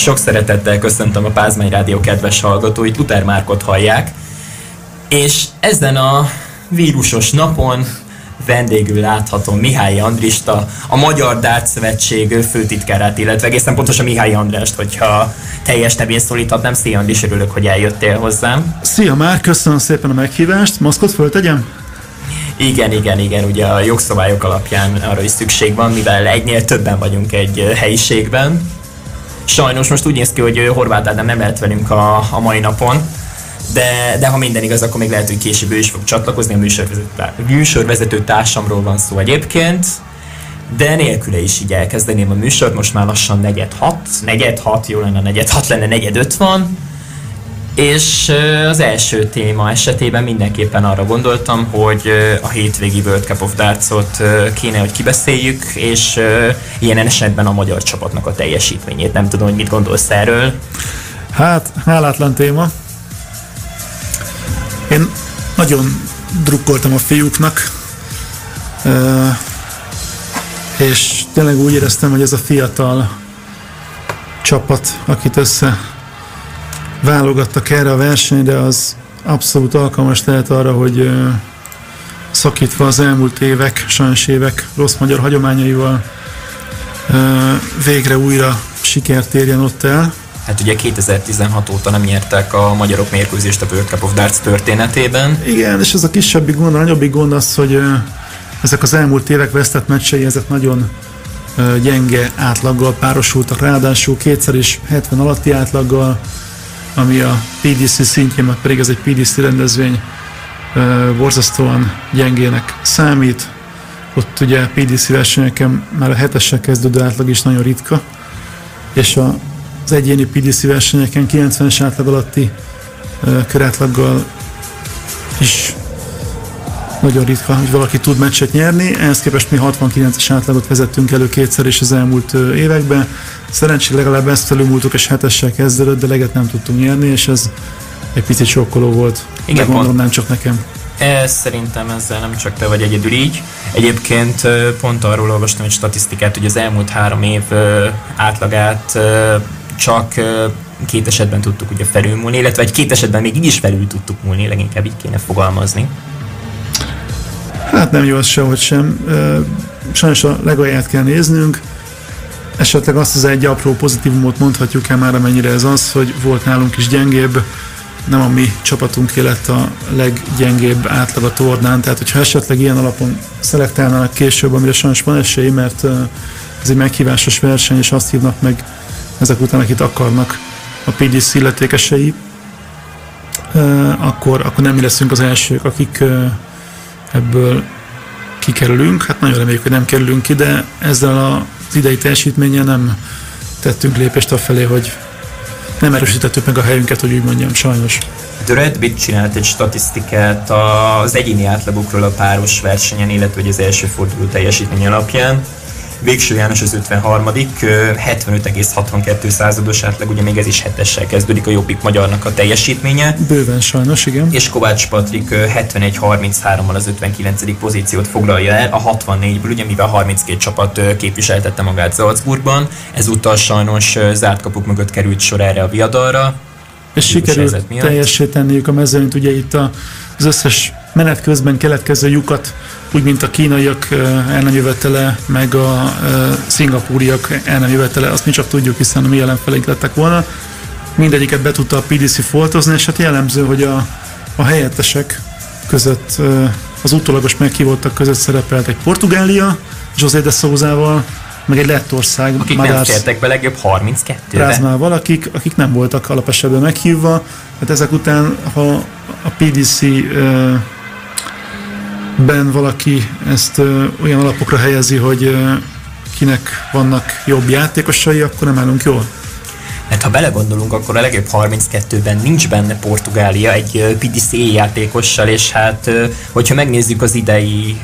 Sok szeretettel köszöntöm a Pázmány Rádió kedves hallgatóit, Luther Márkot hallják, és ezen a vírusos napon vendégül láthatom Mihály Andrista, a Magyar Dárt Szövetség főtitkárát, illetve egészen pontosan Mihály Andrást, hogyha teljes nevén szólíthatnám. Szia Andris, örülök, hogy eljöttél hozzám. Szia már, köszönöm szépen a meghívást. Maszkot föltegyem? Igen, igen, igen, ugye a jogszabályok alapján arra is szükség van, mivel egynél többen vagyunk egy helyiségben. Sajnos most úgy néz ki, hogy Horváth Ádám nem lehet velünk a, a mai napon, de, de ha minden igaz, akkor még lehet, hogy később ő is fog csatlakozni, a műsorvezető, társamról van szó egyébként, de nélküle is így elkezdeném a műsort, most már lassan negyed hat, negyed hat, jó lenne negyed hat lenne, negyed öt van, és az első téma esetében mindenképpen arra gondoltam, hogy a hétvégi World Cup of Darts-ot kéne, hogy kibeszéljük, és ilyen esetben a magyar csapatnak a teljesítményét. Nem tudom, hogy mit gondolsz erről. Hát, hálátlan téma. Én nagyon drukkoltam a fiúknak, és tényleg úgy éreztem, hogy ez a fiatal csapat, akit össze válogattak erre a versenyre, az abszolút alkalmas lehet arra, hogy szakítva az elmúlt évek, sajnos évek rossz magyar hagyományaival végre újra sikert érjen ott el. Hát ugye 2016 óta nem nyertek a magyarok mérkőzést a World Cup of Darts történetében. Igen, és ez a kisebbik gond, a nagyobbik gond az, hogy ezek az elmúlt évek vesztett meccsei, ezek nagyon gyenge átlaggal párosultak, ráadásul kétszer is 70 alatti átlaggal, ami a PDC szintjén, mert pedig ez egy PDC rendezvény, borzasztóan gyengének számít. Ott ugye PDC versenyeken már a hetessel kezdődő átlag is nagyon ritka, és az egyéni PDC versenyeken 90-es átlag alatti körátlaggal is nagyon ritka, hogy valaki tud meccset nyerni. Ehhez képest mi 69-es átlagot vezettünk elő kétszer is az elmúlt években. Szerencsére legalább ezt felülmúltuk, és hetessel kezdődött, de leget nem tudtunk nyerni, és ez egy picit sokkoló volt. Igen, de gondolom nem csak nekem. Ez szerintem ezzel nem csak te vagy egyedül így. Egyébként pont arról olvastam egy statisztikát, hogy az elmúlt három év átlagát csak két esetben tudtuk ugye felülmúlni, illetve egy két esetben még így is felül tudtuk múlni, leginkább így kéne fogalmazni. Hát nem jó az sehogy sem. Sajnos a legalját kell néznünk. Esetleg azt az egy apró pozitívumot mondhatjuk el már, amennyire ez az, hogy volt nálunk is gyengébb, nem a mi csapatunk lett a leggyengébb átlag a tornán, tehát hogyha esetleg ilyen alapon szelektálnának később, amire sajnos van esély, mert ez egy meghívásos verseny, és azt hívnak meg ezek után, akit akarnak a PDC illetékesei, akkor, akkor nem mi leszünk az elsők, akik ebből kikerülünk. Hát nagyon reméljük, hogy nem kerülünk ki, de ezzel az idei teljesítménnyel nem tettünk lépést afelé, hogy nem erősítettük meg a helyünket, hogy úgy mondjam, sajnos. The Red Bit csinált egy statisztikát az egyéni átlagokról a páros versenyen, illetve az első forduló teljesítmény alapján. Végső János az 53 75,62 százados átlag, ugye még ez is hetessel kezdődik a Jobbik Magyarnak a teljesítménye. Bőven sajnos, igen. És Kovács Patrik 71-33-mal az 59. pozíciót foglalja el, a 64-ből, ugye mivel 32 csapat képviseltette magát Salzburgban, ezúttal sajnos zárt kapuk mögött került sor erre a viadalra. És sikerült teljesíteniük a mezőnyt, ugye itt az összes menet közben keletkező lyukat úgy, mint a kínaiak el nem jövetele, meg a szingapúriak el nem jövetele, azt mi csak tudjuk, hiszen mi ellenfeleink lettek volna. Mindegyiket be tudta a PDC foltozni, és hát jellemző, hogy a, a helyettesek között, az utólagos meghívottak között szerepelt egy Portugália, José de Souza-val, meg egy Lettország. Akik Madárs, nem fértek be legjobb 32 Rázmával, akik, akik nem voltak alapesetben meghívva. Hát ezek után, ha a PDC ben valaki ezt olyan alapokra helyezi, hogy kinek vannak jobb játékosai, akkor nem állunk jól. Mert ha belegondolunk, akkor a legjobb 32-ben nincs benne Portugália egy PDC játékossal, és hát hogyha megnézzük az idei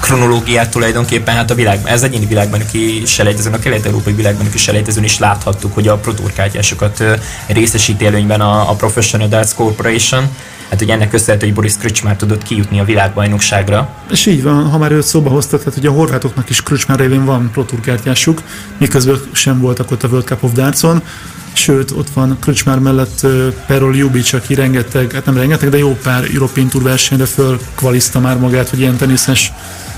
kronológiát tulajdonképpen, hát a világban, ez egyéni világban is selejtezőn, a kelet-európai világban is selejtezőn is láthattuk, hogy a proturkártyásokat részesíti előnyben a, a Professional Darts Corporation, Hát ugye ennek köszönhető, hogy Boris Kröcsmár tudott kijutni a világbajnokságra. És így van, ha már őt szóba hoztad, tehát ugye a horvátoknak is Kröcsmár révén van protúrkártyásuk, miközben sem voltak ott a World Cup of Dartson, sőt, ott van Kröcsmár mellett Perol Jubic, aki rengeteg, hát nem rengeteg, de jó pár European Tour versenyre föl kvaliszta már magát, hogy ilyen teniszes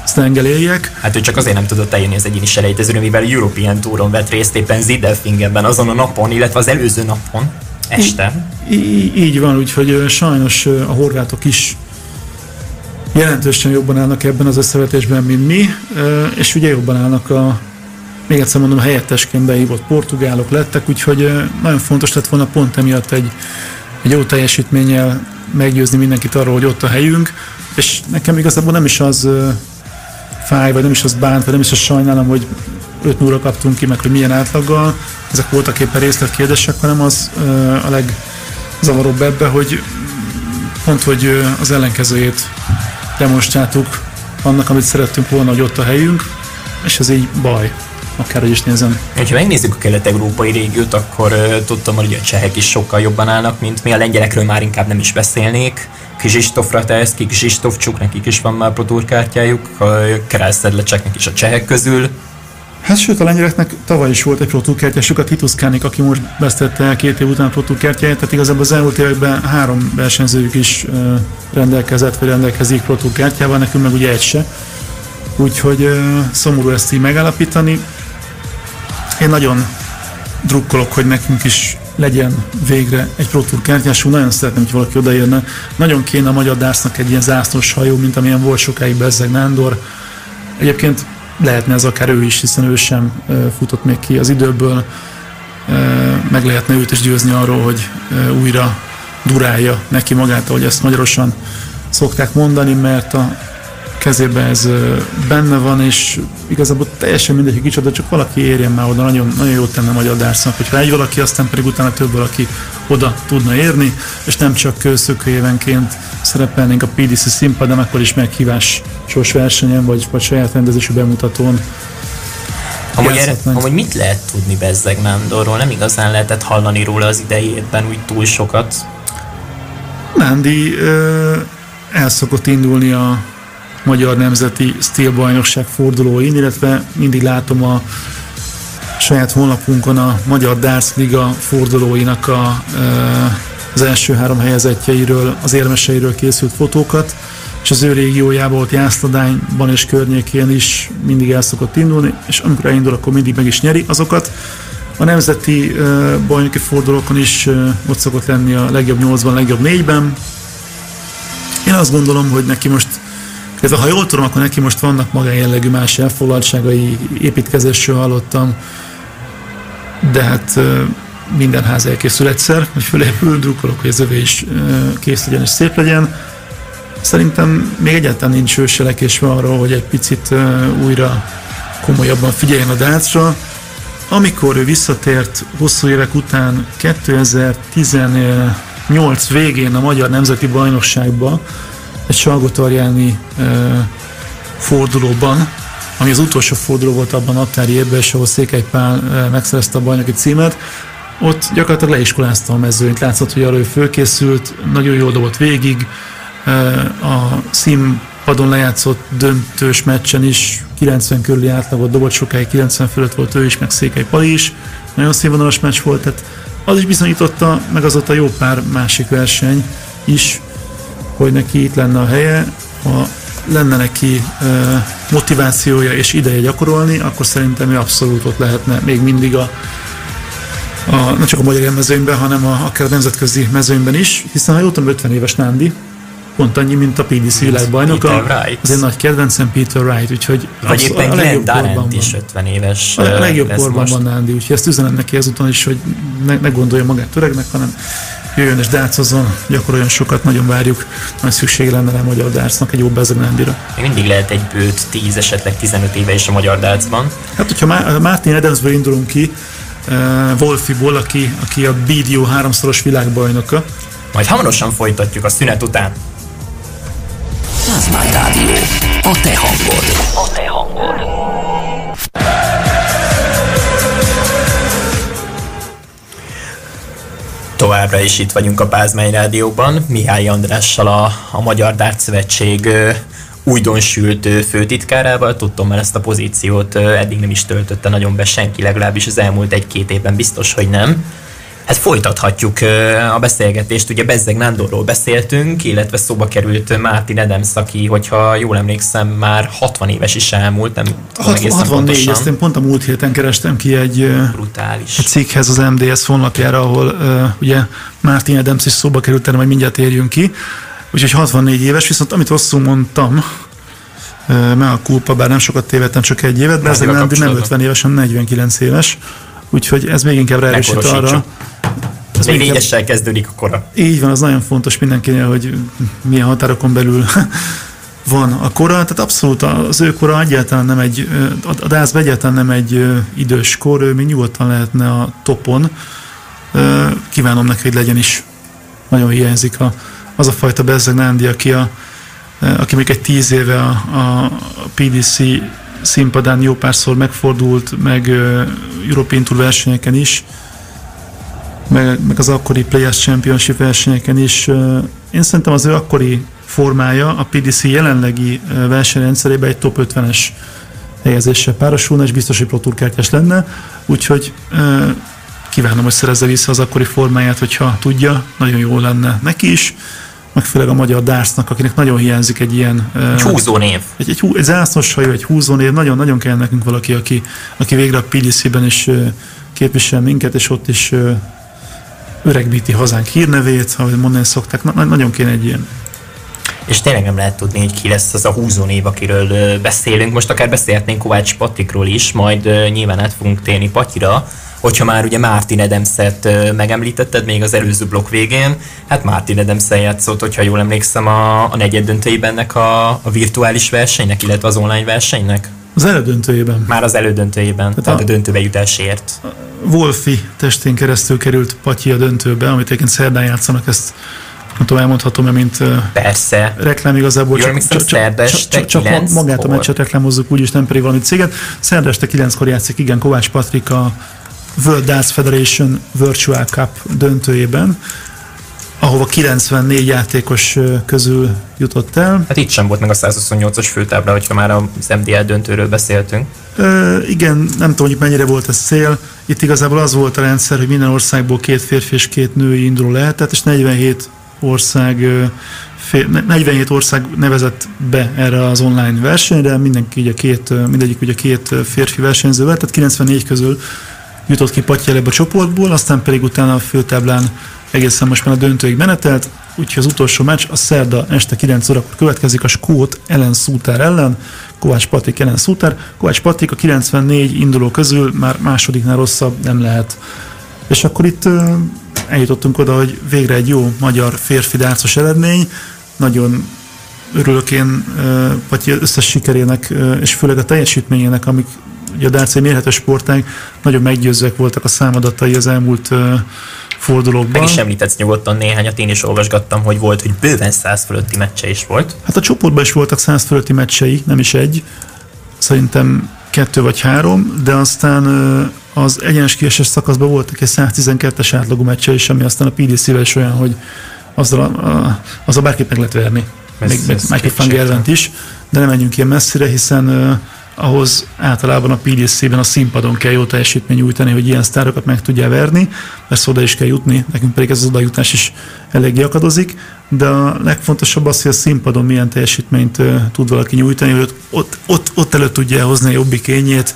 sztengeléljek. Hát ő csak azért nem tudott eljönni az egyéni selejtezőre, mivel European Touron vett részt éppen Zidelfingenben azon a napon, illetve az előző napon, este. Í- így van, úgyhogy sajnos a horvátok is jelentősen jobban állnak ebben az összevetésben, mint mi, és ugye jobban állnak a még egyszer mondom, helyettesként beívott portugálok lettek, úgyhogy nagyon fontos lett volna pont emiatt egy, egy jó teljesítménnyel meggyőzni mindenkit arról, hogy ott a helyünk, és nekem igazából nem is az fáj, vagy nem is az bánt, vagy nem is az sajnálom, hogy 5 0 kaptunk ki, meg hogy milyen átlaggal, ezek voltak éppen részletkérdések, hanem az a legzavaróbb ebbe, hogy pont, hogy az ellenkezőjét demonstráltuk annak, amit szerettünk volna, hogy ott a helyünk, és ez így baj akárhogy is nézem. Ha megnézzük a kelet-európai régiót, akkor uh, tudtam, hogy a csehek is sokkal jobban állnak, mint mi. A lengyelekről már inkább nem is beszélnék. Kizsistof Ratajszki, Csuk, nekik is van már protúrkártyájuk, a Kerászedlecseknek is a csehek közül. Hát sőt, a lengyeleknek tavaly is volt egy protúrkártyásuk, a Titus Kánik, aki most vesztette el két év után a protúrkártyáját, tehát igazából az elmúlt években három versenyzőjük is rendelkezett, vagy rendelkezik protúrkártyával, nekünk meg ugye egy se. Úgyhogy szomorú ezt így megállapítani. Én nagyon drukkolok, hogy nekünk is legyen végre egy Pro Tour kártyásunk. Nagyon szeretném, hogy valaki odaérne. Nagyon kéne a Magyar Dásznak egy ilyen zászlós hajó, mint amilyen volt sokáig Bezzeg Nándor. Egyébként lehetne ez akár ő is, hiszen ő sem futott még ki az időből. Meg lehetne őt is győzni arról, hogy újra durálja neki magát, ahogy ezt magyarosan szokták mondani, mert a kezében ez benne van, és igazából teljesen mindegy, hogy kicsoda, csak valaki érjen már oda, nagyon, nagyon jót tenne Magyar Dársznak, hogyha egy valaki, aztán pedig utána több valaki oda tudna érni, és nem csak szökőévenként szerepelnénk a PDC színpadon, akkor is meghívásos versenyen, vagy, vagy saját rendezésű bemutatón. Amúgy, erre, amúgy mit lehet tudni Bezzeg Nándorról? Nem igazán lehetett hallani róla az idejében úgy túl sokat. Nándi ö, el szokott indulni a Magyar Nemzeti Stílbajnokság fordulóin, illetve mindig látom a saját honlapunkon a Magyar Darts Liga fordulóinak a, az első három helyezettjeiről, az érmeseiről készült fotókat, és az ő régiójában volt Jászladányban és környékén is mindig el szokott indulni, és amikor elindul, akkor mindig meg is nyeri azokat. A nemzeti uh, bajnoki fordulókon is uh, ott szokott lenni a legjobb nyolcban, legjobb négyben. Én azt gondolom, hogy neki most ez ha jól tudom, akkor neki most vannak magánjellegű más elfoglaltságai, építkezésről hallottam, de hát minden ház elkészül egyszer, hogy fölépül, drukkolok, hogy az övé is kész legyen és szép legyen. Szerintem még egyáltalán nincs őselekésve arról, hogy egy picit újra komolyabban figyeljen a dácra. Amikor ő visszatért hosszú évek után 2018 végén a Magyar Nemzeti Bajnokságba, egy Salgotarjáni fordulóban, ami az utolsó forduló volt abban Attári évben, és ahol Székely Pál megszerezte a bajnoki címet, ott gyakorlatilag leiskolázta a mezőnyt. Látszott, hogy arra fölkészült, nagyon jól dobott végig, a színpadon lejátszott döntős meccsen is 90 körüli átlagot dobott, sokáig 90 fölött volt ő is, meg Székely Pali is. Nagyon színvonalas meccs volt, tehát az is bizonyította, meg az ott a jó pár másik verseny is, hogy neki itt lenne a helye, ha lenne neki motivációja és ideje gyakorolni, akkor szerintem ő abszolút ott lehetne még mindig a, a nem csak a magyar mezőnyben, hanem a, akár a nemzetközi mezőnyben is, hiszen ha jól tudom, 50 éves Nándi, pont annyi, mint a PDC világbajnok. Az egy nagy kedvencem Peter Wright, úgyhogy Vagy éppen a legjobb korban is 50 éves. A legjobb korban van Nándi, úgyhogy ezt üzenem neki ezúton is, hogy ne, ne gondolja magát öregnek, hanem jöjjön és dárcozzon, gyakoroljon sokat, nagyon várjuk, nagy szükség lenne a magyar dárcnak egy jó bezegnendira. Még mindig lehet egy bőt 10, esetleg 15 éve is a magyar dárcban. Hát, hogyha Martin Adamsből indulunk ki, Wolfiból, aki, aki a BDO háromszoros világbajnoka. Majd hamarosan folytatjuk a szünet után. Plasma Rádió. A te hangod. A te hangod. Továbbra is itt vagyunk a Pázmány Rádióban, Mihály Andrással a, a Magyar Dárt Szövetség újdonsült főtitkárával. Tudtam, mert ezt a pozíciót eddig nem is töltötte nagyon be senki, legalábbis az elmúlt egy-két évben biztos, hogy nem. Hát folytathatjuk a beszélgetést, ugye Bezzeg Nándorról beszéltünk, illetve szóba került Mártin Adams, aki, hogyha jól emlékszem, már 60 éves is elmúlt, nem tudom 64, pontosan. ezt én pont a múlt héten kerestem ki egy, Brutális. egy cikkhez az MDS honlapjára, ahol uh, ugye Mártin Adams is szóba került, erre majd mindjárt érjünk ki. Úgyhogy 64 éves, viszont amit rosszul mondtam, meg a kulpa, bár nem sokat tévedtem, csak egy évet, de ez nem, nem 50 éves, hanem 49 éves. Úgyhogy ez még inkább ráerősít arra. Ez még négyessel kezdődik a kora. Így van, az nagyon fontos mindenkinél, hogy milyen határokon belül van a kora, tehát abszolút az ő kora egyáltalán nem egy, a DASZ egyáltalán nem egy idős kor, ő még nyugodtan lehetne a topon. Kívánom neki, hogy legyen is. Nagyon hiányzik a, az a fajta Bezzeg Nándi, aki, a, aki még egy tíz éve a, a PDC színpadán jó párszor megfordult, meg uh, European Tour versenyeken is, meg, meg az akkori Players Championship versenyeken is. Én szerintem az ő akkori formája a PDC jelenlegi uh, versenyrendszerében egy top 50-es helyezéssel párosulna, és biztos, hogy Pro Tour kártyás lenne, úgyhogy uh, kívánom, hogy szerezze vissza az akkori formáját, hogyha tudja, nagyon jó lenne neki is meg főleg a magyar dárcnak, akinek nagyon hiányzik egy ilyen... Egy húzó név. Egy, egy, egy zászlós hajú, egy húzó név, nagyon-nagyon kell nekünk valaki, aki, aki végre a PDC-ben is képvisel minket, és ott is öregbíti hazánk hírnevét, ahogy mondani szokták, na, nagyon kéne egy ilyen. És tényleg nem lehet tudni, hogy ki lesz az a húzó név, akiről beszélünk. Most akár beszélhetnénk Kovács Patrikról is, majd nyilván át fogunk térni Patyira, hogyha már ugye Martin Adams-et megemlítetted még az előző blokk végén, hát Martin adams játszott, hogyha jól emlékszem, a, a negyed döntőjében a, a virtuális versenynek, illetve az online versenynek. Az elődöntőjében. Már az elődöntőjében, tehát, tehát a, a döntőbe jutásért. Wolfi testén keresztül került Patyi a döntőbe, amit egyébként szerdán játszanak, ezt nem tudom, elmondhatom -e, mint Persze. reklám igazából. Jól csak, csak, csak, csak, csak magát a meccset reklámozzuk, úgyis nem pedig valami céget. Szerdeste kilenckor játszik, igen, Kovács Patrik a World Darts Federation Virtual Cup döntőjében, ahova 94 játékos közül jutott el. Hát itt sem volt meg a 128-as főtábla, hogyha már az MDL döntőről beszéltünk. Ö, igen, nem tudom, hogy mennyire volt ez cél. Itt igazából az volt a rendszer, hogy minden országból két férfi és két női induló lehetett, és 47 ország 47 ország nevezett be erre az online versenyre, mindenki ugye két, mindegyik ugye két férfi versenyzővel, tehát 94 közül jutott ki Patjelebb a csoportból, aztán pedig utána a főtáblán egészen most már a döntőig menetelt, úgyhogy az utolsó meccs a szerda este 9 órakor következik a Skót Ellen Szútár ellen, Kovács Patrik ellen Szútár. Kovács Patrik a 94 induló közül már másodiknál rosszabb nem lehet. És akkor itt eljutottunk oda, hogy végre egy jó magyar férfi dárcos eredmény, nagyon örülök én Patyi összes sikerének, és főleg a teljesítményének, amik ugye a Dácia mérhető sportág, nagyon meggyőzőek voltak a számadatai az elmúlt fordulókban. Meg is említetsz nyugodtan néhányat, én is olvasgattam, hogy volt, hogy bőven 100 fölötti meccse is volt. Hát a csoportban is voltak 100 fölötti meccsei, nem is egy. Szerintem kettő vagy három, de aztán az egyenes kieses szakaszban voltak egy 112-es átlagú meccse is, ami aztán a PDC-vel is olyan, hogy azzal a, a, azzal bárkit meg lehet verni. Ez, még, ez Michael Van Gervent is, de nem menjünk ilyen messzire, hiszen ahhoz általában a PDC-ben a színpadon kell jó teljesítmény nyújtani, hogy ilyen sztárokat meg tudja verni, mert oda is kell jutni, nekünk pedig ez az odajutás is eléggé akadozik, de a legfontosabb az, hogy a színpadon milyen teljesítményt uh, tud valaki nyújtani, hogy ott, ott, ott előtt tudja hozni a jobbik kényét,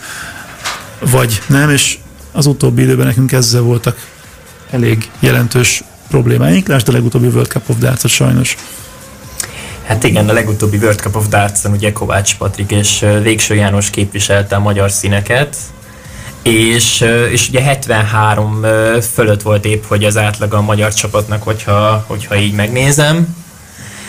vagy nem, és az utóbbi időben nekünk ezzel voltak elég jelentős problémáink. Lásd a legutóbbi World Cup of Darts sajnos. Hát igen, a legutóbbi World Cup of Darts-on ugye Kovács Patrik és Végső János képviselte a magyar színeket, és, és ugye 73 fölött volt épp, hogy az átlag a magyar csapatnak, hogyha, hogyha így megnézem.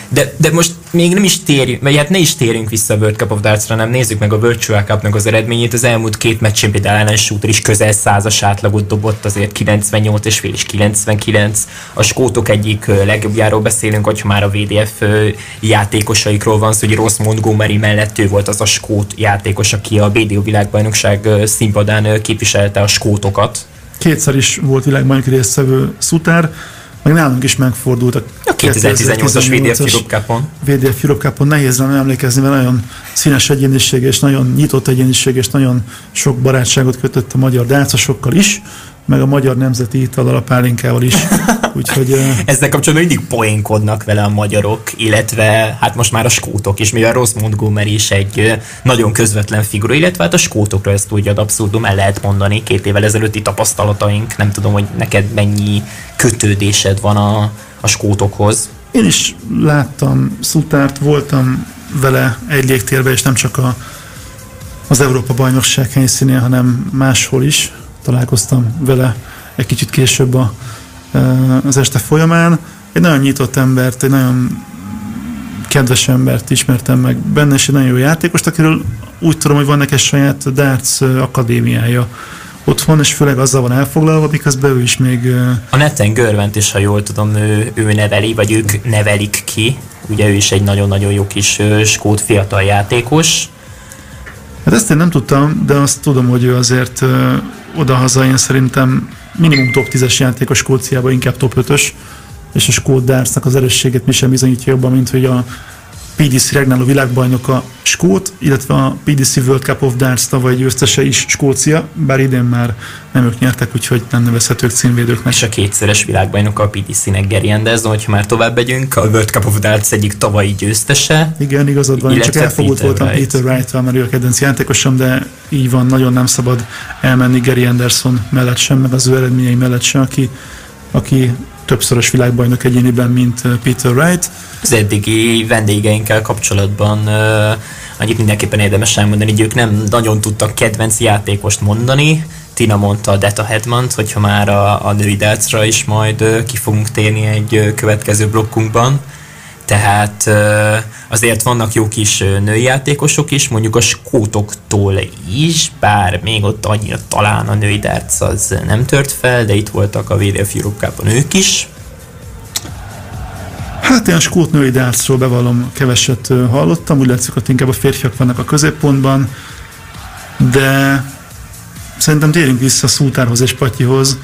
De, de most még nem is térjünk, vagy hát ne is térjünk vissza a World Cup of Darts-ra, hanem nézzük meg a Virtual Cup-nak az eredményét. Az elmúlt két meccsen például Ellen Shooter is közel százas átlagot dobott, azért 98 és fél és 99. A skótok egyik legjobbjáról beszélünk, hogyha már a VDF játékosaikról van szó, hogy Ross Montgomery mellett ő volt az a skót játékos, aki a BDO világbajnokság színpadán képviselte a skótokat. Kétszer is volt világbajnoki résztvevő Szutár, meg nálunk is megfordult a, a 2018-as VDF Europe Cup-on. VDF Europe Cup-on nehéz lenne emlékezni, mert nagyon színes egyéniség, és nagyon nyitott egyéniség, és nagyon sok barátságot kötött a magyar dácosokkal is, meg a magyar nemzeti itallal, a pálinkával is. Úgyhogy, Ezzel kapcsolatban mindig poénkodnak vele a magyarok, illetve hát most már a skótok is, mivel Ross Montgomery is egy nagyon közvetlen figura, illetve hát a skótokra ezt úgy ad abszurdum el lehet mondani, két évvel ezelőtti tapasztalataink, nem tudom, hogy neked mennyi kötődésed van a, a skótokhoz. Én is láttam Szutárt, voltam vele egy légtérben, és nem csak a, az Európa bajnokság helyszínén, hanem máshol is találkoztam vele egy kicsit később a, az este folyamán. Egy nagyon nyitott embert, egy nagyon kedves embert ismertem meg benne, és egy nagyon jó játékost, akiről úgy tudom, hogy van neki saját darts akadémiája otthon, és főleg azzal van elfoglalva, miközben ő is még... A neten Görvent is, ha jól tudom, ő, ő neveli, vagy ők nevelik ki. Ugye ő is egy nagyon-nagyon jó kis skót fiatal játékos. Hát ezt én nem tudtam, de azt tudom, hogy ő azért odahaza én szerintem minimum top 10-es játékos Skóciában, inkább top 5-ös, és a Skót Dartsnak az erősséget mi sem bizonyítja jobban, mint hogy a PDC regnáló világbajnok a Skót, illetve a PDC World Cup of Darts tavaly győztese is Skócia, bár idén már nem ők nyertek, úgyhogy nem nevezhetők címvédőknek. És a kétszeres világbajnok a PDC-nek Gary Anderson, hogyha már tovább megyünk, a World Cup of Darts egyik tavalyi győztese. Igen, igazad van, csak elfogult Peter voltam Wright. Peter wright mert ő a kedvenc játékosom, de így van, nagyon nem szabad elmenni Gary Anderson mellett sem, meg az ő eredményei mellett sem, aki, aki többszörös világbajnok egyéniben, mint Peter Wright. Az eddigi vendégeinkkel kapcsolatban annyit mindenképpen érdemes elmondani, hogy ők nem nagyon tudtak kedvenc játékost mondani. Tina mondta a Deta Hedmant, hogyha már a, a női is majd ki fogunk térni egy következő blokkunkban tehát azért vannak jó kis női játékosok is, mondjuk a skótoktól is, bár még ott annyira talán a női darts az nem tört fel, de itt voltak a VDF Europe Cup-on ők is. Hát a skót női dartsról bevallom keveset hallottam, úgy látszik, hogy inkább a férfiak vannak a középpontban, de szerintem térjünk vissza Szútárhoz és Patyihoz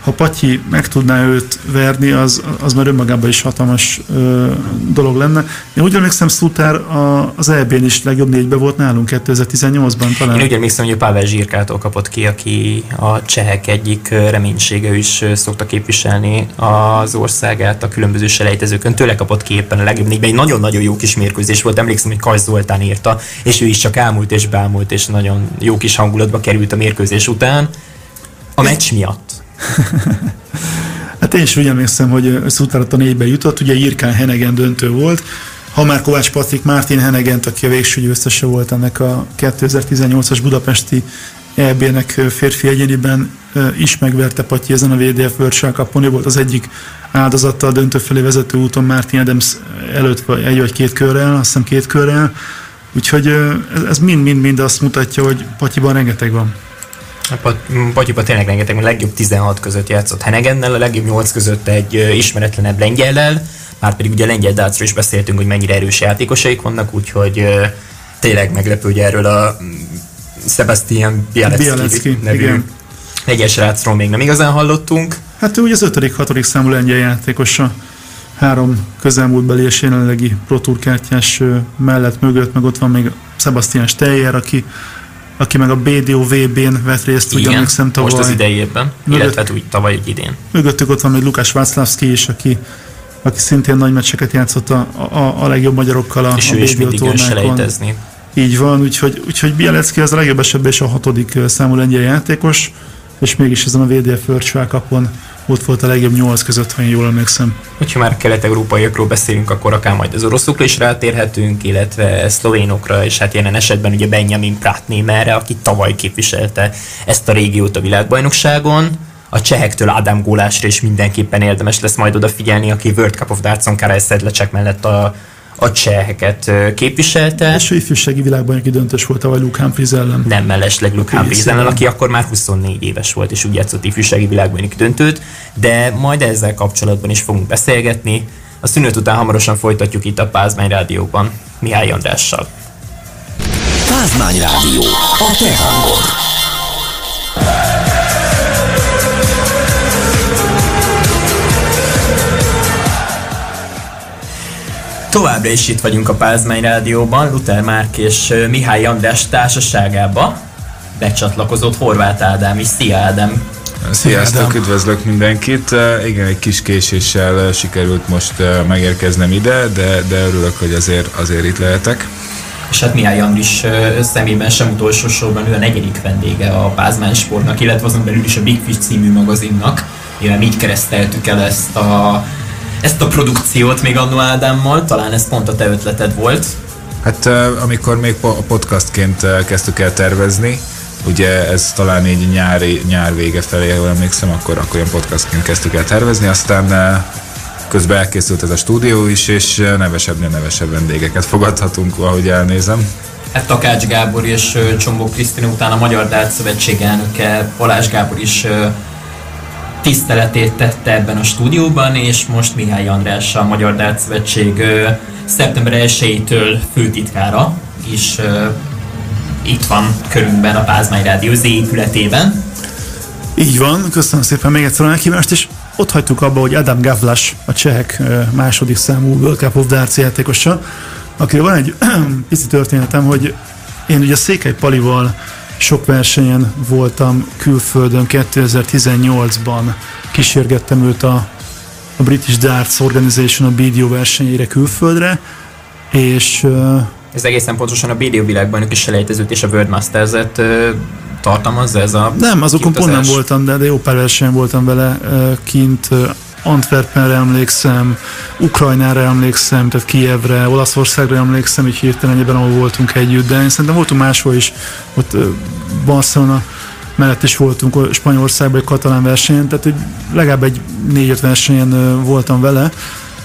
ha Patyi meg tudná őt verni, az, az már önmagában is hatalmas ö, dolog lenne. Én úgy emlékszem, Szutár a, az EB-n is legjobb négybe volt nálunk 2018-ban talán. Én úgy emlékszem, hogy a Pavel Zsirkától kapott ki, aki a csehek egyik reménysége is szokta képviselni az országát a különböző selejtezőkön. Tőle kapott ki éppen a legjobb négyben. Egy nagyon-nagyon jó kis mérkőzés volt, emlékszem, hogy Kajsz Zoltán írta, és ő is csak elmúlt és bámult, és nagyon jó kis hangulatba került a mérkőzés után. A meccs miatt hát én is úgy emlékszem, hogy Szutárat a négybe jutott, ugye Irkán Henegen döntő volt, ha már Kovács Patrik Mártin Henegent, aki a végső győztese volt ennek a 2018-as budapesti EB-nek férfi egyéniben is megverte Patyi ezen a VDF World Cup-on, volt az egyik áldozata a döntő felé vezető úton Martin Adams előtt vagy egy vagy két körrel, azt hiszem két körrel, úgyhogy ez mind-mind-mind azt mutatja, hogy Patyiban rengeteg van. Patyipa tényleg rengeteg, a legjobb 16 között játszott Henegennel, a legjobb 8 között egy ismeretlenebb lengyellel, már pedig ugye lengyel dácról is beszéltünk, hogy mennyire erős játékosaik vannak, úgyhogy tényleg meglepő, hogy erről a Sebastian Bialecki nevű igen. egyes rácról még nem igazán hallottunk. Hát ő ugye az 5.-6. számú lengyel játékosa három közelmúltbeli és jelenlegi Pro Tour kártyás mellett mögött, meg ott van még Sebastian Steyer, aki aki meg a BDO VB-n vett részt, ugye emlékszem tavaly. most az idejében, mögött, illetve úgy tavaly idén. Mögöttük ott van még Lukács Václavszki is, aki, aki szintén nagy meccseket játszott a, a, a legjobb magyarokkal a, és a ő BDO tornákon. Így van, úgyhogy, úgyhogy Bielecki az a legjobb esetben és a hatodik számú lengyel játékos, és mégis ezen a VDF Cupon ott volt a legjobb nyolc között, ha én jól emlékszem. Hogyha már kelet-európaiakról beszélünk, akkor akár majd az oroszokra is rátérhetünk, illetve szlovénokra, és hát jelen esetben ugye Benjamin Pratnémerre, aki tavaly képviselte ezt a régiót a világbajnokságon. A csehektől Adam Gólásra is mindenképpen érdemes lesz majd odafigyelni, aki World Cup of Darts-on Karel mellett a a cseheket képviselte. És ő ifjúsági világbajnoki döntős volt a Luke Humphries ellen. Nem mellesleg Luke Humphries ellen, aki akkor már 24 éves volt, és úgy játszott ifjúsági világbajnoki döntőt, de majd ezzel kapcsolatban is fogunk beszélgetni. A szünet után hamarosan folytatjuk itt a Pázmány Rádióban Mihály Andrással. Pázmány Rádió, a te hangod. Továbbra is itt vagyunk a Pázmány Rádióban, Luther Márk és Mihály András társaságába becsatlakozott Horváth Ádám is. Szia Ádám! Sziasztok, üdvözlök mindenkit! Igen, egy kis késéssel sikerült most megérkeznem ide, de, de örülök, hogy azért, azért itt lehetek. És hát Mihály Andris szemében sem utolsó sorban ő a negyedik vendége a Pázmány Sportnak, illetve azon belül is a Big Fish című magazinnak, mivel így kereszteltük el ezt a ezt a produkciót még annó Ádámmal, talán ez pont a te ötleted volt. Hát amikor még podcastként kezdtük el tervezni, ugye ez talán így nyári, nyár vége felé, ha emlékszem, akkor, akkor ilyen podcastként kezdtük el tervezni, aztán közben elkészült ez a stúdió is, és nevesebb, nevesebb vendégeket fogadhatunk, ahogy elnézem. Hát Takács Gábor és Csombó Krisztina után a Magyar Dát Szövetség elnöke Balázs Gábor is tiszteletét tette ebben a stúdióban, és most Mihály András, a Magyar Dát Szövetség szeptember 1-től főtitkára is itt van körünkben a Pázmány Rádió Z épületében. Így van, köszönöm szépen még egyszer a meghívást, és ott hagytuk abba, hogy Adam Gavlas, a csehek második számú World Cup of Darts játékosa, akiről van egy pici történetem, hogy én ugye Székely Palival sok versenyen voltam külföldön, 2018-ban kísérgettem őt a, a British Darts Organization a BDO versenyére külföldre, és ez egészen pontosan a BDO világban is selejtezőt és a World Masters-et tartalmazza ez a Nem, azokon pont nem voltam, de, de jó pár versenyen voltam vele kint Antwerpenre emlékszem, Ukrajnára emlékszem, tehát Kievre, Olaszországra emlékszem, így hirtelen egyben, ahol voltunk együtt, de én szerintem voltunk máshol is, ott Barcelona mellett is voltunk Spanyolországban egy katalán versenyen, tehát hogy legalább egy négy-öt versenyen voltam vele,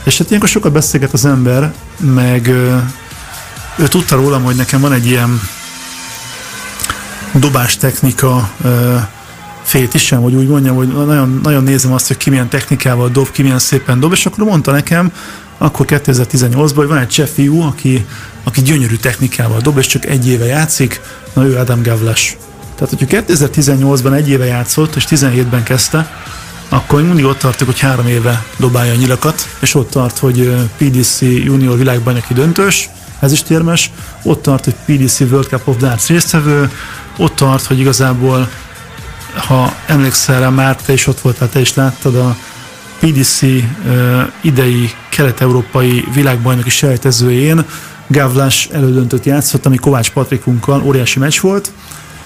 és hát ilyenkor sokat beszélget az ember, meg ő tudta rólam, hogy nekem van egy ilyen dobás technika fétisem, vagy úgy mondjam, hogy nagyon, nagyon nézem azt, hogy ki milyen technikával dob, ki milyen szépen dob, és akkor mondta nekem, akkor 2018-ban, hogy van egy cseh fiú, aki, aki gyönyörű technikával dob, és csak egy éve játszik, na ő Adam Gavlas. Tehát, hogyha 2018-ban egy éve játszott, és 17-ben kezdte, akkor mindig ott tartok, hogy három éve dobálja a nyilakat, és ott tart, hogy PDC junior világbajnoki döntős, ez is térmes, ott tart, hogy PDC World Cup of Darts résztvevő, ott tart, hogy igazából ha emlékszel rá, már te is ott voltál, te is láttad a PDC idei kelet-európai világbajnoki selejtezőjén Gavlas elődöntött játszott, ami Kovács Patrikunkkal óriási meccs volt.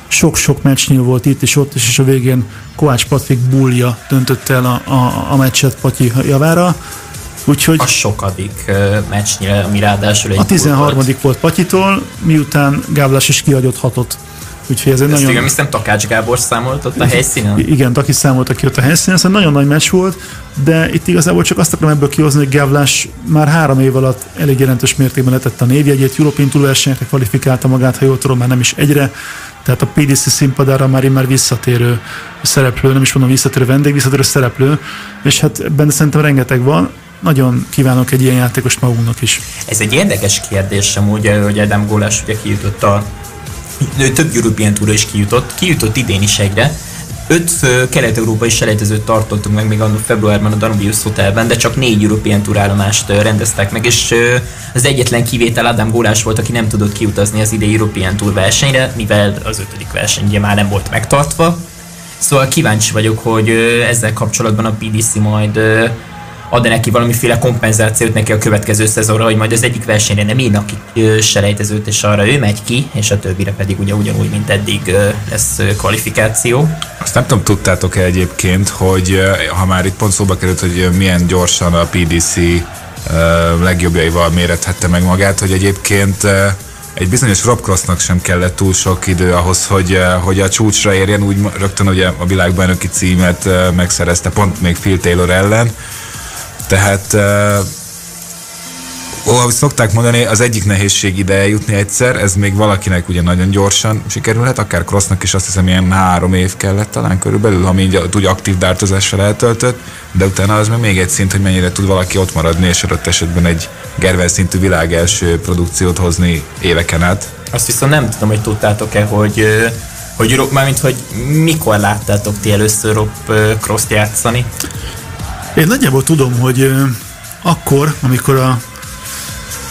Sok-sok meccsnyil volt itt és ott is, és a végén Kovács Patrik búlja döntött el a, a, a meccset Patyi javára. Úgyhogy a sokadik uh, meccsnyire, ami ráadásul egy A 13. volt, volt Patyitól, miután Gavlas is kiadott hatot Úgyhogy ez egy Ezt nagyon... Igen, hiszem Takács Gábor számolt ott a helyszínen? Igen, Taki számolta ki ott a helyszínen, szóval nagyon nagy meccs volt, de itt igazából csak azt akarom ebből kihozni, hogy Gavlás már három év alatt elég jelentős mértékben letette a névjegyét, European Tour versenyekre kvalifikálta magát, ha jól tudom, már nem is egyre, tehát a PDC színpadára már már visszatérő szereplő, nem is mondom visszatérő vendég, visszatérő szereplő, és hát ebben szerintem rengeteg van, nagyon kívánok egy ilyen játékos magunknak is. Ez egy érdekes kérdés amúgy, hogy Adam Gólás ugye kijutott a több European Tour is kijutott, kijutott idén is egyre, öt kelet-európai selejtezőt tartottunk meg még annak februárban a Danubius Hotelben, de csak négy European Tour állomást rendeztek meg, és az egyetlen kivétel Adam Gólás volt, aki nem tudott kiutazni az idei European Tour versenyre, mivel az ötödik verseny ugye már nem volt megtartva. Szóval kíváncsi vagyok, hogy ezzel kapcsolatban a PDC majd ad -e neki valamiféle kompenzációt neki a következő szezonra, hogy majd az egyik versenyre nem írnak ki selejtezőt, és arra ő megy ki, és a többire pedig ugye ugyanúgy, mint eddig lesz kvalifikáció. Azt nem tudom, tudtátok-e egyébként, hogy ha már itt pont szóba került, hogy milyen gyorsan a PDC legjobbjaival mérethette meg magát, hogy egyébként egy bizonyos Rob Crossnak sem kellett túl sok idő ahhoz, hogy, hogy a csúcsra érjen, úgy rögtön ugye a világbajnoki címet megszerezte, pont még Phil Taylor ellen, tehát Ó, ahogy szokták mondani, az egyik nehézség ide eljutni egyszer, ez még valakinek ugye nagyon gyorsan sikerülhet, akár Crossnak is azt hiszem ilyen három év kellett talán körülbelül, ami így úgy aktív dártozással eltöltött, de utána az meg még egy szint, hogy mennyire tud valaki ott maradni, és adott esetben egy Gervel szintű világ első produkciót hozni éveken át. Azt viszont nem tudom, hogy tudtátok-e, hogy hogy mármint, hogy mikor láttátok ti először Rob Cross-t játszani? Én nagyjából tudom, hogy akkor, amikor a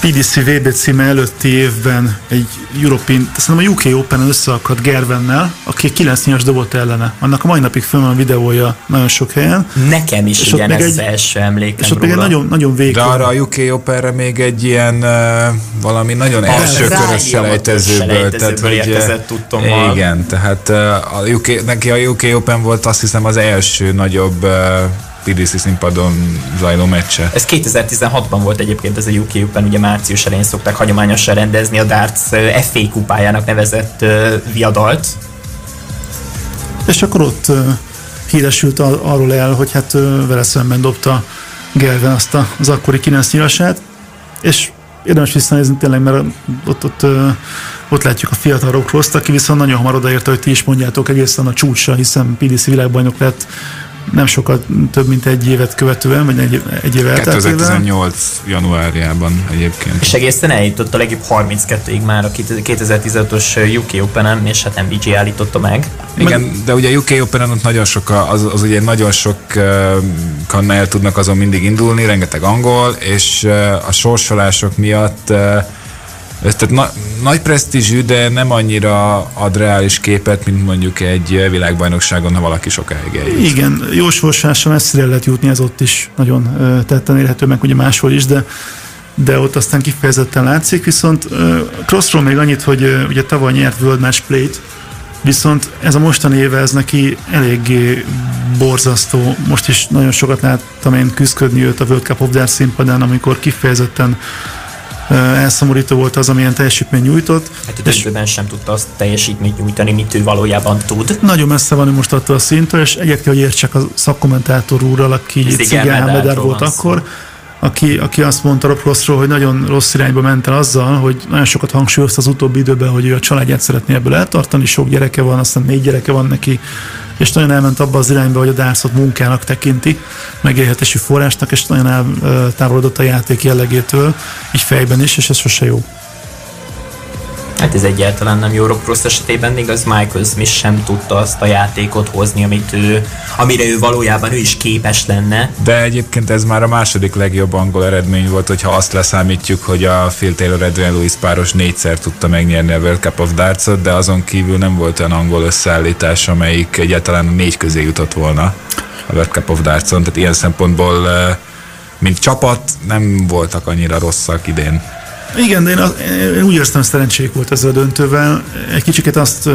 PDC VB címe előtti évben egy European, szerintem a UK Open-en összeakadt Gervennel, aki 9 nyilvás dobott ellene. Annak a mai napig fönn van a videója nagyon sok helyen. Nekem is És még az egy- első emlékem És ott még egy róla. nagyon, nagyon De vékony. arra a UK Openre még egy ilyen uh, valami nagyon első Riley körös selejtezőből. selejtezőből hogy, érkezett tudtommal. Igen, tehát uh, a UK, neki a UK Open volt azt hiszem az első nagyobb uh, PDC színpadon zajló meccse. Ez 2016-ban volt egyébként ez a UK Open, ugye március elején szokták hagyományosan rendezni a darts ö, FA kupájának nevezett ö, viadalt. És akkor ott uh, híresült ar- arról el, hogy hát vele szemben dobta Gerven azt az akkori 9 nyilasát, és érdemes visszanézni tényleg, mert ott, ott, ott látjuk a fiatal Rock aki viszont nagyon hamar odaérte, hogy ti is mondjátok egészen a csúcsra, hiszen PDC világbajnok lett nem sokkal több, mint egy évet követően, vagy egy, egy év elteltével. 2018 januárjában egyébként. És egészen eljutott a legjobb 32-ig már a 2016-os UK Open-en, és hát MVG állította meg. Igen, de ugye a UK Open-en ott nagyon sok, a- az, az ugye nagyon sok el tudnak azon mindig indulni, rengeteg angol, és a sorsolások miatt uh, ez tehát na, nagy presztízsű, de nem annyira ad reális képet, mint mondjuk egy világbajnokságon, ha valaki sokáig eljut. Igen, jó sorsással messzire lehet jutni, ez ott is nagyon tetten érhető, meg ugye máshol is, de de ott aztán kifejezetten látszik, viszont ö, Crossról még annyit, hogy ugye tavaly nyert World Match Play-t, viszont ez a mostani éve ez neki eléggé borzasztó. Most is nagyon sokat láttam én küzdködni őt a World Cup of Darts színpadán, amikor kifejezetten elszomorító volt az, amilyen teljesítmény nyújtott. Hát a döntőben sem tudta azt teljesítményt nyújtani, mit ő valójában tud. Nagyon messze van most attól a szinttől, és egyet kell, hogy értsek a szakkommentátor úrral, aki Medár volt akkor, aki, aki azt mondta Rob Rossról, hogy nagyon rossz irányba ment el azzal, hogy nagyon sokat hangsúlyozta az utóbbi időben, hogy ő a családját szeretné ebből eltartani, sok gyereke van, aztán négy gyereke van neki, és nagyon elment abba az irányba, hogy a dárcot munkának tekinti, megélhetési forrásnak, és nagyon eltávolodott a játék jellegétől, így fejben is, és ez sose jó. Hát ez egyáltalán nem jó Rock Ross esetében, még az Michael Smith sem tudta azt a játékot hozni, amit ő, amire ő valójában ő is képes lenne. De egyébként ez már a második legjobb angol eredmény volt, hogyha azt leszámítjuk, hogy a Phil Taylor Adrian Lewis páros négyszer tudta megnyerni a World Cup of Darts-ot, de azon kívül nem volt olyan angol összeállítás, amelyik egyáltalán négy közé jutott volna a World Cup of Darts-on, tehát ilyen szempontból eh, mint csapat nem voltak annyira rosszak idén. Igen, de én, az, én úgy érztem, hogy szerencsék volt ezzel a döntővel. Egy kicsiket azt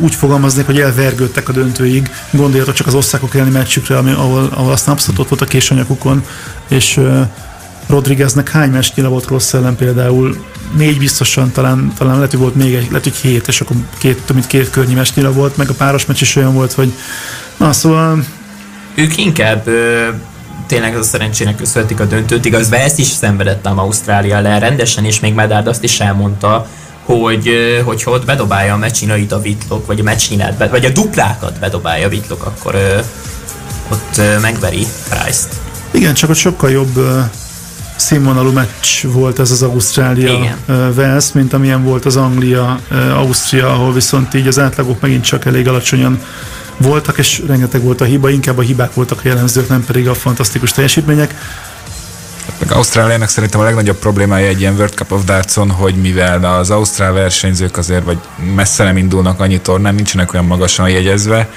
úgy fogalmaznék, hogy elvergődtek a döntőig. Gondoljatok csak az osztákok elleni meccsükre, ami, ahol, ahol aztán abszolút volt a késanyagukon, és Rodrigueznek hány meccsnyire volt rossz ellen például? Négy biztosan, talán, talán lehet, hogy volt még egy, lehet, hogy hét, és akkor két, több mint két környi meccsnyire volt, meg a páros meccs is olyan volt, hogy na szóval Ők inkább ö, tényleg az a szerencsének köszönhetik a döntőt, igaz, ezt is szenvedett ám Ausztrália ellen rendesen, és még Medard azt is elmondta, hogy, ö, hogyha ott bedobálja a meccsinait a Vitlok, vagy a meccsinát, vagy a duplákat bedobálja a Vitlok, akkor ö, ott ö, megveri Price-t. Igen, csak ott sokkal jobb uh, színvonalú meccs volt ez az Ausztrália Wales, mint amilyen volt az Anglia Ausztria, ahol viszont így az átlagok megint csak elég alacsonyan voltak, és rengeteg volt a hiba, inkább a hibák voltak a jellemzők, nem pedig a fantasztikus teljesítmények. Meg Ausztráliának szerintem a legnagyobb problémája egy ilyen World Cup of Dartson, hogy mivel az ausztrál versenyzők azért vagy messze nem indulnak annyi tornán, nincsenek olyan magasan jegyezve,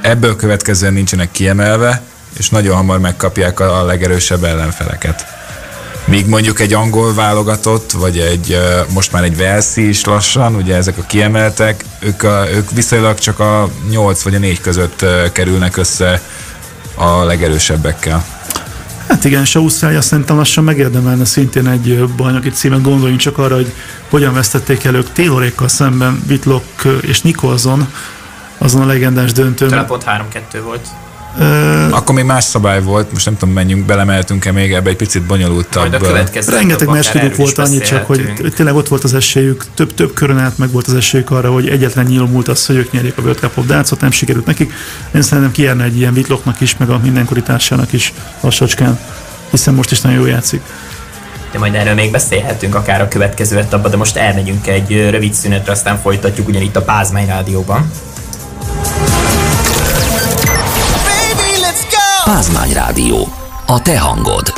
ebből következően nincsenek kiemelve, és nagyon hamar megkapják a legerősebb ellenfeleket. Míg mondjuk egy angol válogatott, vagy egy most már egy Velszi is lassan, ugye ezek a kiemeltek, ők, a, ők viszonylag csak a 8 vagy a 4 között kerülnek össze a legerősebbekkel. Hát igen, és Ausztrália szerintem lassan megérdemelne szintén egy bajnoki címet, gondoljunk csak arra, hogy hogyan vesztették el ők Taylorékkal szemben Whitlock és Nicholson azon a legendás döntőn. Talán pont 3-2 volt. Akkor még más szabály volt, most nem tudom, menjünk, belemeltünk-e még ebbe egy picit bonyolultabb. Rengeteg erről is volt annyi csak, hogy tényleg ott volt az esélyük, több, több körön át meg volt az esélyük arra, hogy egyetlen nyíló múlt az, hogy ők nyerjék a World Cup of Darts-ot, nem sikerült nekik. Én szerintem kijárna egy ilyen Whitlocknak is, meg a mindenkori társának is lassacskán, hiszen most is nagyon jól játszik. De majd erről még beszélhetünk akár a következő etapban, de most elmegyünk egy rövid szünetre, aztán folytatjuk ugyanitt a Pázmány Rádióban. Pázmány Rádió. A te hangod.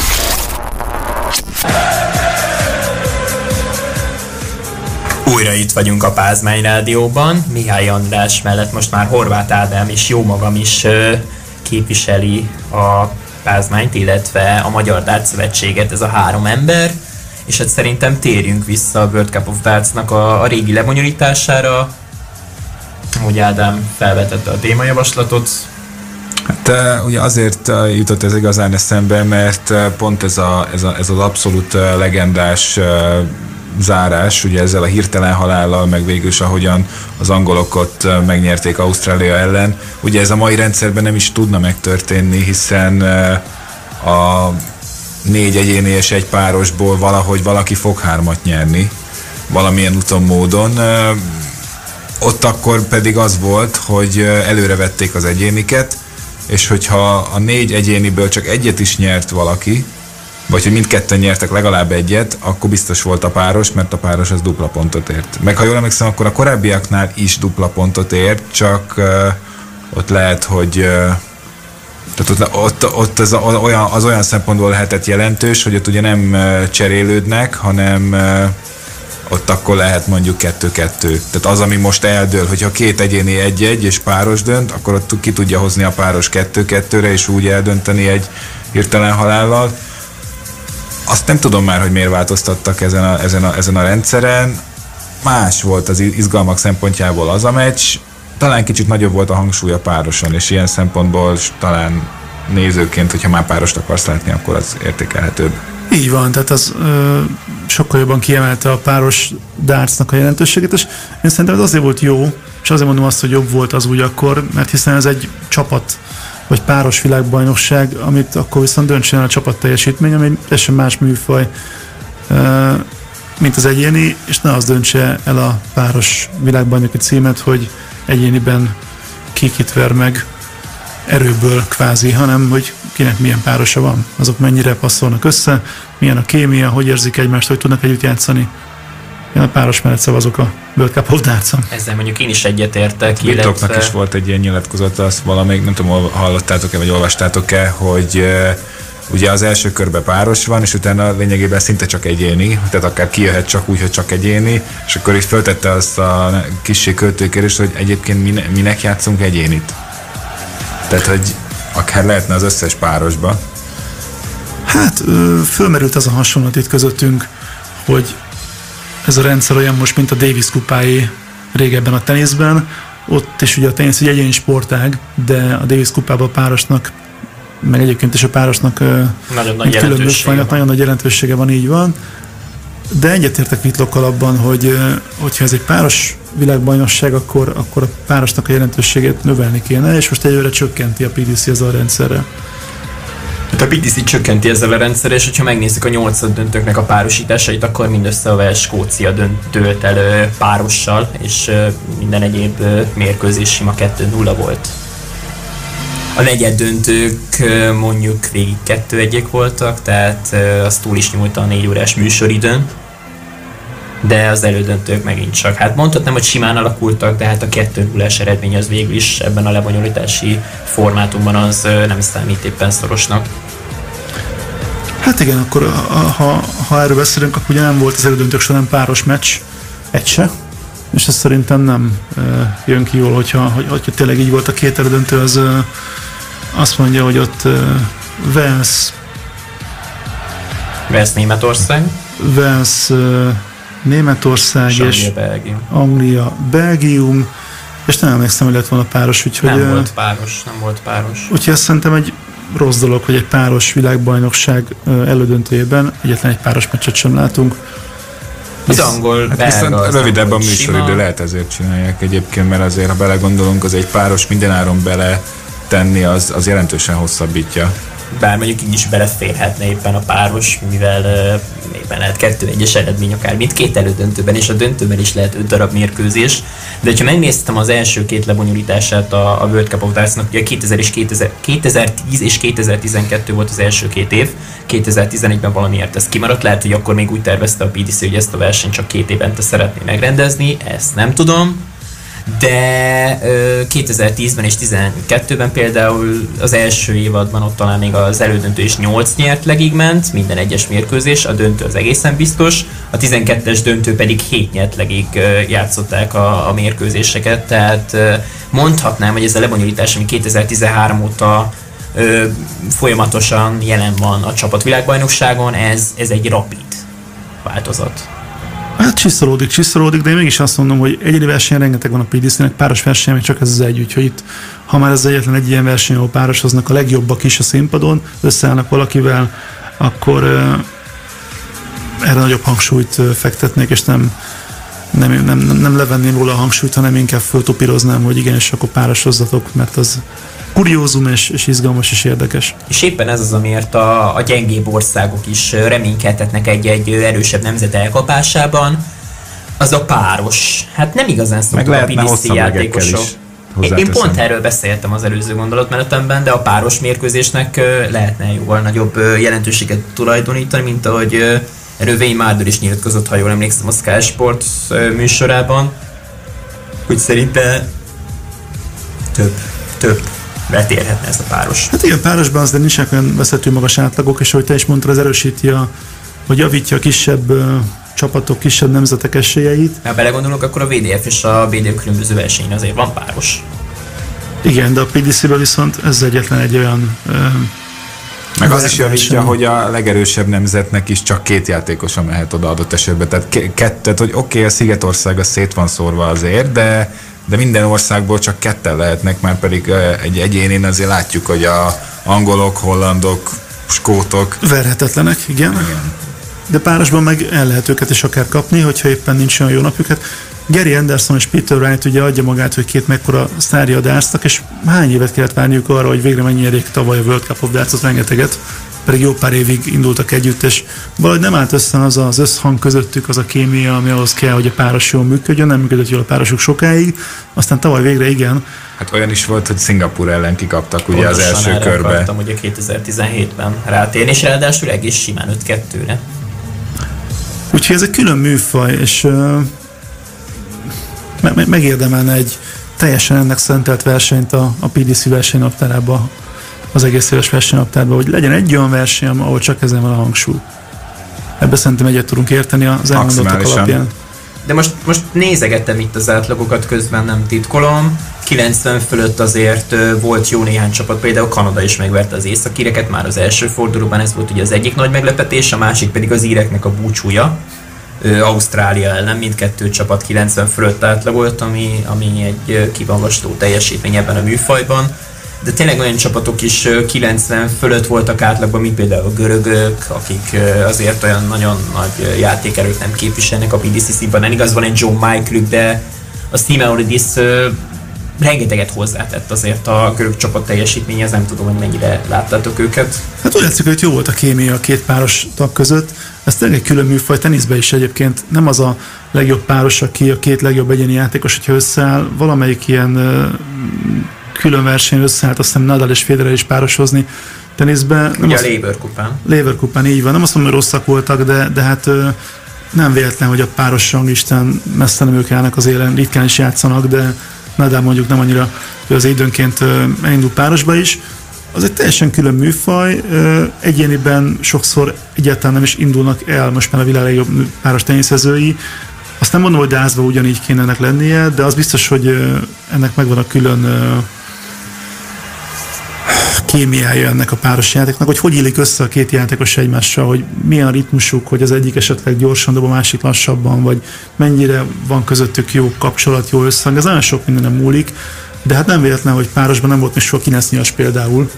Újra itt vagyunk a Pázmány Rádióban. Mihály András mellett most már Horváth Ádám és jó magam is képviseli a Pázmányt, illetve a Magyar Darts Szövetséget, ez a három ember. És hát szerintem térjünk vissza a World Cup of Darts-nak a, a régi lebonyolítására. Hogy Ádám felvetette a témajavaslatot, Hát ugye azért jutott ez igazán eszembe, mert pont ez, a, ez, a, ez az abszolút legendás zárás, ugye ezzel a hirtelen halállal, meg végül is ahogyan az angolok ott megnyerték Ausztrália ellen. Ugye ez a mai rendszerben nem is tudna megtörténni, hiszen a négy egyéni és egy párosból valahogy valaki fog hármat nyerni, valamilyen úton, módon. Ott akkor pedig az volt, hogy előre vették az egyéniket, és hogyha a négy egyéniből csak egyet is nyert valaki, vagy hogy mindketten nyertek legalább egyet, akkor biztos volt a páros, mert a páros az dupla pontot ért. Meg ha jól emlékszem, akkor a korábbiaknál is dupla pontot ért, csak uh, ott lehet, hogy uh, tehát ott, ott, ott az, olyan, az olyan szempontból lehetett jelentős, hogy ott ugye nem cserélődnek, hanem uh, ott akkor lehet mondjuk kettő-kettő. Tehát az, ami most eldől, hogyha két egyéni egy-egy és páros dönt, akkor ott ki tudja hozni a páros kettő-kettőre, és úgy eldönteni egy hirtelen halállal azt nem tudom már, hogy miért változtattak ezen a, ezen a, ezen a rendszeren. Más volt az izgalmak szempontjából az a meccs, talán kicsit nagyobb volt a hangsúly a pároson, és ilyen szempontból talán nézőként, hogyha már párost akarsz látni, akkor az értékelhetőbb. Így van, tehát az ö, sokkal jobban kiemelte a páros dárcnak a jelentőségét, és én szerintem ez azért volt jó, és azért mondom azt, hogy jobb volt az úgy akkor, mert hiszen ez egy csapat vagy páros világbajnokság, amit akkor viszont döntsön el a csapat teljesítmény, ami egy teljesen más műfaj, mint az egyéni, és ne az döntse el a páros világbajnoki címet, hogy egyéniben kikit ver meg erőből kvázi, hanem hogy kinek milyen párosa van, azok mennyire passzolnak össze, milyen a kémia, hogy érzik egymást, hogy tudnak együtt játszani. Én a páros mellett szavazok a World Cup of Ezzel mondjuk én is egyetértek. Bitoknak illetve... is volt egy ilyen nyilatkozata, azt valamelyik, nem tudom, hallottátok-e, vagy olvastátok-e, hogy uh, ugye az első körben páros van, és utána lényegében szinte csak egyéni, tehát akár kijöhet csak úgy, hogy csak egyéni, és akkor is föltette azt a kissé költőkérést, hogy egyébként minek játszunk egyénit. Tehát, hogy akár lehetne az összes párosba. Hát fölmerült az a hasonlat itt közöttünk, hogy ez a rendszer olyan most, mint a Davis kupái régebben a teniszben. Ott is ugye a tenisz egy egyéni sportág, de a Davis kupában a párosnak meg egyébként is a párosnak nagyon nagy van. nagyon nagy jelentősége van, így van. De egyetértek Vitlokkal abban, hogy hogyha ez egy páros világbajnokság, akkor, akkor a párosnak a jelentőségét növelni kéne, és most egyőre csökkenti a PDC az a rendszerre. Tehát a PTC csökkenti ezzel a rendszer, és ha megnézzük a nyolcad döntőknek a párosításait, akkor mindössze a Skócia döntőt elő párossal, és minden egyéb mérkőzés sima 2-0 volt. A negyed döntők mondjuk végig 2 1 voltak, tehát az túl is nyújta a 4 órás műsoridőn de az elődöntők megint csak. Hát mondhatnám, hogy simán alakultak, de hát a 2 0 eredmény az végül is ebben a lebonyolítási formátumban az nem számít éppen szorosnak. Hát igen, akkor ha, ha erről beszélünk, akkor ugye nem volt az elődöntők során páros meccs, egy se, és ez szerintem nem e, jön ki jól, hogyha, hogy, hogyha tényleg így volt a két elődöntő, az e, azt mondja, hogy ott e, Vance Vance Németország Vance e, Németország és, és Belgium. Anglia, Belgium, és nem emlékszem, hogy lett volna páros, úgyhogy... Nem volt páros, nem volt páros. Úgyhogy azt szerintem egy rossz dolog, hogy egy páros világbajnokság elődöntőjében egyetlen egy páros meccset sem látunk. Az angol, hát viszont rövidebb a műsoridő, lehet ezért csinálják egyébként, mert azért, ha belegondolunk, az egy páros mindenáron bele tenni, az, az jelentősen hosszabbítja bár mondjuk így is beleférhetne éppen a páros, mivel uh, éppen lehet kettő egyes eredmény akár mindkét elődöntőben, és a döntőben is lehet öt darab mérkőzés. De ha megnéztem az első két lebonyolítását a, a World Cup of Darts-nak, ugye 2000 és 2000, 2010 és 2012 volt az első két év, 2011-ben valamiért ez kimaradt, lehet, hogy akkor még úgy tervezte a PDC, hogy ezt a versenyt csak két évente szeretné megrendezni, ezt nem tudom de 2010-ben és 2012-ben például az első évadban ott talán még az elődöntő is 8 nyert legig ment, minden egyes mérkőzés, a döntő az egészen biztos, a 12-es döntő pedig 7 nyert legig játszották a, a mérkőzéseket, tehát mondhatnám, hogy ez a lebonyolítás, ami 2013 óta ö, folyamatosan jelen van a csapatvilágbajnokságon, ez, ez egy rapid változat. Hát csiszolódik, csiszolódik, de én mégis azt mondom, hogy egyedi verseny rengeteg van a PDC-nek, páros verseny, csak ez az egy, úgyhogy itt, ha már ez egyetlen egy ilyen verseny, ahol párosoznak a legjobbak is a színpadon, összeállnak valakivel, akkor uh, erre nagyobb hangsúlyt fektetnék, és nem, nem, nem, nem levenném róla a hangsúlyt, hanem inkább föltopíroznám, hogy igen, és akkor párosozzatok, mert az kuriózum és, és izgalmas és érdekes. És éppen ez az, amiért a, a gyengébb országok is reménykedhetnek egy-egy erősebb nemzet elkapásában, az a páros. Hát nem igazán szoktuk a PDC játékosok. Én, én pont erről beszéltem az előző gondolatmenetemben, de a páros mérkőzésnek lehetne jóval nagyobb jelentőséget tulajdonítani, mint ahogy Rövény Márdur is nyilatkozott, ha jól emlékszem a Sky Sport műsorában, hogy szerinte több, több betérhetne ez a páros. Hát igen, párosban azért nincsenek olyan veszető magas átlagok, és ahogy te is mondtad, az erősíti a, vagy javítja a kisebb csapatok, kisebb nemzetek esélyeit. Ha belegondolunk, akkor a VDF és a BDF különböző versenyen azért van páros. Igen, de a PDC-ből viszont ez egyetlen egy olyan uh, meg az is javítja, hogy a legerősebb nemzetnek is csak két játékosa mehet oda adott esetben. Tehát kettőt, hogy oké, okay, a Szigetország a szét van szórva azért, de de minden országból csak ketten lehetnek, már pedig egy egyénén azért látjuk, hogy a angolok, hollandok, skótok. Verhetetlenek, igen. igen. De párosban meg el lehet őket is akár kapni, hogyha éppen nincs olyan jó napjukat. Gary Anderson és Peter Wright ugye adja magát, hogy két mekkora sztárja dársztak, és hány évet kellett várniuk arra, hogy végre megnyerjék tavaly a World Cup of Darts, rengeteget pedig jó pár évig indultak együtt, és valahogy nem állt össze az az összhang közöttük, az a kémia, ami ahhoz kell, hogy a páros jól működjön, nem működött jól a párosok sokáig, aztán tavaly végre igen. Hát olyan is volt, hogy Szingapur ellen kikaptak ugye Pontosan az első körbe. Akartam ugye 2017-ben rátérni, és ráadásul egész simán 5-2-re. Úgyhogy ez egy külön műfaj, és uh, me- megérdemelne egy teljesen ennek szentelt versenyt a, a PDC versenynaptárába az egész éves versenynaptárban, hogy legyen egy olyan verseny, ahol csak ezen van a hangsúly. Ebbe szerintem egyet tudunk érteni az elmondottak alapján. De most, most nézegettem itt az átlagokat, közben nem titkolom. 90 fölött azért volt jó néhány csapat, például Kanada is megverte az északíreket már az első fordulóban, ez volt ugye az egyik nagy meglepetés, a másik pedig az íreknek a búcsúja. Ausztrália ellen mindkettő csapat 90 fölött átlagolt, ami, ami egy kivagasztó teljesítmény ebben a műfajban de tényleg olyan csapatok is 90 fölött voltak átlagban, mint például a görögök, akik azért olyan nagyon nagy játékerőt nem képviselnek a színpadon. Nem igaz, van egy John Michael, de a Simeonidis rengeteget hozzátett azért a görög csapat teljesítményhez, nem tudom, hogy mennyire láttátok őket. Hát úgy látszik, hogy jó volt a kémia a két páros tag között. Ez tényleg egy külön műfaj, teniszben is egyébként nem az a legjobb páros, aki a két legjobb egyéni játékos, hogyha összeáll, valamelyik ilyen külön verseny összeállt, azt hiszem Nadal és Federer is pároshozni teniszbe. Ugye azt, a Lever kupán. Lever kupán, így van. Nem azt mondom, hogy rosszak voltak, de, de hát nem véletlen, hogy a páros rangisten messze nem ők állnak az élen, ritkán is játszanak, de Nadal mondjuk nem annyira, hogy az időnként elindul párosba is. Az egy teljesen külön műfaj, egyéniben sokszor egyáltalán nem is indulnak el most már a világ legjobb páros teniszezői, azt nem mondom, hogy Dázba ugyanígy kéne ennek lennie, de az biztos, hogy ennek megvan a külön kémiája ennek a páros játéknak, hogy hogy illik össze a két játékos egymással, hogy milyen a ritmusuk, hogy az egyik esetleg gyorsan dob, a másik lassabban, vagy mennyire van közöttük jó kapcsolat, jó összhang. Ez nagyon sok minden múlik, de hát nem véletlen, hogy párosban nem volt még sok Kinesznyas például.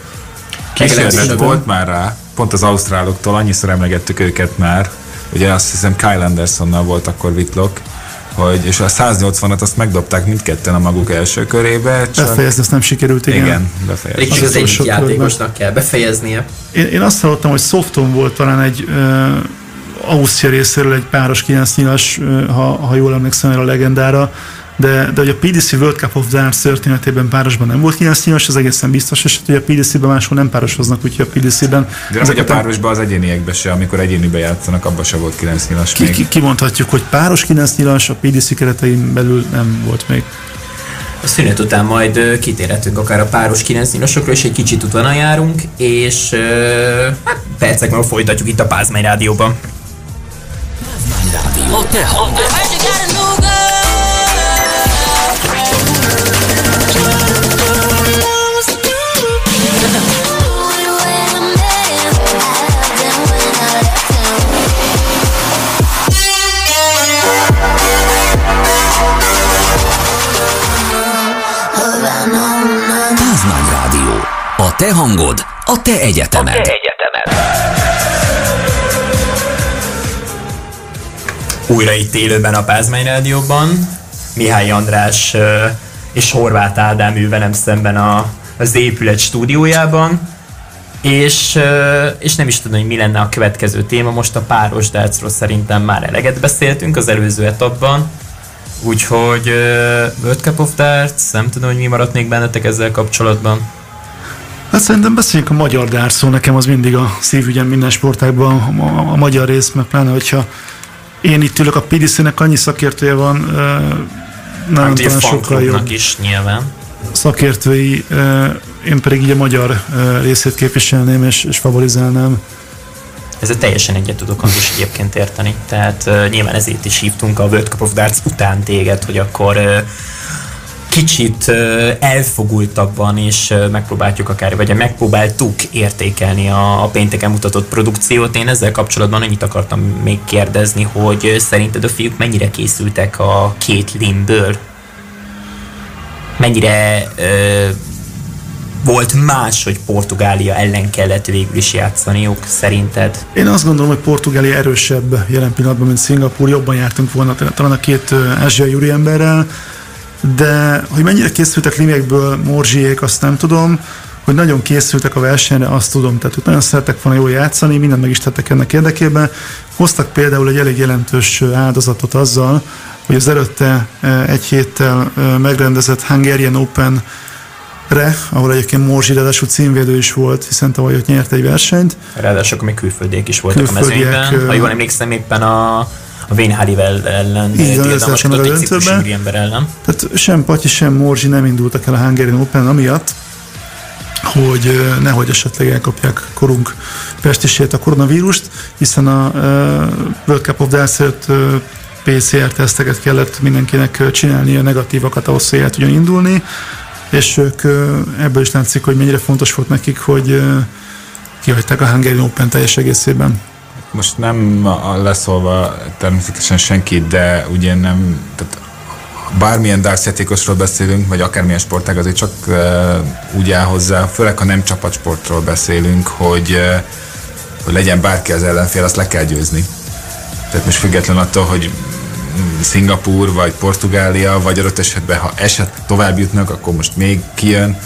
Kísérlet volt már rá, pont az ausztráloktól, annyiszor emlegettük őket már, ugye azt hiszem Kyle Andersonnal volt akkor Whitlock, hogy, és a 180-at azt megdobták mindketten a maguk első körébe. Csak... Befejezni azt nem sikerült, igen. Igen, befejezni. Csak az egyik játékosnak kell befejeznie. Én, én azt hallottam, hogy Softon volt talán egy uh, Ausztria részéről egy páros 9 nyilas, uh, ha, ha jól emlékszem erre a legendára, de, de hogy a PDC World Cup of Darts történetében párosban nem volt 9 nyilvos, az egészen biztos, és hogy a PDC-ben máshol nem párosoznak, úgyhogy a PDC-ben... De nem, hogy a párosban az egyéniekben se, amikor egyénibe játszanak, abban se volt 9 nyilas ki, még. Ki, kimondhatjuk, hogy páros 9 nyilas a PDC keretein belül nem volt még. A szünet után majd kitérhetünk akár a páros 9 és egy kicsit utána járunk, és hát percek múlva folytatjuk itt a Pázmány Rádióban. Pázmány Rádió. A te. A te hangod, a te egyetemed. A te egyetemed. Újra itt élőben a Pázmány Rádióban. Mihály András és Horváth Ádám ül velem szemben a, az épület stúdiójában. És, és nem is tudom, hogy mi lenne a következő téma. Most a páros dárcról szerintem már eleget beszéltünk az előző etapban. Úgyhogy World Cup of Darts, nem tudom, hogy mi maradt még bennetek ezzel kapcsolatban. Hát szerintem beszéljünk a magyar dárszó, nekem az mindig a szívügyem minden sportákban, a, a, a magyar rész, mert pláne, hogyha én itt ülök, a PDC-nek annyi szakértője van, nem hát talán sokkal jobb. is nyilván. Szakértői, én pedig így a magyar részét képviselném és, és favorizálnám. Ezzel teljesen egyet tudok is egyébként érteni. Tehát uh, nyilván ezért is hívtunk a World Cup of Darts után téged, hogy akkor uh, kicsit elfogultabban is megpróbáljuk akár, vagy megpróbáltuk értékelni a, a pénteken mutatott produkciót. Én ezzel kapcsolatban annyit akartam még kérdezni, hogy szerinted a fiúk mennyire készültek a két limből? Mennyire ö, volt más, hogy Portugália ellen kellett végül is játszaniuk, szerinted? Én azt gondolom, hogy Portugália erősebb jelen pillanatban, mint Szingapúr. Jobban jártunk volna talán a két ázsiai emberrel de hogy mennyire készültek limiekből morzsiék, azt nem tudom, hogy nagyon készültek a versenyre, azt tudom, tehát hogy nagyon szerettek volna jól játszani, mindent meg is tettek ennek érdekében. Hoztak például egy elég jelentős áldozatot azzal, hogy az előtte egy héttel megrendezett Hungarian Open Re, ahol egyébként Morzsi ráadásul címvédő is volt, hiszen tavaly ott nyert egy versenyt. Ráadásul még külföldiek is voltak külföldiek, a mezőnyben. Ha jól emlékszem, éppen a a Wayne Halivel ellen meg a döntőben. ember ellen. Tehát sem Patyi, sem Morzsi nem indultak el a Hungarian Open amiatt, hogy nehogy esetleg elkapják korunk pestisét a koronavírust, hiszen a World Cup of Darts PCR teszteket kellett mindenkinek csinálnia, negatívakat ahhoz, hogy el tudjon indulni, és ők ebből is látszik, hogy mennyire fontos volt nekik, hogy kihagyták a Hungarian Open teljes egészében most nem leszólva természetesen senkit, de ugye nem, tehát bármilyen darts játékosról beszélünk, vagy akármilyen sportág, azért csak uh, úgy áll hozzá, főleg ha nem csapatsportról beszélünk, hogy, uh, hogy legyen bárki az ellenfél, azt le kell győzni. Tehát most független attól, hogy Szingapúr, vagy Portugália, vagy adott esetben, ha eset tovább jutnak, akkor most még kijön,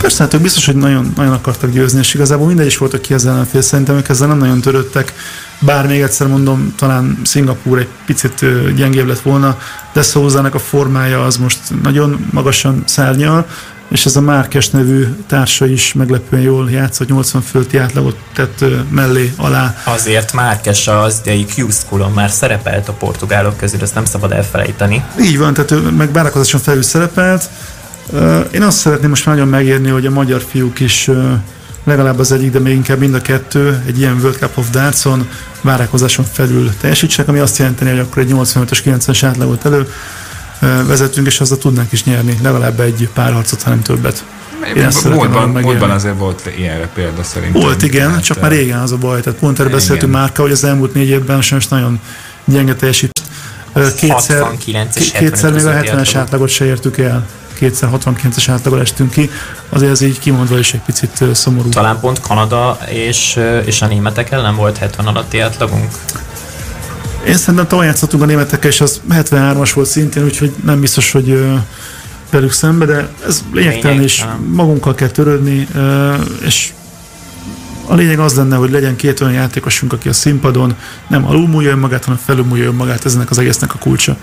Persze, hát ők biztos, hogy nagyon, nagyon akartak győzni, és igazából mindegy is voltak ki az ellenfél, szerintem ők ezzel nem nagyon törődtek, bár még egyszer mondom, talán Szingapúr egy picit gyengébb lett volna, de Szózának a formája az most nagyon magasan szárnyal, és ez a Márkes nevű társa is meglepően jól játszott, 80 fölötti átlagot tett mellé, alá. Azért Márkes az idei q már szerepelt a portugálok közül, ezt nem szabad elfelejteni. Így van, tehát ő meg várakozáson felül szerepelt, én azt szeretném most nagyon megérni, hogy a magyar fiúk is legalább az egyik, de még inkább mind a kettő egy ilyen World Cup of Darts-on várakozáson felül teljesítsenek, ami azt jelenteni, hogy akkor egy 85-ös, 90-es átlagot elő vezetünk, és azzal tudnánk is nyerni legalább egy pár harcot, hanem többet. Én múltban, múltban azért volt ilyenre példa szerintem. Volt, igen, hát, csak már régen az a baj. Tehát pont erre beszéltünk már, hogy az elmúlt négy évben sajnos nagyon gyenge teljesít. Kétszer, kétszer még a 70-es átlagot se értük el kétszer 69-es átlagol estünk ki, azért ez így kimondva is egy picit szomorú. Talán pont Kanada és, és a németek ellen volt 70 alatti átlagunk? Én szerintem tavaly játszottunk a németekkel, és az 73-as volt szintén, úgyhogy nem biztos, hogy velük szembe, de ez lényegtelen, és magunkkal kell törődni, és a lényeg az lenne, hogy legyen két olyan játékosunk, aki a színpadon nem alulmúlja önmagát, hanem felülmúlja önmagát, ez ennek az egésznek a kulcsa.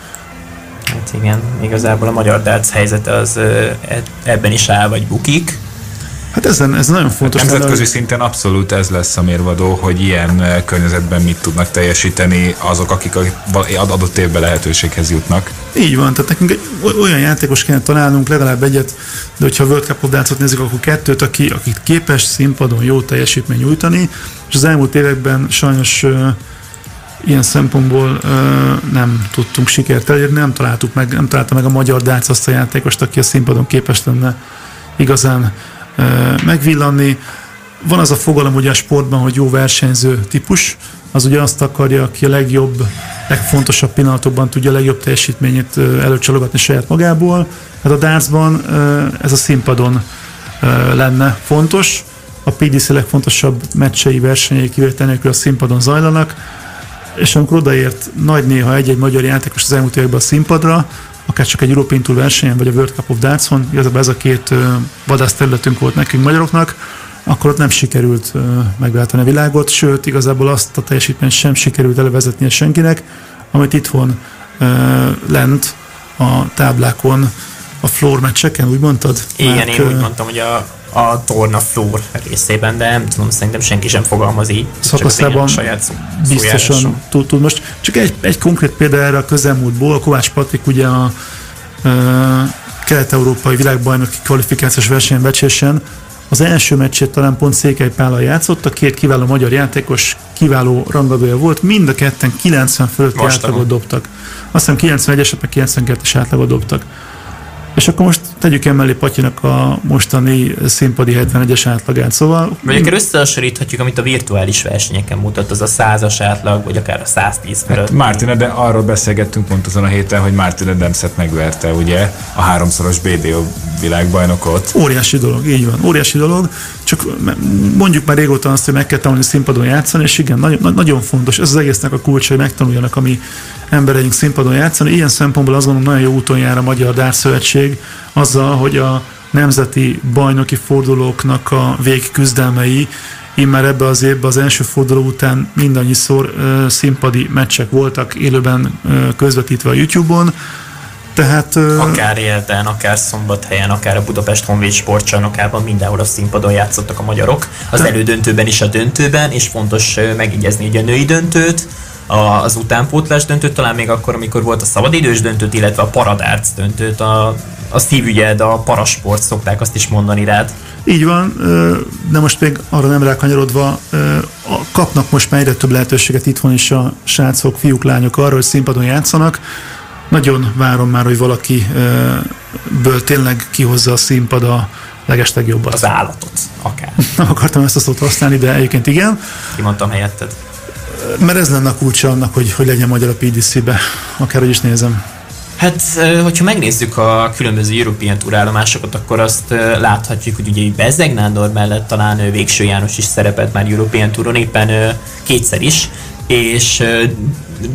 Hát igen, igazából a magyar darts helyzete az ebben is áll vagy bukik. Hát ezen, ez nagyon fontos. Hát nemzetközi szinten abszolút ez lesz a mérvadó, hogy ilyen környezetben mit tudnak teljesíteni azok, akik adott évben lehetőséghez jutnak. Így van, tehát nekünk egy olyan játékos kéne találnunk, legalább egyet, de hogyha a World Cup of nézzük, akkor kettőt, aki, akik képes színpadon jó teljesítmény nyújtani, és az elmúlt években sajnos uh, ilyen szempontból uh, nem tudtunk sikert elérni, nem találtuk meg, nem találta meg a magyar dác azt a játékost, aki a színpadon képes lenne igazán megvillanni. Van az a fogalom ugye a sportban, hogy jó versenyző típus, az ugye azt akarja, aki a legjobb, legfontosabb pillanatokban tudja a legjobb teljesítményét előcsalogatni saját magából. Hát a dartsban ez a színpadon lenne fontos. A PDC legfontosabb meccsei, versenyei kivétel nélkül a színpadon zajlanak, és amikor odaért nagy néha egy-egy magyar játékos az elmúlt években a színpadra, akár csak egy European Tour versenyen, vagy a World Cup of Darts-on, igazából ez a két vadász területünk volt nekünk magyaroknak, akkor ott nem sikerült megváltani a világot, sőt, igazából azt a teljesítményt sem sikerült elővezetnie senkinek, amit itthon lent a táblákon, a floor meccseken, úgy mondtad? Igen, Mert, én úgy mondtam, hogy a a torna floor részében, de nem tudom, szerintem senki sem fogalmaz így. Szakaszában saját biztosan tud, tud. Most csak egy, egy konkrét példa erre a közelmúltból, Kovács Patrik ugye a, a kelet-európai világbajnoki kvalifikációs versenyen becsésen az első meccsét talán pont Székely Pála játszott, a két kiváló magyar játékos kiváló rangadója volt, mind a ketten 90 fölötti átlagot dobtak. Azt hiszem 91-eset, meg 92-es átlagot dobtak. És akkor most tegyük emellé Patyinak a mostani színpadi 71-es átlagát. Szóval... Vagy akár összehasonlíthatjuk, amit a virtuális versenyeken mutat, az a százas átlag, vagy akár a 110 fölött. Hát Martin de arról beszélgettünk pont azon a héten, hogy Martin Adamset megverte, ugye, a háromszoros BDO világbajnokot. Óriási dolog, így van, óriási dolog. Csak mondjuk már régóta azt, hogy meg kell tanulni színpadon játszani, és igen, nagyon, nagyon fontos, ez az egésznek a kulcs, hogy megtanuljanak a mi embereink színpadon játszani. Ilyen szempontból azt gondolom, nagyon jó úton jár a Magyar Dárszövetség azzal, hogy a nemzeti bajnoki fordulóknak a végküzdelmei immár ebbe az évben az első forduló után mindannyiszor uh, színpadi meccsek voltak élőben uh, közvetítve a YouTube-on, tehát, akár élten, akár szombathelyen, akár a Budapest Honvéd sportcsarnokában, mindenhol a színpadon játszottak a magyarok. Az elődöntőben is a döntőben, és fontos megjegyezni hogy a női döntőt, az utánpótlás döntőt, talán még akkor, amikor volt a szabadidős döntőt, illetve a paradárc döntőt, a, a szívügyed, a parasport szokták azt is mondani rád. Így van, de most még arra nem rákanyarodva, kapnak most már egyre több lehetőséget itthon is a srácok, fiúk, lányok arra, hogy színpadon játszanak. Nagyon várom már, hogy valakiből tényleg kihozza a színpad a legeslegjobbat. Az állatot, akár. Nem akartam ezt a szót használni, de egyébként igen. Kimondtam helyetted. Mert ez lenne a kulcsa annak, hogy, hogy legyen magyar a PDC-be, akárhogy is nézem. Hát, hogyha megnézzük a különböző European Tour állomásokat, akkor azt láthatjuk, hogy ugye Bezeg Nándor mellett talán Végső János is szerepelt már European Touron, éppen kétszer is, és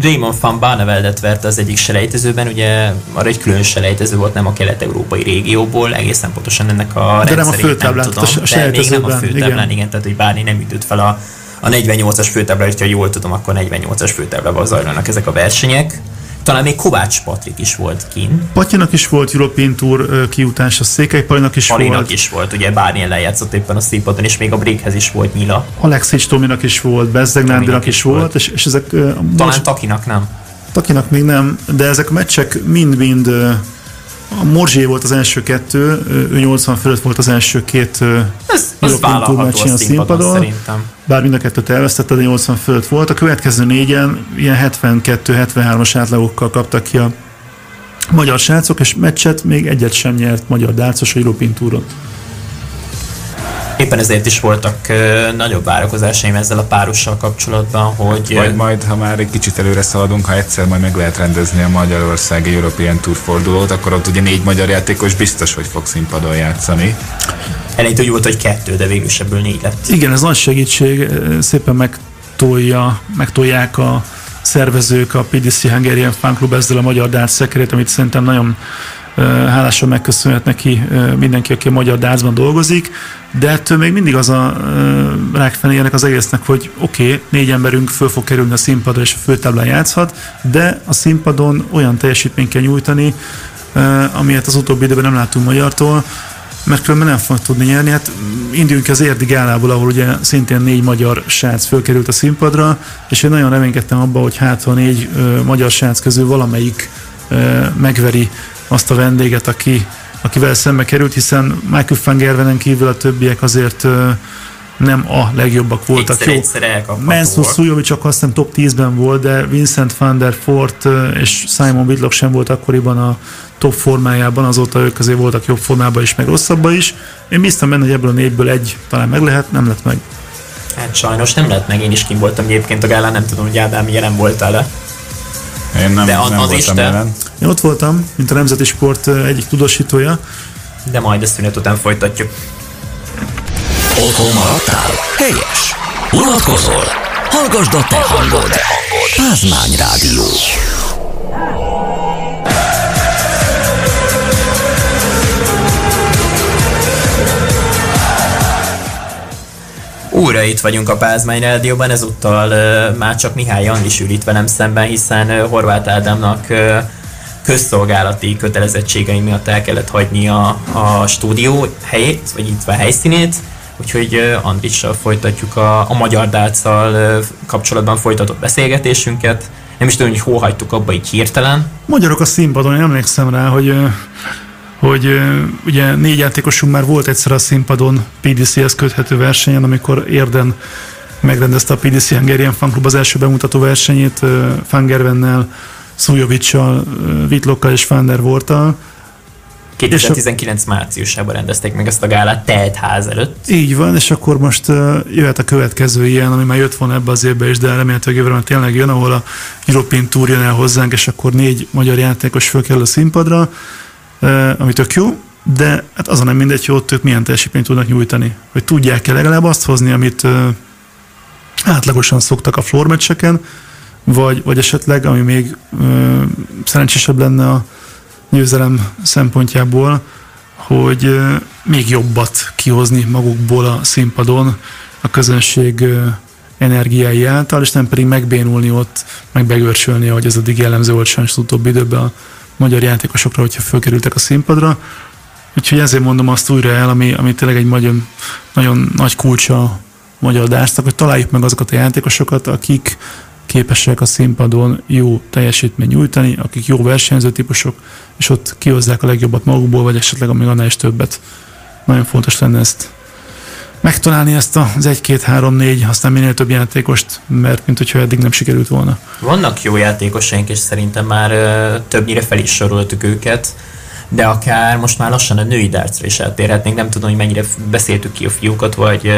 Raymond van Barneveldet verte az egyik selejtezőben, ugye arra egy külön selejtező volt, nem a kelet-európai régióból, egészen pontosan ennek a de nem a főtáblán, nem tudom, a de még nem a főtáblán, igen. igen, tehát hogy Bárni nem ütött fel a, a 48-as főtábla, hogyha jól tudom, akkor 48-as főtáblában zajlanak ezek a versenyek talán még Kovács Patrik is volt kin. Patyanak is volt European Tour kiutás, a Székely Palinak is Palinak volt. is volt, ugye bármilyen lejátszott éppen a színpadon, és még a Breakhez is volt Nyila. Alexics Tominak is volt, Bezzeg is, is volt, volt. És, és ezek... Talán most... Takinak nem. Takinak még nem, de ezek a meccsek mind-mind a Morzsé volt az első kettő, ő 80 fölött volt az első két ez, ez meccsen a színpadon, szerintem. Bár mind a kettőt elvesztette, de 80 fölött volt. A következő négyen ilyen 72-73-as átlagokkal kaptak ki a magyar srácok, és meccset még egyet sem nyert magyar dárcos a European Touron. Éppen ezért is voltak nagyobb várakozásaim ezzel a párossal kapcsolatban, hogy... Majd, majd, ha már egy kicsit előre szaladunk, ha egyszer majd meg lehet rendezni a Magyarországi European Tour fordulót, akkor ott ugye négy magyar játékos biztos, hogy fog színpadon játszani. Eleinte úgy volt, hogy kettő, de végül ebből négy lett. Igen, ez nagy segítség, szépen megtolja, megtolják a szervezők, a PDC Hungarian Fan Club ezzel a magyar dárc szekerét, amit szerintem nagyon hálásan megköszönhet neki mindenki, aki a magyar dárcban dolgozik, de ettől még mindig az a rákfenéjének az egésznek, hogy oké, okay, négy emberünk föl fog kerülni a színpadra és a főtáblán játszhat, de a színpadon olyan teljesítményt kell nyújtani, amilyet az utóbbi időben nem látunk magyartól, mert különben nem fog tudni nyerni. Hát induljunk az érdi gálából, ahol ugye szintén négy magyar srác fölkerült a színpadra, és én nagyon reménykedtem abban, hogy hát ha négy ö, magyar srác közül valamelyik ö, megveri azt a vendéget, aki, akivel szembe került, hiszen Michael van Gervenen kívül a többiek azért nem a legjobbak voltak. Egyszer, egyszer Mansour Szujovic csak azt hiszem top 10-ben volt, de Vincent van der Fort és Simon Whitlock sem volt akkoriban a top formájában, azóta ők azért voltak jobb formában is, meg rosszabbban is. Én biztos benne, hogy ebből a négyből egy talán meg lehet, nem lett meg. Hát sajnos nem lett meg, én is kim voltam egyébként a gálán, nem tudom, hogy Ádám jelen voltál-e. Én nem, De nem az voltam jelen. Én ott voltam, mint a Nemzeti Sport egyik tudósítója. De majd a szünet után folytatjuk. Otthon maradtál? Helyes! Unatkozol? Hallgasd a te hangod! Pázmány Rádió. Újra itt vagyunk a Pázmány Rádióban, ezúttal uh, már csak Mihály Anglis ül itt velem szemben, hiszen uh, Horváth Ádámnak uh, közszolgálati kötelezettségei miatt el kellett hagyni a, a stúdió helyét, vagy itt a helyszínét, úgyhogy Andrissal folytatjuk a, a magyar dálccal kapcsolatban folytatott beszélgetésünket. Nem is tudom, hogy hol hagytuk abba így hirtelen. Magyarok a színpadon, én emlékszem rá, hogy hogy ugye négy játékosunk már volt egyszer a színpadon PDC-hez köthető versenyen, amikor Érden megrendezte a PDC Hungarian Fan Club az első bemutató versenyét Fangervennel, Szujovicsal, Vitlokkal és Fander Vortal. 2019 a... márciusában rendezték meg ezt a gálát telt ház előtt. Így van, és akkor most uh, jöhet a következő ilyen, ami már jött volna ebbe az évbe is, de remélhetőleg jövőre tényleg jön, ahol a European Tour jön el hozzánk, és akkor négy magyar játékos fölkerül a színpadra ami tök jó, de hát az a nem mindegy, hogy ott ők milyen teljesítményt tudnak nyújtani. Hogy tudják-e legalább azt hozni, amit átlagosan szoktak a floormeccseken, vagy, vagy esetleg, ami még ö, szerencsésebb lenne a győzelem szempontjából, hogy még jobbat kihozni magukból a színpadon a közönség ö, energiái által, és nem pedig megbénulni ott, meg begörcsölni, ahogy ez addig jellemző volt sajnos az utóbbi időben a magyar játékosokra, hogyha fölkerültek a színpadra. Úgyhogy ezért mondom azt újra el, ami, ami tényleg egy nagyon, nagyon nagy kulcsa a magyar dásnak, hogy találjuk meg azokat a játékosokat, akik képesek a színpadon jó teljesítmény nyújtani, akik jó versenyző típusok, és ott kihozzák a legjobbat magukból, vagy esetleg még annál is többet. Nagyon fontos lenne ezt megtalálni ezt az 1-2-3-4, aztán minél több játékost, mert mint hogyha eddig nem sikerült volna. Vannak jó játékosaink, és szerintem már többnyire fel is soroltuk őket de akár most már lassan a női dárcra is eltérhetnénk. Nem tudom, hogy mennyire beszéltük ki a fiúkat, vagy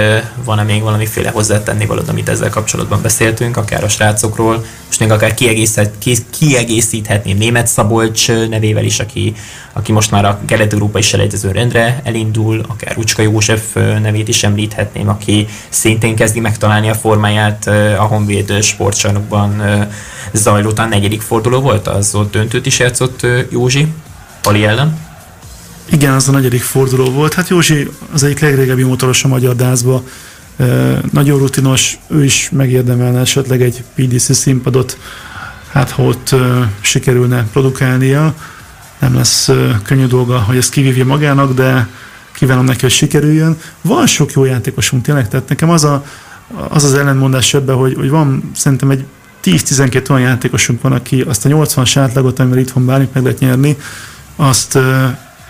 van-e még valamiféle hozzátenni valód, amit ezzel kapcsolatban beszéltünk, akár a srácokról. Most még akár kiegészít, kiegészíthetném német Szabolcs nevével is, aki, aki most már a kelet-európai selejtező rendre elindul, akár Rucska József nevét is említhetném, aki szintén kezdi megtalálni a formáját a Honvéd sportcsarnokban zajló, a negyedik forduló volt, az ott döntőt is játszott Józsi. Pali ellen? Igen, az a negyedik forduló volt. Hát Józsi az egyik legrégebbi motoros a magyar dázba. E, nagyon rutinos, ő is megérdemelne esetleg egy PDC színpadot, hát ha ott e, sikerülne produkálnia. Nem lesz e, könnyű dolga, hogy ezt kivívja magának, de kívánom neki, hogy sikerüljön. Van sok jó játékosunk tényleg, tehát nekem az a, az, az ellenmondás ebben, hogy, hogy van szerintem egy 10-12 olyan játékosunk van, aki azt a 80-as átlagot, amivel itthon bármit meg lehet nyerni, azt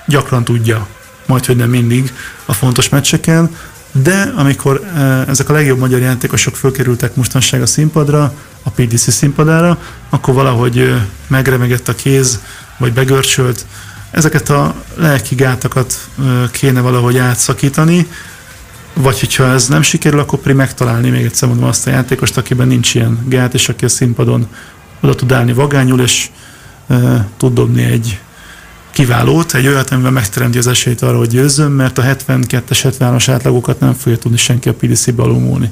gyakran tudja, majd hogy nem mindig a fontos meccseken, de amikor ezek a legjobb magyar játékosok fölkerültek mostanság a színpadra, a PDC színpadára, akkor valahogy megremegett a kéz, vagy begörcsölt. Ezeket a lelki gátakat kéne valahogy átszakítani, vagy hogyha ez nem sikerül, akkor pedig megtalálni még egyszer mondom azt a játékost, akiben nincs ilyen gát, és aki a színpadon oda tud állni vagányul, és e, tud dobni egy, kiválót, egy olyat, amivel megteremti az esélyt arra, hogy győzzön, mert a 72-es, 70-as átlagokat nem fogja tudni senki a PDC-be alulmúlni.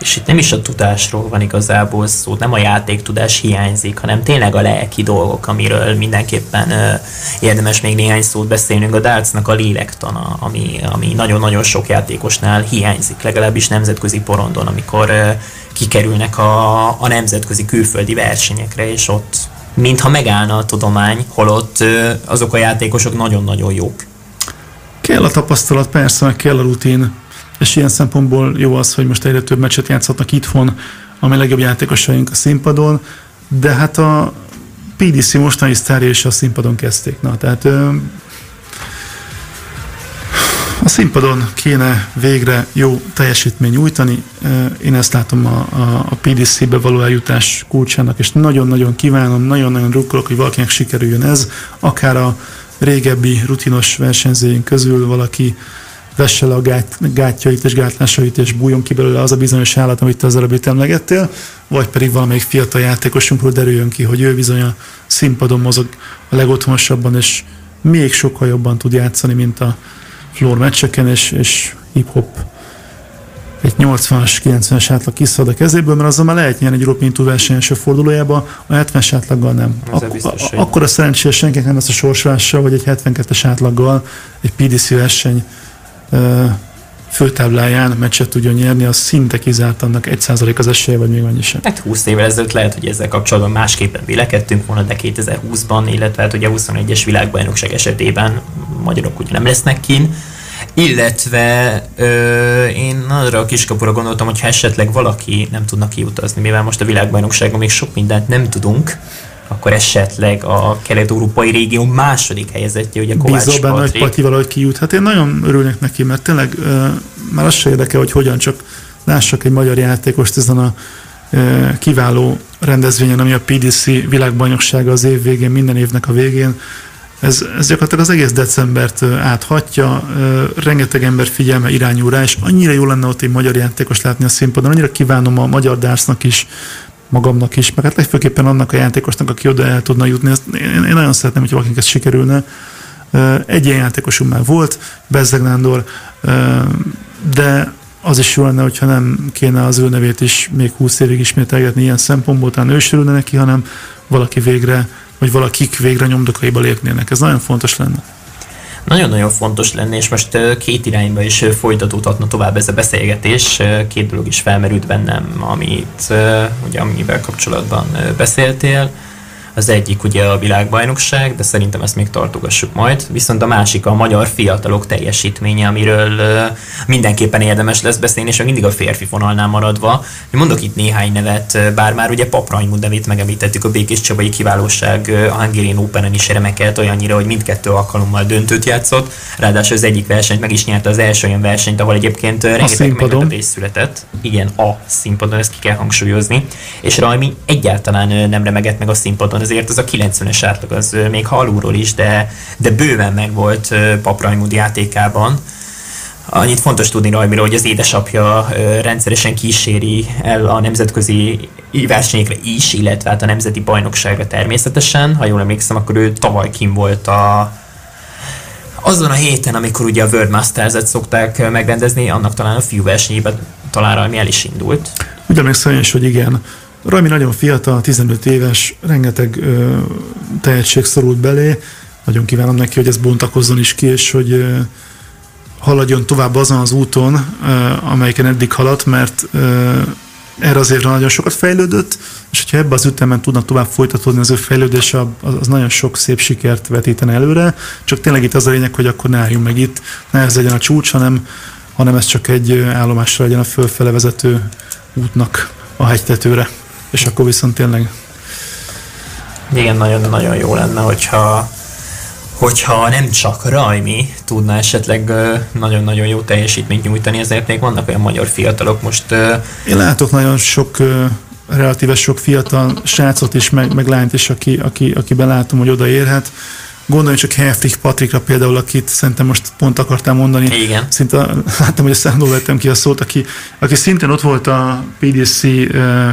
És itt nem is a tudásról van igazából szó, nem a játéktudás hiányzik, hanem tényleg a lelki dolgok, amiről mindenképpen ö, érdemes még néhány szót beszélnünk. A dartsnak a lélektana, ami, ami nagyon-nagyon sok játékosnál hiányzik, legalábbis nemzetközi porondon, amikor ö, kikerülnek a, a nemzetközi külföldi versenyekre, és ott mintha megállna a tudomány, holott azok a játékosok nagyon-nagyon jók. Kell a tapasztalat, persze, meg kell a rutin, és ilyen szempontból jó az, hogy most egyre több meccset játszhatnak itthon, ami legjobb játékosaink a színpadon, de hát a PDC mostani sztárja is a színpadon kezdték. Na, tehát a színpadon kéne végre jó teljesítmény nyújtani. Én ezt látom a, a, a PDC-be való eljutás kulcsának, és nagyon-nagyon kívánom, nagyon-nagyon drukkolok, hogy valakinek sikerüljön ez, akár a régebbi rutinos versenyzőink közül valaki vesse le a gát, gátjait és gátlásait, és bújjon ki belőle az a bizonyos állat, amit te az előbb emlegettél, vagy pedig valamelyik fiatal játékosunkról derüljön ki, hogy ő bizony a színpadon mozog a legotthonosabban, és még sokkal jobban tud játszani, mint a floor meccseken, és, és hip-hop. Egy 80-as, 90-es átlag kiszad a kezéből, mert azzal már lehet nyerni egy European Tour verseny első fordulójába, a 70-es átlaggal nem. Ak- a- akkor a szerencsére senkinek nem lesz a sorsvása, hogy egy 72-es átlaggal egy PDC verseny főtábláján meccset tudjon nyerni, az szinte kizárt annak 1% az esélye, vagy még annyi sem. Hát 20 évvel ezelőtt lehet, hogy ezzel kapcsolatban másképpen vélekedtünk volna, de 2020-ban, illetve hát ugye a 21-es világbajnokság esetében magyarok ugye nem lesznek kin. Illetve ö, én arra a kiskapura gondoltam, hogy ha esetleg valaki nem tudna kiutazni, mivel most a világbajnokságon még sok mindent nem tudunk, akkor esetleg a kelet-európai régió második helyezettje, ugye Kovács Bízol benne, hogy Pati valahogy kijut. Hát én nagyon örülnek neki, mert tényleg uh, már az se érdekel, hogy hogyan csak lássak egy magyar játékost ezen a uh, kiváló rendezvényen, ami a PDC világbajnoksága az év végén, minden évnek a végén. Ez, ez gyakorlatilag az egész decembert áthatja, rengeteg ember figyelme irányul rá, és annyira jó lenne ott egy magyar játékos látni a színpadon, annyira kívánom a magyar dársznak is, magamnak is, meg hát legfőképpen annak a játékosnak, aki oda el tudna jutni. Ezt én, én nagyon szeretném, hogy valakinek ez sikerülne. Egy ilyen játékosunk már volt, Bezzeg Nándor, de az is jó lenne, hogyha nem kéne az ő nevét is még 20 évig ismételgetni ilyen szempontból, talán ő is neki, hanem valaki végre, vagy valakik végre nyomdokaiba lépnének. Ez nagyon fontos lenne nagyon-nagyon fontos lenne, és most két irányba is folytatódhatna tovább ez a beszélgetés. Két dolog is felmerült bennem, amit, ugye, amivel kapcsolatban beszéltél. Az egyik ugye a világbajnokság, de szerintem ezt még tartogassuk majd. Viszont a másik a magyar fiatalok teljesítménye, amiről mindenképpen érdemes lesz beszélni, és mindig a férfi vonalnál maradva. Mondok itt néhány nevet, bár már ugye Paprajmund nevét megemlítettük, a Békés Csabai kiválóság a Hungarian Open-en is remekelt olyannyira, hogy mindkettő alkalommal döntőt játszott. Ráadásul az egyik versenyt meg is nyerte az első olyan versenyt, ahol egyébként rengeteg meglepetés született. Igen, a színpadon, ezt ki kell hangsúlyozni. És Rajmi egyáltalán nem remegett meg a színpadon azért az a 90-es átlag az még alulról is, de, de bőven meg volt Paprajmud játékában. Annyit fontos tudni Rajmiról, hogy az édesapja rendszeresen kíséri el a nemzetközi versenyekre is, illetve hát a nemzeti bajnokságra természetesen. Ha jól emlékszem, akkor ő tavaly kim volt a, azon a héten, amikor ugye a World Masters-et szokták megrendezni, annak talán a fiú versenyében talán Rajmi el is indult. Úgy emlékszem is, hogy igen. Rajmi nagyon fiatal, 15 éves, rengeteg ö, tehetség szorult belé. Nagyon kívánom neki, hogy ez bontakozzon is ki, és hogy ö, haladjon tovább azon az úton, ö, amelyiken eddig haladt, mert ö, erre az évre nagyon sokat fejlődött, és hogyha ebbe az ütemben tudnak tovább folytatódni az ő fejlődése, az, az nagyon sok szép sikert vetítene előre. Csak tényleg itt az a lényeg, hogy akkor ne álljunk meg itt, ne ez legyen a csúcs, hanem, hanem ez csak egy állomásra legyen a fölfele vezető útnak a hegytetőre és akkor viszont tényleg... Igen, nagyon-nagyon jó lenne, hogyha hogyha nem csak Rajmi tudná esetleg nagyon-nagyon jó teljesítményt nyújtani, ezért még vannak olyan magyar fiatalok most... Én látok nagyon sok relatíve sok fiatal srácot is, meg, meg lányt is, aki, aki, akiben látom, hogy odaérhet. Gondolj csak Hefrich Patrikra például, akit szerintem most pont akartál mondani. Igen. Szinte láttam, hogy a számról vettem ki a szót, aki, aki szintén ott volt a PDC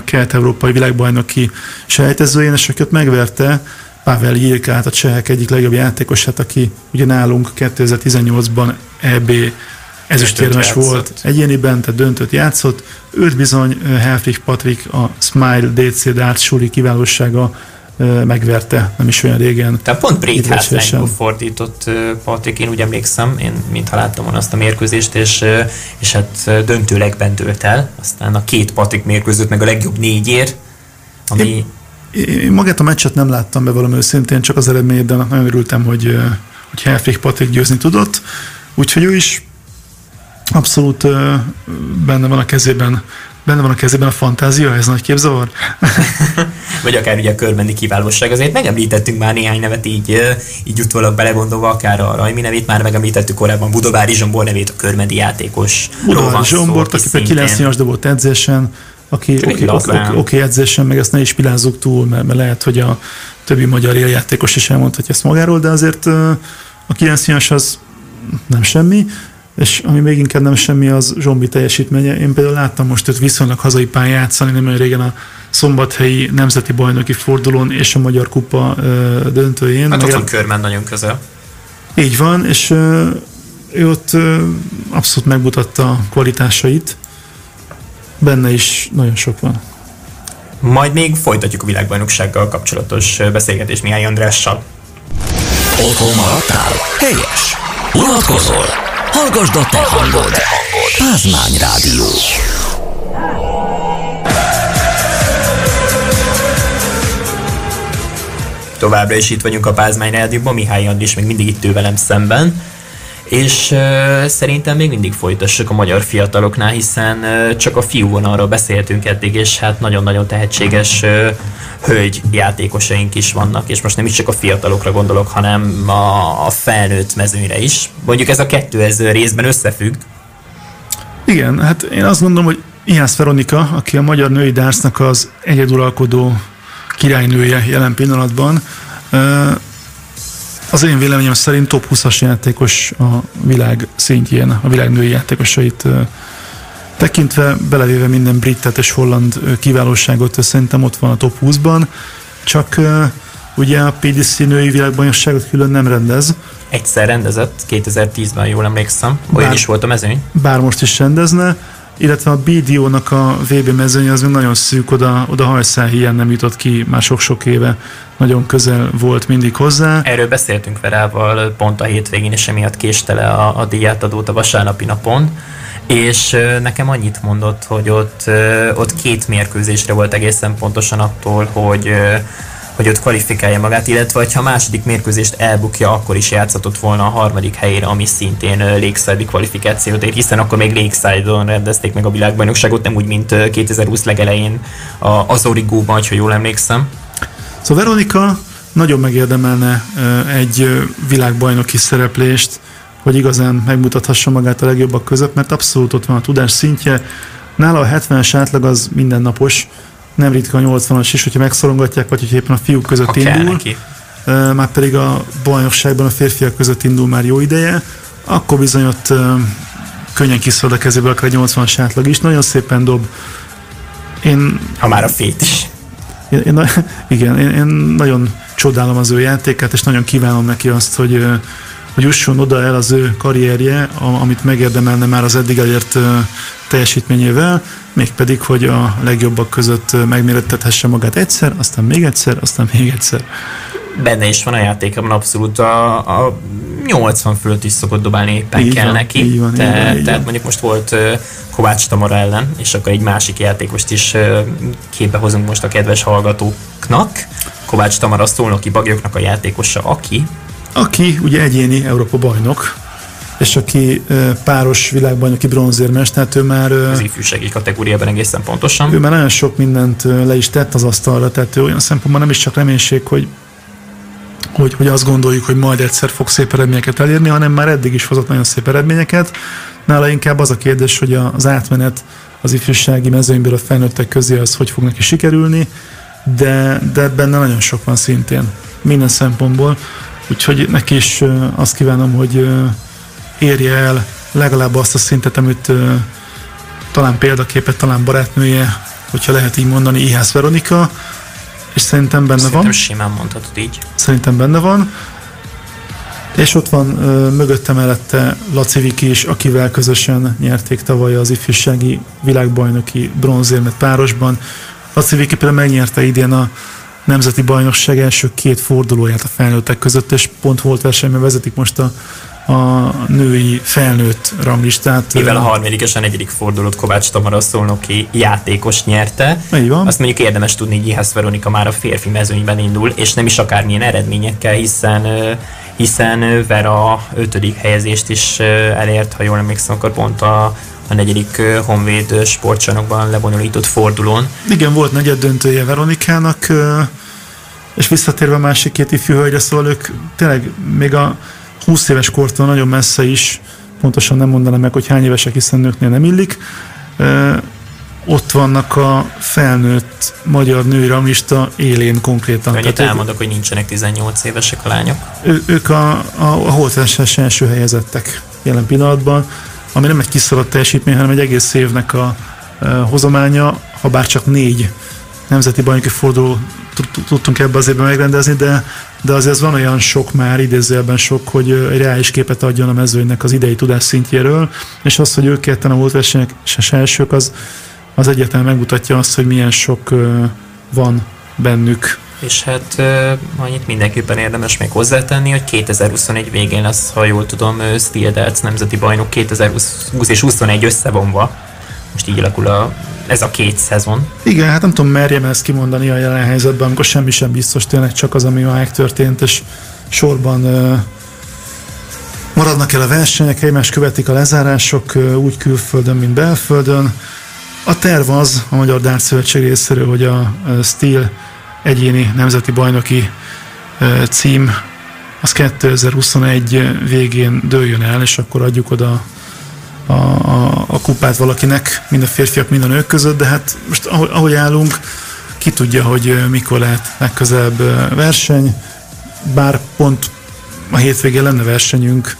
kelet-európai világbajnoki sejtezőjén, és aki ott megverte Pavel Jirkát, a csehek egyik legjobb játékosát, aki ugye nálunk 2018-ban EB ezüstérmes volt egyéniben, tehát döntött játszott. Őt bizony Helfrich Patrik, a Smile DC Darts Suri kiválósága megverte, nem is olyan régen. Tehát pont Break fordított Patrik, én úgy emlékszem, én mintha láttam volna azt a mérkőzést, és, és hát döntőleg bent el, aztán a két Patrik mérkőzött meg a legjobb négyért, ami... Én, én magát a meccset nem láttam be valami őszintén, csak az eredményét, de nagyon örültem, hogy, hogy Helfrich Patrik győzni tudott. Úgyhogy ő is abszolút benne van a kezében benne van a kezében a fantázia, ez nagy képzavar? Vagy akár ugye a körbendi kiválóság. Azért megemlítettünk már néhány nevet így, így utólag belegondolva, akár a Rajmi nevét már megemlítettük korábban, Budovári Zsombor nevét, a körbendi játékos. Budovári Zsombor, aki szintén... 9 éves dobott edzésen, aki oké, okay, okay, okay, okay, edzésen, meg ezt ne is pilázzuk túl, mert, mert lehet, hogy a többi magyar játékos is elmondhatja ezt magáról, de azért a 9 éves az nem semmi és ami még inkább nem semmi, az Zsombi teljesítménye. Én például láttam most őt viszonylag hazai pályán játszani, nem olyan régen a szombathelyi nemzeti bajnoki fordulón és a Magyar Kupa ö, döntőjén. Hát ott van Körmen nagyon közel. Így van, és ö, ő ott ö, abszolút megmutatta a kvalitásait. Benne is nagyon sok van. Majd még folytatjuk a világbajnoksággal kapcsolatos beszélgetést Mihály Andrással. Otthon maradtál? Helyes! Unatkozol? Hallgasd a te hangod! Pázmány Rádió. Továbbra is itt vagyunk a Pázmány Rádióban, Mihály Andris még mindig itt ő velem szemben és uh, szerintem még mindig folytassuk a magyar fiataloknál, hiszen uh, csak a fiú vonalról beszéltünk eddig, és hát nagyon-nagyon tehetséges uh, hölgy játékosaink is vannak, és most nem is csak a fiatalokra gondolok, hanem a, a felnőtt mezőnyre is. Mondjuk ez a kettő ez részben összefügg. Igen, hát én azt gondolom, hogy Ihász Veronika, aki a magyar női dárcnak az egyeduralkodó királynője jelen pillanatban, az én véleményem szerint top 20-as játékos a világ szintjén, a világ női játékosait tekintve, belevéve minden britet és holland kiválóságot, szerintem ott van a top 20-ban, csak ugye a PDC női világbajnokságot külön nem rendez. Egyszer rendezett, 2010-ben jól emlékszem, olyan bár, is volt a mezőny. Bár most is rendezne, illetve a BDO-nak a VB mezőny az még nagyon szűk, oda, oda hajszál hiány nem jutott ki már sok-sok éve, nagyon közel volt mindig hozzá. Erről beszéltünk Verával pont a hétvégén, és emiatt késte le a, a díjátadót a vasárnapi napon, és nekem annyit mondott, hogy ott, ott két mérkőzésre volt egészen pontosan attól, hogy hogy ott kvalifikálja magát, illetve ha második mérkőzést elbukja, akkor is játszhatott volna a harmadik helyére, ami szintén Lakeside kvalifikációt ér, hiszen akkor még Lakeside-on rendezték meg a világbajnokságot, nem úgy, mint 2020 legelején az Origóban, ha jól emlékszem. Szóval Veronika nagyon megérdemelne egy világbajnoki szereplést, hogy igazán megmutathassa magát a legjobbak között, mert abszolút ott van a tudás szintje. Nála a 70-es átlag az mindennapos, nem ritka a 80-as is, hogyha megszorongatják, vagy hogy éppen a fiúk között ha indul. Neki. Már pedig a bajnokságban a férfiak között indul már jó ideje, akkor bizony ott könnyen kiszól a kezéből akár egy 80-as átlag is. Nagyon szépen dob. Én, ha már a fét is. Én, én, igen, én, én nagyon csodálom az ő játékát, és nagyon kívánom neki azt, hogy, hogy jusson oda el az ő karrierje, amit megérdemelne már az eddig elért teljesítményével, mégpedig, hogy a legjobbak között megmérettethesse magát egyszer, aztán még egyszer, aztán még egyszer. Benne is van a játékában abszolút a, a 80 fölött is szokott dobálni éppen így kell van, neki. Így van, Te, így van, így tehát van. mondjuk most volt Kovács Tamara ellen, és akkor egy másik játékost is képbe hozunk most a kedves hallgatóknak. Kovács Tamara szolnoki bagyoknak a játékosa, aki aki ugye egyéni Európa bajnok, és aki páros világbajnoki bronzérmes, tehát ő már... Az ifjúsági kategóriában egészen pontosan. Ő már nagyon sok mindent le is tett az asztalra, tehát ő olyan szempontból nem is csak reménység, hogy hogy, hogy azt gondoljuk, hogy majd egyszer fog szép eredményeket elérni, hanem már eddig is hozott nagyon szép eredményeket. Nála inkább az a kérdés, hogy az átmenet az ifjúsági mezőnyből a felnőttek közé az hogy fog neki sikerülni, de, de benne nagyon sok van szintén, minden szempontból. Úgyhogy neki is azt kívánom, hogy érje el legalább azt a szintet, amit talán példaképet, talán barátnője, hogyha lehet így mondani, Ihász Veronika, és szerintem benne szerintem van. simán mondhatod így. Szerintem benne van. És ott van mögötte mellette Laci Viki is, akivel közösen nyerték tavaly az ifjúsági világbajnoki bronzérmet párosban. Laci Viki például megnyerte idén a nemzeti bajnokság első két fordulóját a felnőttek között, és pont volt versenyben vezetik most a a női felnőtt ranglistát. Mivel a harmadik és a negyedik fordulót Kovács Tamara szolnoki játékos nyerte, Így van. azt mondjuk érdemes tudni, hogy Ihász Veronika már a férfi mezőnyben indul, és nem is akármilyen eredményekkel, hiszen hiszen Vera ötödik helyezést is elért, ha jól emlékszem, akkor pont a, a negyedik Honvéd sportcsarnokban lebonyolított fordulón. Igen, volt negyed döntője Veronikának, és visszatérve a másik két ifjú hölgyre, szóval ők tényleg még a 20 éves kortól nagyon messze is, pontosan nem mondanám meg, hogy hány évesek, hiszen nőknél nem illik, ott vannak a felnőtt magyar női ranglista élén konkrétan. Annyit elmondok, hogy nincsenek 18 évesek a lányok. Ő, ők a, a, a holtversenyen első helyezettek jelen pillanatban, ami nem egy kiszaladt teljesítmény, hanem egy egész évnek a, a hozománya, ha bár csak négy nemzeti bajnoki forduló tudtunk ebbe az évben megrendezni, de, de azért van olyan sok már, idézőjelben sok, hogy egy reális képet adjon a mezőnynek az idei tudás szintjéről, és az, hogy ők ketten a volt versenyek és elsők, az, az egyetlen megmutatja azt, hogy milyen sok van bennük. És hát uh, annyit mindenképpen érdemes még hozzátenni, hogy 2021 végén lesz, ha jól tudom, Steel Darts nemzeti bajnok 2020 és 21 összevonva. Most így alakul a ez a két szezon. Igen, hát nem tudom, merjem ezt kimondani a jelen helyzetben, amikor semmi sem biztos, tényleg csak az, ami már történt, és sorban maradnak el a versenyek, egymást követik a lezárások uh, úgy külföldön, mint belföldön. A terv az a Magyar Dárc Szövetség részéről, hogy a Steel egyéni nemzeti bajnoki cím az 2021 végén dőljön el, és akkor adjuk oda a, a, a kupát valakinek, mind a férfiak, mind a nők között, de hát most ahogy, ahogy állunk, ki tudja, hogy mikor lehet legközelebb verseny, bár pont a hétvégén lenne versenyünk,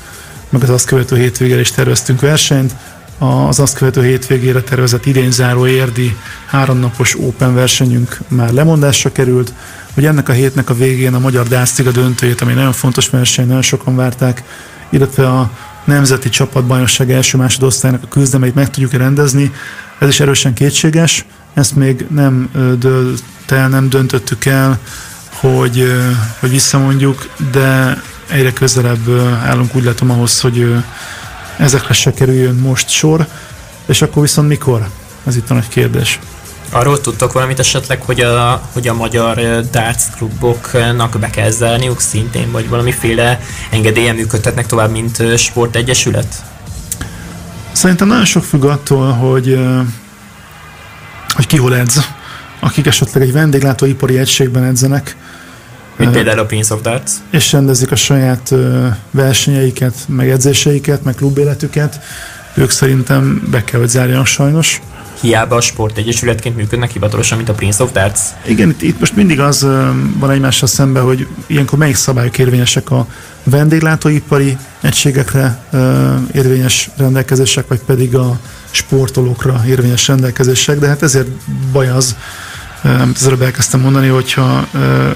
meg az azt követő hétvégére is terveztünk versenyt, az azt követő hétvégére tervezett idényzáró érdi háromnapos Open versenyünk már lemondásra került, hogy ennek a hétnek a végén a Magyar Dásztiga döntőjét, ami nagyon fontos verseny, nagyon sokan várták, illetve a nemzeti csapatbajnokság első másodosztálynak a küzdelmeit meg tudjuk rendezni. Ez is erősen kétséges, ezt még nem dölt el, nem döntöttük el, hogy, hogy visszamondjuk, de egyre közelebb állunk úgy látom ahhoz, hogy ezekre se kerüljön most sor, és akkor viszont mikor? Ez itt a nagy kérdés. Arról tudtok valamit esetleg, hogy a, hogy a magyar darts kluboknak be kell zárniuk szintén, vagy valamiféle engedélyen működtetnek tovább, mint sportegyesület? Szerintem nagyon sok függ attól, hogy, hogy ki hol edz. Akik esetleg egy vendéglátóipari egységben edzenek, mint például a Prince of Darts. És rendezik a saját versenyeiket, meg edzéseiket, meg klubéletüket. Ők szerintem be kell, hogy zárjanak sajnos hiába a sportegyesületként működnek hivatalosan, mint a Prince of Darts. Igen, itt, itt most mindig az van egymással szemben, hogy ilyenkor melyik szabályok érvényesek a vendéglátóipari egységekre érvényes rendelkezések, vagy pedig a sportolókra érvényes rendelkezések, de hát ezért baj az, amit az előbb elkezdtem mondani, hogyha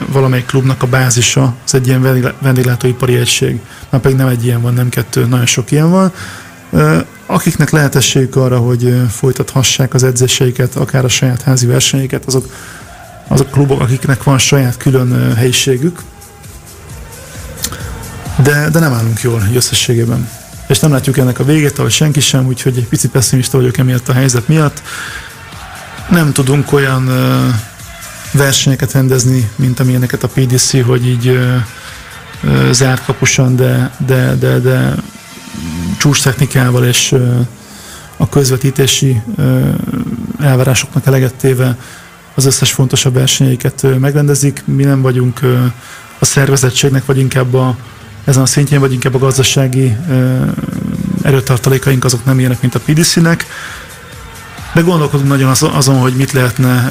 valamelyik klubnak a bázisa az egy ilyen vendéglátóipari egység, már pedig nem egy ilyen van, nem kettő, nagyon sok ilyen van, akiknek lehetőségük arra, hogy folytathassák az edzéseiket, akár a saját házi versenyeiket, azok, azok klubok, akiknek van saját külön helyiségük, de, de nem állunk jól összességében. És nem látjuk ennek a végét, ahogy senki sem, úgyhogy egy pici pessimista vagyok emiatt a helyzet miatt. Nem tudunk olyan versenyeket rendezni, mint amilyeneket a PDC, hogy így zárt kapusan, de, de, de, de csúcs technikával és a közvetítési elvárásoknak eleget téve az összes fontosabb versenyeiket megrendezik. Mi nem vagyunk a szervezettségnek, vagy inkább a, ezen a szintjén, vagy inkább a gazdasági erőtartalékaink azok nem ilyenek, mint a PDC-nek. De gondolkodunk nagyon azon, hogy mit lehetne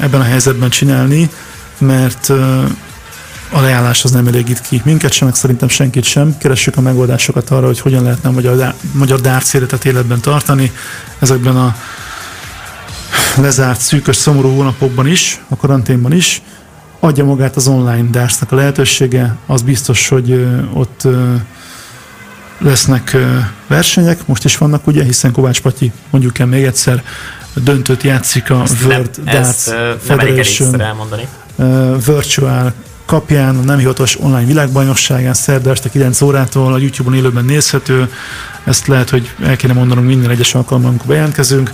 ebben a helyzetben csinálni, mert a leállás az nem elégít ki minket sem, meg szerintem senkit sem. Keressük a megoldásokat arra, hogy hogyan lehetne a magyar, magyar dárc életet életben tartani ezekben a lezárt, szűkös, szomorú hónapokban is, a karanténban is. Adja magát az online dárcnak a lehetősége, az biztos, hogy ott lesznek versenyek, most is vannak ugye, hiszen Kovács Patyi, mondjuk el még egyszer, döntőt játszik a ezt World nem, Darts Federation elmondani. Virtual kapján, a nem hivatalos online világbajnokságán, szerda este 9 órától a YouTube-on élőben nézhető. Ezt lehet, hogy el kéne mondanunk minden egyes alkalommal, amikor bejelentkezünk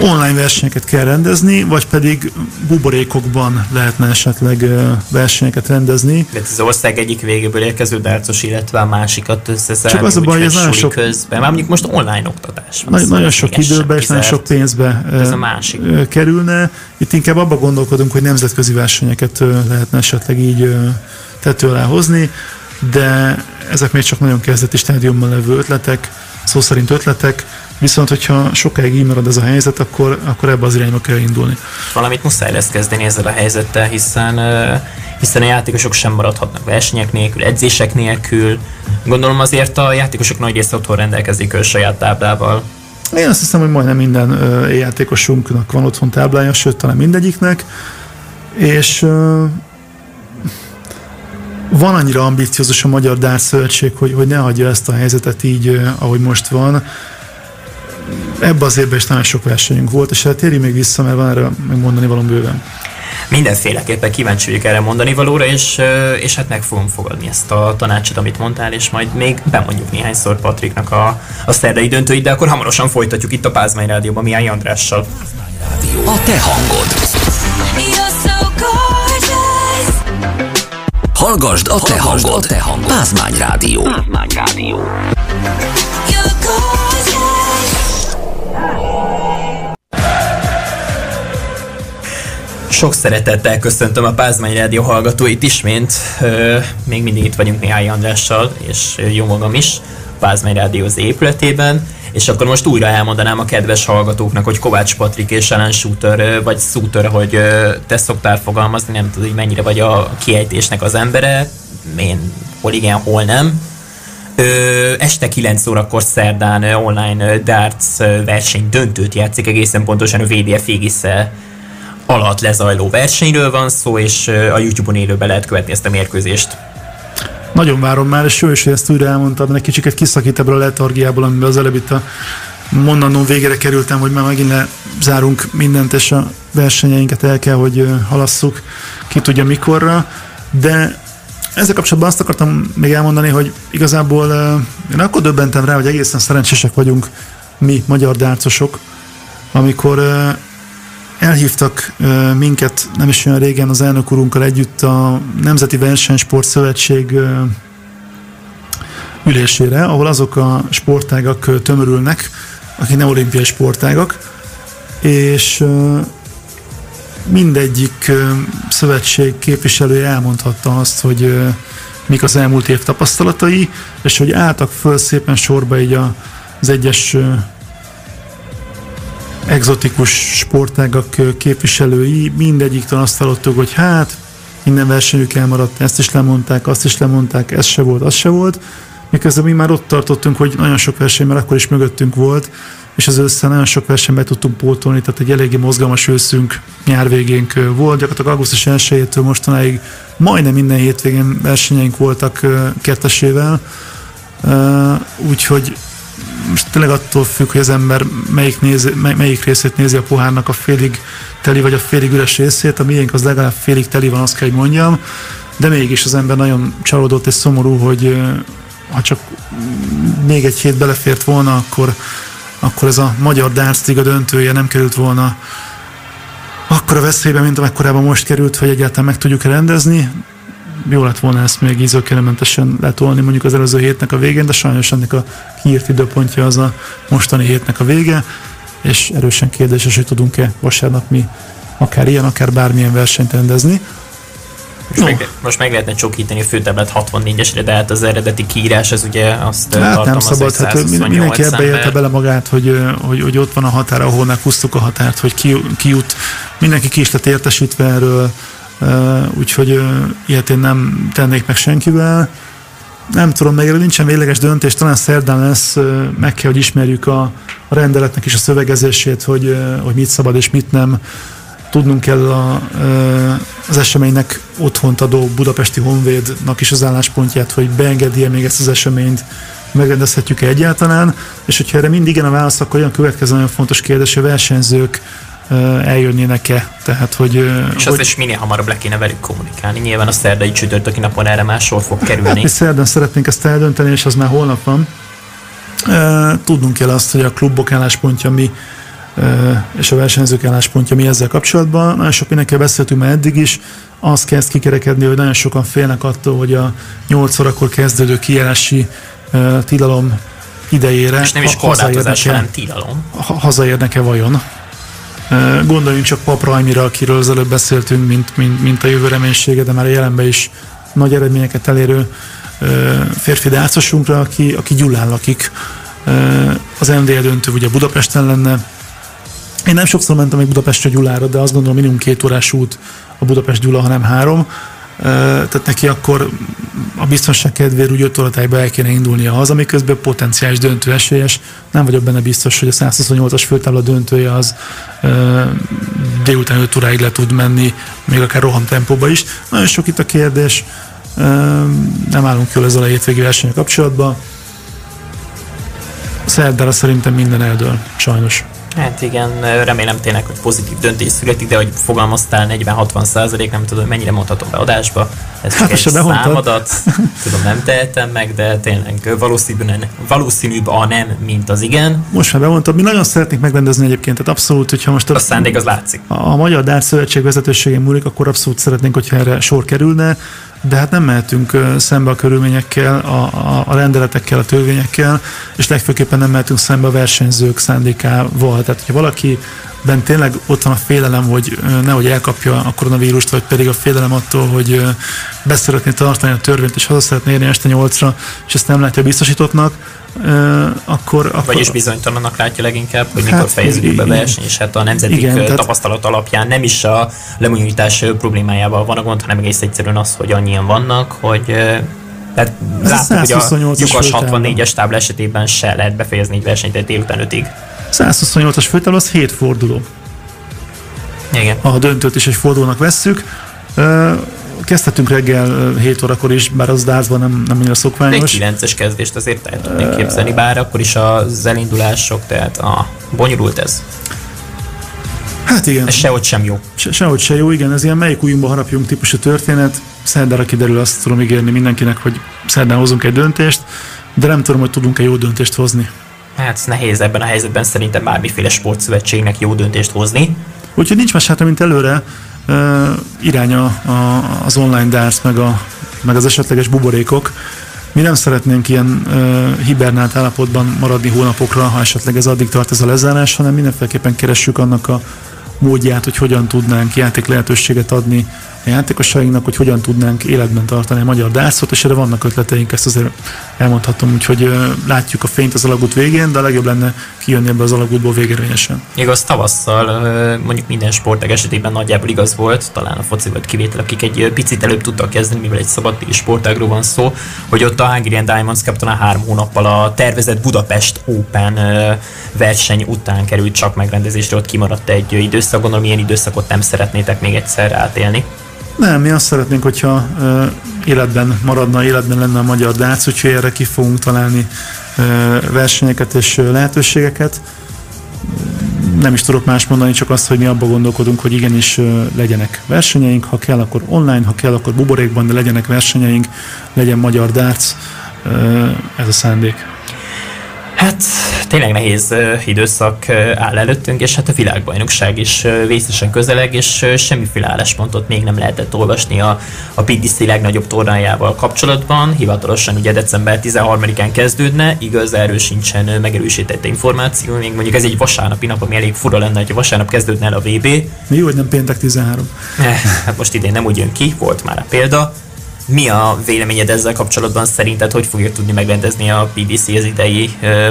online versenyeket kell rendezni, vagy pedig buborékokban lehetne esetleg versenyeket rendezni. De az ország egyik végéből érkező dárcos, illetve a másikat összeszállni, Csak az a baj, hogy ez nagyon sok... közben. Már mondjuk most online oktatás van. Nagy, nagyon sok időbe és nagyon sok pénzbe ez a másik. kerülne. Itt inkább abba gondolkodunk, hogy nemzetközi versenyeket lehetne esetleg így tető alá hozni, de ezek még csak nagyon kezdeti stádiumban levő ötletek, szó szerint ötletek, Viszont, hogyha sokáig így marad ez a helyzet, akkor, akkor ebbe az irányba kell indulni. Valamit muszáj lesz kezdeni ezzel a helyzettel, hiszen, hiszen a játékosok sem maradhatnak versenyek nélkül, edzések nélkül. Gondolom azért a játékosok nagy része otthon rendelkezik a saját táblával. Én azt hiszem, hogy majdnem minden játékosunknak van otthon táblája, sőt, talán mindegyiknek. És van annyira ambiciózus a Magyar Dár Szövetség, hogy, hogy ne hagyja ezt a helyzetet így, ahogy most van ebbe az évben is nagyon sok versenyünk volt, és hát térjünk még vissza, mert van erre megmondani valami bőven. Mindenféleképpen kíváncsi vagyok erre mondani valóra, és, és hát meg fogom fogadni ezt a tanácsot, amit mondtál, és majd még bemondjuk néhányszor Patriknak a, a szerdai döntőit, de akkor hamarosan folytatjuk itt a Pázmány Rádióban Mihály Andrással. A te hangod. Hallgasd a te hangod. Pázmány Rádió. Pázmány Rádió. Sok szeretettel köszöntöm a Pázmány Rádió hallgatóit ismét. Még mindig itt vagyunk Mihály Andrással, és jó magam is, Pázmány Rádió az épületében. És akkor most újra elmondanám a kedves hallgatóknak, hogy Kovács Patrik és Ellen Shooter, vagy Shooter, hogy te szoktál fogalmazni, nem tudod, hogy mennyire vagy a kiejtésnek az embere. Én hol igen, hol nem. Este 9 órakor szerdán online darts verseny döntőt játszik, egészen pontosan a VDF égisze alatt lezajló versenyről van szó, és a YouTube-on élőben lehet követni ezt a mérkőzést. Nagyon várom már, és jó is, hogy ezt újra elmondtam, mert egy kicsit kiszakít ebből a letargiából, amiben az előbb itt a mondanom végére kerültem, hogy már megint zárunk mindent, és a versenyeinket el kell, hogy halasszuk, ki tudja mikorra, de ezzel kapcsolatban azt akartam még elmondani, hogy igazából én akkor döbbentem rá, hogy egészen szerencsések vagyunk mi, magyar dárcosok, amikor elhívtak minket nem is olyan régen az elnök urunkkal együtt a Nemzeti Versenysport Szövetség ülésére, ahol azok a sportágak tömörülnek, akik nem olimpiai sportágak, és mindegyik szövetség képviselője elmondhatta azt, hogy mik az elmúlt év tapasztalatai, és hogy álltak föl szépen sorba így az egyes exotikus sportágak képviselői, mindegyiktől azt hallottuk, hogy hát minden versenyük elmaradt, ezt is lemondták, azt is lemondták, ez se volt, az se volt. Miközben mi már ott tartottunk, hogy nagyon sok verseny már akkor is mögöttünk volt, és az össze nagyon sok versenybe tudtunk pótolni, tehát egy eléggé mozgalmas őszünk, nyár végénk volt, gyakorlatilag augusztus 1-től mostanáig majdnem minden hétvégén versenyeink voltak kettesével, úgyhogy most tényleg attól függ, hogy az ember melyik, nézi, melyik részét nézi a pohárnak, a félig teli vagy a félig üres részét. A miénk az legalább félig teli van, azt kell, hogy mondjam. De mégis az ember nagyon csalódott és szomorú, hogy ha csak még egy hét belefért volna, akkor, akkor ez a magyar Darts Liga döntője nem került volna akkor a veszélybe, mint amekkorában most került, hogy egyáltalán meg tudjuk rendezni jó lett volna ezt még ízőkényelmentesen letolni mondjuk az előző hétnek a végén, de sajnos ennek a kiírt időpontja az a mostani hétnek a vége, és erősen kérdéses, hogy tudunk-e vasárnap mi akár ilyen, akár bármilyen versenyt rendezni. Most, no. meg, most meg lehetne csokítani a főtáblát 64-esre, de hát az eredeti kiírás az ugye azt hát nem szabad, hát mindenki ebbe élte bele magát, hogy, hogy, hogy ott van a határ, ahol meghúztuk a határt, hogy ki, ki jut. Mindenki ki is lett értesítve erről, úgyhogy ilyet én nem tennék meg senkivel. Nem tudom, meg nincsen végleges döntés, talán szerdán lesz, meg kell, hogy ismerjük a, a rendeletnek is a szövegezését, hogy, hogy mit szabad és mit nem. Tudnunk kell a, az eseménynek otthont adó Budapesti Honvédnak is az álláspontját, hogy beengedi-e még ezt az eseményt, megrendezhetjük-e egyáltalán, és hogyha erre mindig igen a válasz, akkor olyan következő nagyon fontos kérdés, hogy a versenyzők eljönnének-e. Tehát, hogy, és hogy... azt is minél hamarabb le kéne velük kommunikálni. Nyilván a szerdai csütörtöki napon erre már sor fog kerülni. Hát mi szerdán szeretnénk ezt eldönteni, és az már holnap van. Tudnunk kell azt, hogy a klubok álláspontja mi, és a versenyzők álláspontja mi ezzel kapcsolatban. Nagyon sok mindenkel beszéltünk már eddig is, az kezd kikerekedni, hogy nagyon sokan félnek attól, hogy a 8 órakor kezdődő kijárási tilalom idejére. És nem is korlátozás, hanem tilalom. Hazaérnek-e vajon? Gondoljunk csak Pap Rajmira, akiről az előbb beszéltünk, mint, mint, mint a jövő reménysége, de már a jelenben is nagy eredményeket elérő férfi dárcosunkra, aki, aki Gyulán lakik. Az MDL döntő ugye Budapesten lenne. Én nem sokszor mentem még Budapestre Gyulára, de azt gondolom minimum két órás út a Budapest Gyula, hanem három tehát neki akkor a biztonság kedvéért úgy 5 óratájba el kéne indulnia haza, miközben potenciális döntő esélyes. Nem vagyok benne biztos, hogy a 128-as főtábla döntője az délután 5 óráig le tud menni, még akár roham tempóba is. Nagyon sok itt a kérdés, nem állunk jól ezzel a hétvégi versenyek kapcsolatban. Szerdára szerintem minden eldől, sajnos. Hát igen, remélem tényleg, hogy pozitív döntés születik, de hogy fogalmaztál 40-60 százalék, nem tudom, mennyire mondhatom be adásba. Ez csak hát, egy számadat, tudom, nem tehetem meg, de tényleg valószínűbb, valószínűbb a nem, mint az igen. Most már bemondtam, mi nagyon szeretnénk megrendezni egyébként, tehát abszolút, hogyha most a, a szándék az látszik. A, a Magyar Dár Szövetség vezetőségén múlik, akkor abszolút szeretnénk, hogyha erre sor kerülne de hát nem mehetünk szembe a körülményekkel, a, a, a rendeletekkel, a törvényekkel, és legfőképpen nem mehetünk szembe a versenyzők szándékával. Tehát, hogyha valaki ben tényleg ott van a félelem, hogy nehogy elkapja a koronavírust, vagy pedig a félelem attól, hogy beszeretné tartani a törvényt, és haza szeretné érni este nyolcra, és ezt nem látja biztosítottnak, akkor, akkor... Vagyis bizonytalannak látja leginkább, hogy hát, mikor fejeződik be verseny, és hát a nemzeti igen, tapasztalat tehát... alapján nem is a lemonyítás problémájával van a gond, hanem egész egyszerűen az, hogy annyian vannak, hogy tehát láttuk, hogy a lyukas 64-es tábla esetében se lehet befejezni egy versenyt egy délután 5-ig. 128-as főtábla az 7 forduló. Igen. A döntőt is egy fordulónak vesszük. Kezdhetünk reggel 7 órakor is, bár az dázban nem, nem annyira szokványos. Egy 9-es kezdést azért el tudnék képzelni, bár akkor is az elindulások, tehát a bonyolult ez. Hát igen. Ez sehogy sem jó. Se, sehogy se jó, igen, ez ilyen melyik újunkba harapjunk típusú történet. Szerdára kiderül, azt tudom ígérni mindenkinek, hogy szerdán hozunk egy döntést, de nem tudom, hogy tudunk-e jó döntést hozni. Hát nehéz ebben a helyzetben szerintem bármiféle sportszövetségnek jó döntést hozni. Úgyhogy nincs más hátra, mint előre uh, iránya a, az online darts, meg, a, meg az esetleges buborékok. Mi nem szeretnénk ilyen uh, hibernált állapotban maradni hónapokra, ha esetleg ez addig tart ez a lezárás, hanem mindenféleképpen keressük annak a módját, hogy hogyan tudnánk játék lehetőséget adni a játékosainknak, hogy hogyan tudnánk életben tartani a magyar dászot, és erre vannak ötleteink, ezt azért elmondhatom, úgyhogy látjuk a fényt az alagút végén, de a legjobb lenne kijönni ebbe az alagútból végérvényesen. Igaz, tavasszal mondjuk minden sportág esetében nagyjából igaz volt, talán a foci volt kivétel, akik egy picit előbb tudtak kezdeni, mivel egy szabadtéri sportágról van szó, hogy ott a Hungarian Diamonds Cup talán három hónappal a tervezett Budapest Open verseny után került csak megrendezésre, ott kimaradt egy időszak, gondolom ilyen időszakot nem szeretnétek még egyszer átélni. Nem, mi azt szeretnénk, hogyha ö, életben maradna, életben lenne a magyar dác, úgyhogy erre ki fogunk találni ö, versenyeket és ö, lehetőségeket. Nem is tudok más mondani, csak azt, hogy mi abban gondolkodunk, hogy igenis ö, legyenek versenyeink, ha kell, akkor online, ha kell, akkor buborékban, de legyenek versenyeink, legyen magyar dác, ö, ez a szándék. Hát tényleg nehéz időszak áll előttünk, és hát a világbajnokság is vészesen közeleg, és semmiféle álláspontot még nem lehetett olvasni a, a PDC legnagyobb tornájával kapcsolatban. Hivatalosan ugye december 13-án kezdődne, igaz, erről sincsen megerősített információ, még mondjuk ez egy vasárnapi nap, ami elég fura lenne, hogy vasárnap kezdődne el a VB. Mi jó, hogy nem péntek 13. Eh, hát most idén nem úgy jön ki, volt már a példa. Mi a véleményed ezzel kapcsolatban? Szerinted hogy fogja tudni megrendezni a PDC az idei ö,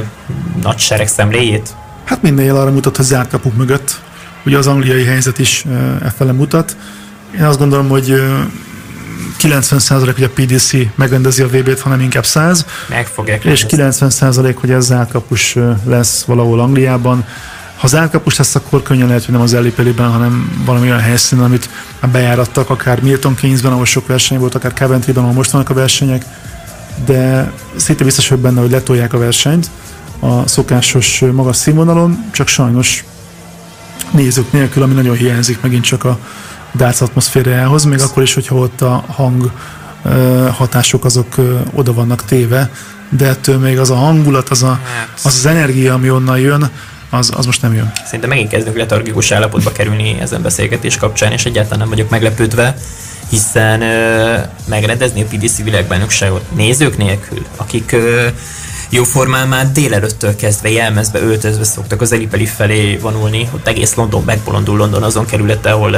nagy sereg szemléjét? Hát minden jel arra mutat, hogy zárt kapuk mögött. Ugye az angliai helyzet is e fele mutat. Én azt gondolom, hogy 90% hogy a PDC megrendezi a VB-t, hanem inkább 100. Meg fogják És 90% hogy ez zárt kapus lesz valahol Angliában. Ha az elkapus lesz, akkor könnyen lehet, hogy nem az Ellipeliben, hanem valami olyan helyszínen, amit már bejárattak, akár Milton Keynesben, ahol sok verseny volt, akár Coventryben, ahol most vannak a versenyek, de szinte biztos vagyok benne, hogy letolják a versenyt a szokásos magas színvonalon, csak sajnos nézők nélkül, ami nagyon hiányzik megint csak a darts atmoszférájához, még akkor is, hogyha ott a hang hatások azok oda vannak téve, de ettől még az a hangulat, az a, hát. az, az energia, ami onnan jön, az, az most nem jön. Szerintem megint kezdünk letargikus állapotba kerülni ezen beszélgetés kapcsán, és egyáltalán nem vagyok meglepődve, hiszen ö, megrendezni a PDC világbajnokságot nézők nélkül, akik ö, jóformán már délelőttől kezdve jelmezbe öltözve szoktak az Elipeli felé vonulni, ott egész London megbolondul London azon kerülete, ahol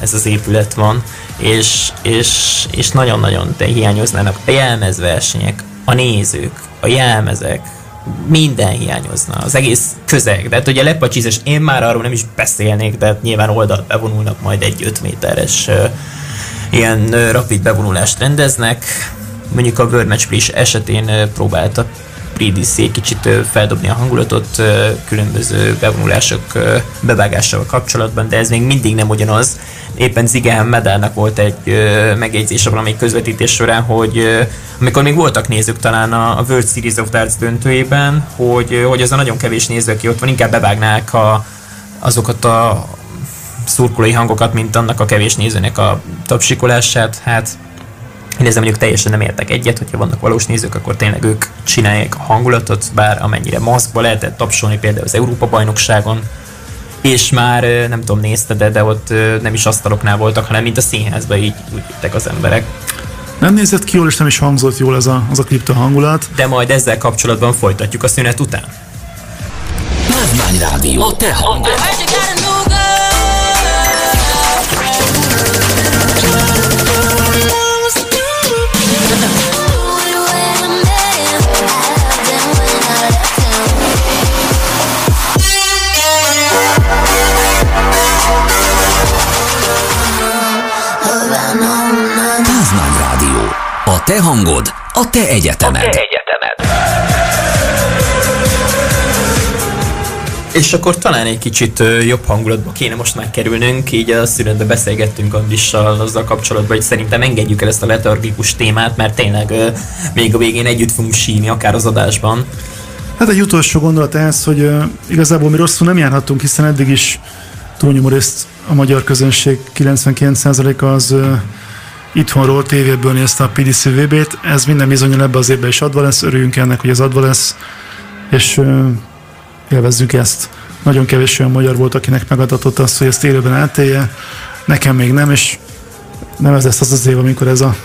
ez az épület van, és, és, és nagyon-nagyon hiányoznának a jelmezversenyek, a nézők, a jelmezek, minden hiányozna, az egész közeg. De hát ugye lepacsizás, én már arról nem is beszélnék, de hát nyilván oldalt bevonulnak majd egy 5 méteres ilyen uh, rapid bevonulást rendeznek. Mondjuk a World Match esetén uh, próbáltak Egy kicsit feldobni a hangulatot különböző bevonulások bevágásával kapcsolatban, de ez még mindig nem ugyanaz. Éppen Zigehem Medának volt egy megjegyzése valamelyik közvetítés során, hogy amikor még voltak nézők talán a World Series of Darts döntőjében, hogy, hogy az a nagyon kevés néző, aki ott van, inkább bevágnák a, azokat a szurkolói hangokat, mint annak a kevés nézőnek a tapsikolását. Hát én ezzel mondjuk teljesen nem értek egyet, hogyha vannak valós nézők, akkor tényleg ők csinálják a hangulatot, bár amennyire maszkba lehetett tapsolni például az Európa bajnokságon, és már nem tudom, nézte, de, de ott nem is asztaloknál voltak, hanem mint a színházban így úgy jöttek az emberek. Nem nézett ki jól, és nem is hangzott jól ez a, az a kripto hangulat. De majd ezzel kapcsolatban folytatjuk a szünet után. Pázmány Rádió, a te hangod. Te hangod, a te egyetemed. A te egyetemed. És akkor talán egy kicsit jobb hangulatba kéne most megkerülnünk, így a szünetben beszélgettünk Andrissal azzal kapcsolatban, hogy szerintem engedjük el ezt a letargikus témát, mert tényleg még a végén együtt fogunk síni, akár az adásban. Hát egy utolsó gondolat ez, hogy uh, igazából mi rosszul nem járhatunk, hiszen eddig is túlnyomó részt a magyar közönség 99%-a az uh, itthonról, tévéből nézte a PDC VB-t. Ez minden bizonyal ebbe az évben is adva lesz. Örüljünk ennek, hogy ez adva lesz, és uh, élvezzük ezt. Nagyon kevés olyan magyar volt, akinek megadatott azt, hogy ezt élőben átélje. Nekem még nem, és nem ez lesz az az év, amikor ez a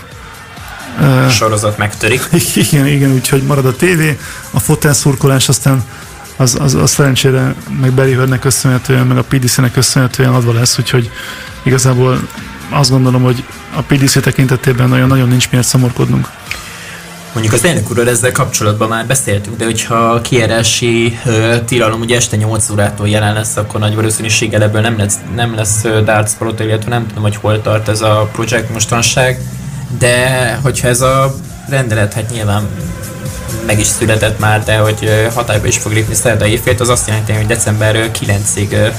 uh, sorozat megtörik. Igen, igen, úgyhogy marad a tévé, a fotelszurkolás, aztán az, az, az szerencsére meg Berryhörnek köszönhetően, meg a PDC-nek köszönhetően adva lesz, úgyhogy igazából azt gondolom, hogy a PDC tekintetében nagyon-nagyon nincs miért szomorkodnunk. Mondjuk az elnök úrral ezzel kapcsolatban már beszéltünk, de hogyha a kiárási uh, tilalom ugye este 8 órától jelen lesz, akkor nagy valószínűséggel ebből nem lesz, nem lesz darts Pro, illetve nem tudom, hogy hol tart ez a projekt mostanság, de hogyha ez a rendelet, hát nyilván meg is született már, de hogy hatályba is fog lépni szerda évfélt, az azt jelenti, hogy december 9-ig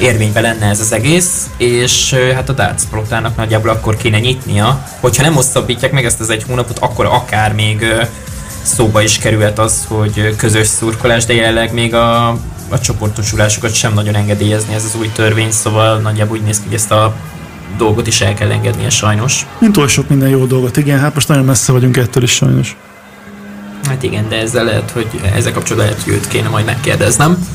érvényben lenne ez az egész, és hát a darts protának nagyjából akkor kéne nyitnia. Hogyha nem hosszabbítják meg ezt az egy hónapot, akkor akár még szóba is kerülhet az, hogy közös szurkolás, de jelenleg még a, a csoportosulásokat sem nagyon engedélyezni ez az új törvény, szóval nagyjából úgy néz ki, hogy ezt a dolgot is el kell engednie sajnos. Mint oly sok minden jó dolgot, igen, hát most nagyon messze vagyunk ettől is sajnos. Hát igen, de ezzel lehet, hogy ezzel kapcsolatban lehet, hogy őt kéne majd megkérdeznem.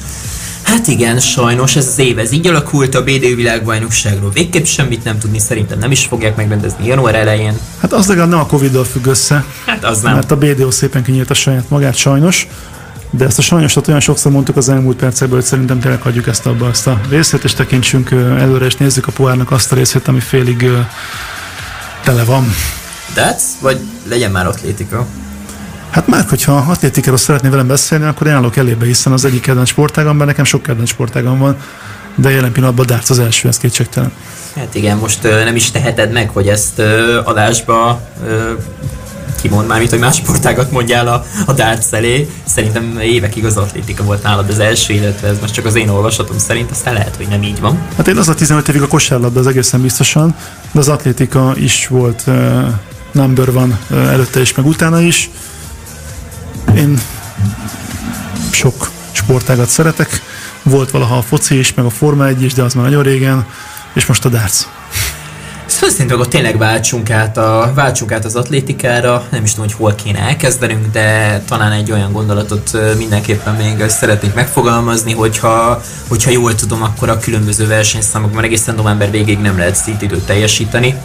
Hát igen, sajnos ez az év ez így alakult a BD világbajnokságról. Végképp semmit nem tudni, szerintem nem is fogják megrendezni január elején. Hát az legalább nem a Covid-dal függ össze. Hát az nem. Mert a BDO szépen kinyílt saját magát sajnos. De ezt a sajnosat olyan sokszor mondtuk az elmúlt percekből, hogy szerintem tényleg hagyjuk ezt abba, ezt a részét, és tekintsünk előre, és nézzük a pohárnak azt a részét, ami félig tele van. That's? Vagy legyen már atlétika? Hát már, hogyha atlétikáról szeretné velem beszélni, akkor én állok elébe, hiszen az egyik kedvenc sportágam, mert nekem sok kedvenc sportágam van, de jelen pillanatban darts az első, ez kétségtelen. Hát igen, most ö, nem is teheted meg, hogy ezt ö, adásba ö, kimond már, hogy más sportágat mondjál a, a darts elé. Szerintem évekig az atlétika volt nálad az első, illetve ez most csak az én olvasatom szerint, aztán lehet, hogy nem így van. Hát én az a 15 évig a kosárlabda az egészen biztosan, de az atlétika is volt uh, number van uh, előtte is, meg utána is. Én sok sportágat szeretek, Volt valaha a foci is, meg a Forma 1 is, de az már nagyon régen, és most a darts. Szóval szerintem akkor tényleg váltsunk át, a, váltsunk át az atlétikára, nem is tudom, hogy hol kéne elkezdenünk, de talán egy olyan gondolatot mindenképpen még szeretnék megfogalmazni, hogyha, hogyha jól tudom, akkor a különböző versenyszámokban egészen november végéig nem lehet időt teljesíteni.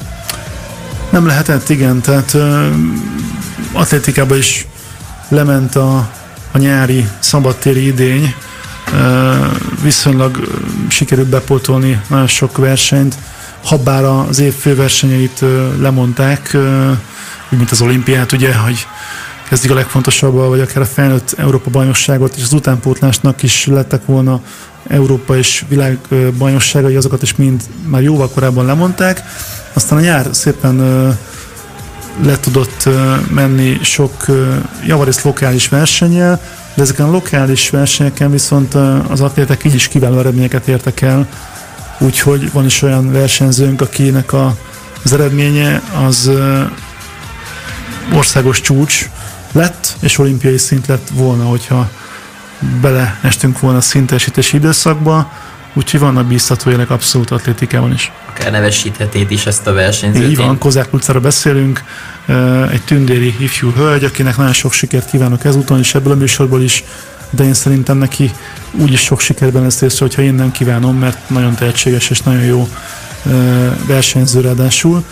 Nem lehetett, igen, tehát uh, atlétikában is lement a, a nyári szabadtéri idény, viszonylag sikerült bepótolni nagyon sok versenyt, habár az év főversenyeit lemondták, úgy mint az olimpiát, ugye, hogy kezdik a legfontosabb, vagy akár a felnőtt Európa bajnokságot, és az utánpótlásnak is lettek volna Európa és világ bajnokságai, azokat is mind már jóval korábban lemondták. Aztán a nyár szépen le tudott menni sok javarészt lokális versennyel, de ezeken a lokális versenyeken viszont az atlétek így is kiváló eredményeket értek el, úgyhogy van is olyan versenyzőnk, akinek a, az eredménye az országos csúcs lett, és olimpiai szint lett volna, hogyha beleestünk volna a szintesítési időszakba, úgyhogy vannak bíztató jelek abszolút atlétikában is. Akár nevesíthetét is ezt a versenyzőt. Így van, Kozák utcára beszélünk, egy tündéri ifjú hölgy, akinek nagyon sok sikert kívánok ezúton is, ebből a műsorból is, de én szerintem neki úgyis sok sikerben lesz részre, hogyha én nem kívánom, mert nagyon tehetséges és nagyon jó versenyző ráadásul.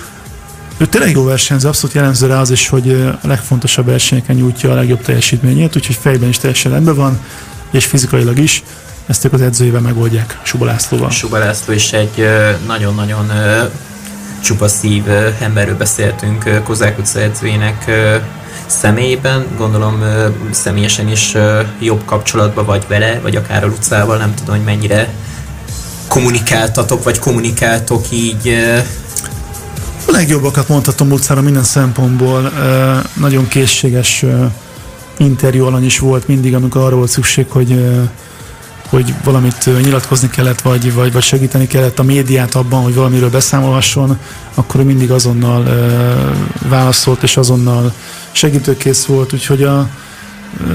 Ő tényleg jó versenyző, abszolút jellemző rá az is, hogy a legfontosabb versenyeken nyújtja a legjobb teljesítményét, úgyhogy fejben is teljesen rendben van, és fizikailag is. Ezt ők az edzőjével megoldják, Suba Lászlóval. Suba László is egy nagyon-nagyon csupa szív emberről beszéltünk Kozák utca edzőjének személyében, gondolom személyesen is jobb kapcsolatban vagy vele, vagy akár a Lucával, nem tudom, hogy mennyire kommunikáltatok, vagy kommunikáltok így a legjobbakat mondhatom utcára minden szempontból. Nagyon készséges interjú alany is volt mindig, amikor arra volt szükség, hogy hogy valamit nyilatkozni kellett, vagy, vagy, vagy segíteni kellett a médiát abban, hogy valamiről beszámolhasson, akkor mindig azonnal uh, válaszolt, és azonnal segítőkész volt, úgyhogy a uh,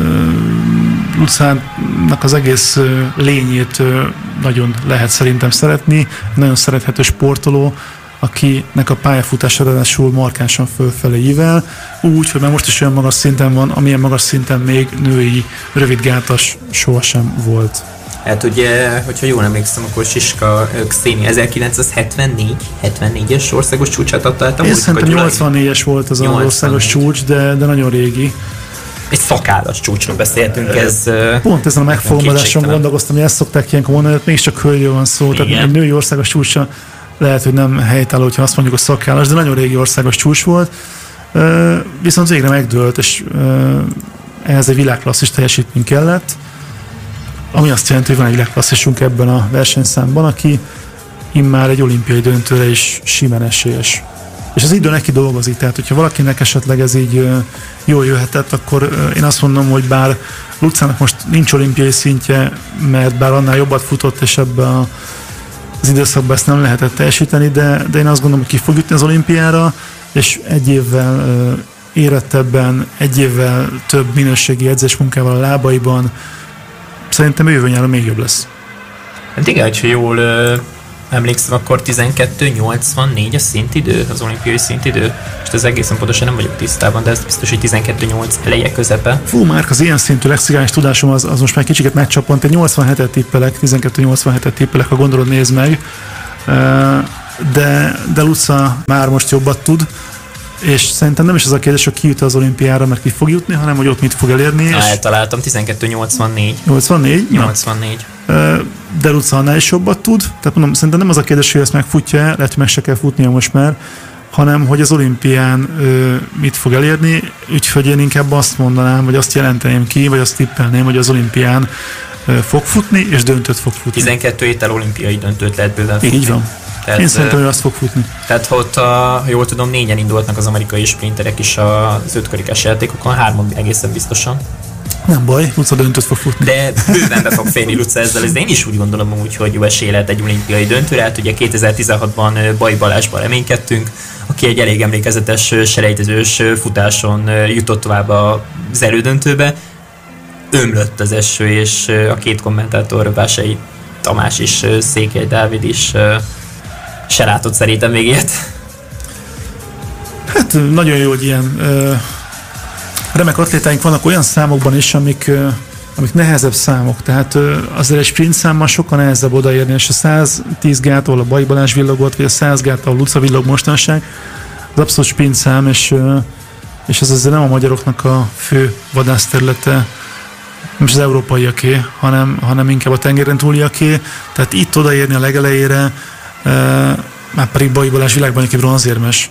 Lucának az egész uh, lényét uh, nagyon lehet szerintem szeretni, nagyon szerethető sportoló, akinek a pályafutása ráadásul markánsan fölfelé ível, úgy, hogy már most is olyan magas szinten van, amilyen magas szinten még női rövidgátas sohasem volt. Hát ugye, hogyha jól emlékszem, akkor Siska Xéni 1974 74-es országos csúcsát adta át a Én szerintem 84-es volt az 84. országos csúcs, de, de nagyon régi. Egy szakállas csúcsról beszéltünk, ez... Pont ezen a megfogalmazáson gondolkoztam, hogy ezt szokták ilyenkor mondani, hogy mégiscsak hölgyről van szó, Igen. tehát egy női országos csúcsa lehet, hogy nem helytálló, hogyha azt mondjuk, hogy szakállas, de nagyon régi országos csúcs volt. Viszont végre megdőlt, és ehhez egy világklasszis teljesítmény kellett ami azt jelenti, hogy van egy világklasszisunk ebben a versenyszámban, aki immár egy olimpiai döntőre is simán esélyes. És az idő neki dolgozik, tehát hogyha valakinek esetleg ez így jól jöhetett, akkor én azt mondom, hogy bár Lucának most nincs olimpiai szintje, mert bár annál jobbat futott, és ebbe a, az időszakban ezt nem lehetett teljesíteni, de, de én azt gondolom, hogy ki fog jutni az olimpiára, és egy évvel érettebben, egy évvel több minőségi edzésmunkával a lábaiban, szerintem jövő nyáron még jobb lesz. Hát igen, hogyha jól ö, emlékszem, akkor 12.84 a szintidő, az olimpiai szintidő. És ez egészen pontosan nem vagyok tisztában, de ez biztos, hogy 12.8 eleje közepe. Fú, már az ilyen szintű lexikális tudásom az, az most már kicsiket megcsapant. Egy 87-et tippelek, 12.87-et tippelek, ha gondolod, nézd meg. De, de Luca már most jobbat tud és szerintem nem is az a kérdés, hogy ki jut az olimpiára, mert ki fog jutni, hanem hogy ott mit fog elérni. Na, és... eltaláltam, 12-84. 84? 84. De Luca annál is jobbat tud, tehát mondom, szerintem nem az a kérdés, hogy ezt megfutja lehet, hogy meg se kell futnia most már, hanem hogy az olimpián ö, mit fog elérni, úgyhogy én inkább azt mondanám, vagy azt jelenteném ki, vagy azt tippelném, hogy az olimpián ö, fog futni, és döntőt fog futni. 12 héttel olimpiai döntőt lehet bőven futni. Így van. Tehát, Én szerintem, hogy azt fog futni. Tehát ha ott, a, jól tudom, négyen indultnak az amerikai sprinterek is az ötkarikás játékokon, hárman egészen biztosan. Nem baj, Luca döntőt fog futni. De bőven be fog férni Luca ezzel, ez én is úgy gondolom úgy, hogy jó esély lehet egy olimpiai döntőre. Hát ugye 2016-ban Baj Balázsban reménykedtünk, aki egy elég emlékezetes selejtezős futáson jutott tovább az elődöntőbe ömlött az eső, és a két kommentátor, Vásai Tamás is, Székely Dávid is se látott szerintem még ilyet. Hát nagyon jó, hogy ilyen remek atlétáink vannak olyan számokban is, amik, amik nehezebb számok, tehát azért egy sprint számmal sokkal nehezebb odaérni, és a 110 gát, ahol a Baj Balázs villogott, vagy a 100 gát, ahol Luca villog mostanság, az abszolút sprint szám, és, és ez azért nem a magyaroknak a fő vadászterülete, nem az európaiaké, hanem, hanem inkább a tengeren túliaké, tehát itt odaérni a legelejére, már pedig Baj Balázs világbajnoki bronzérmes,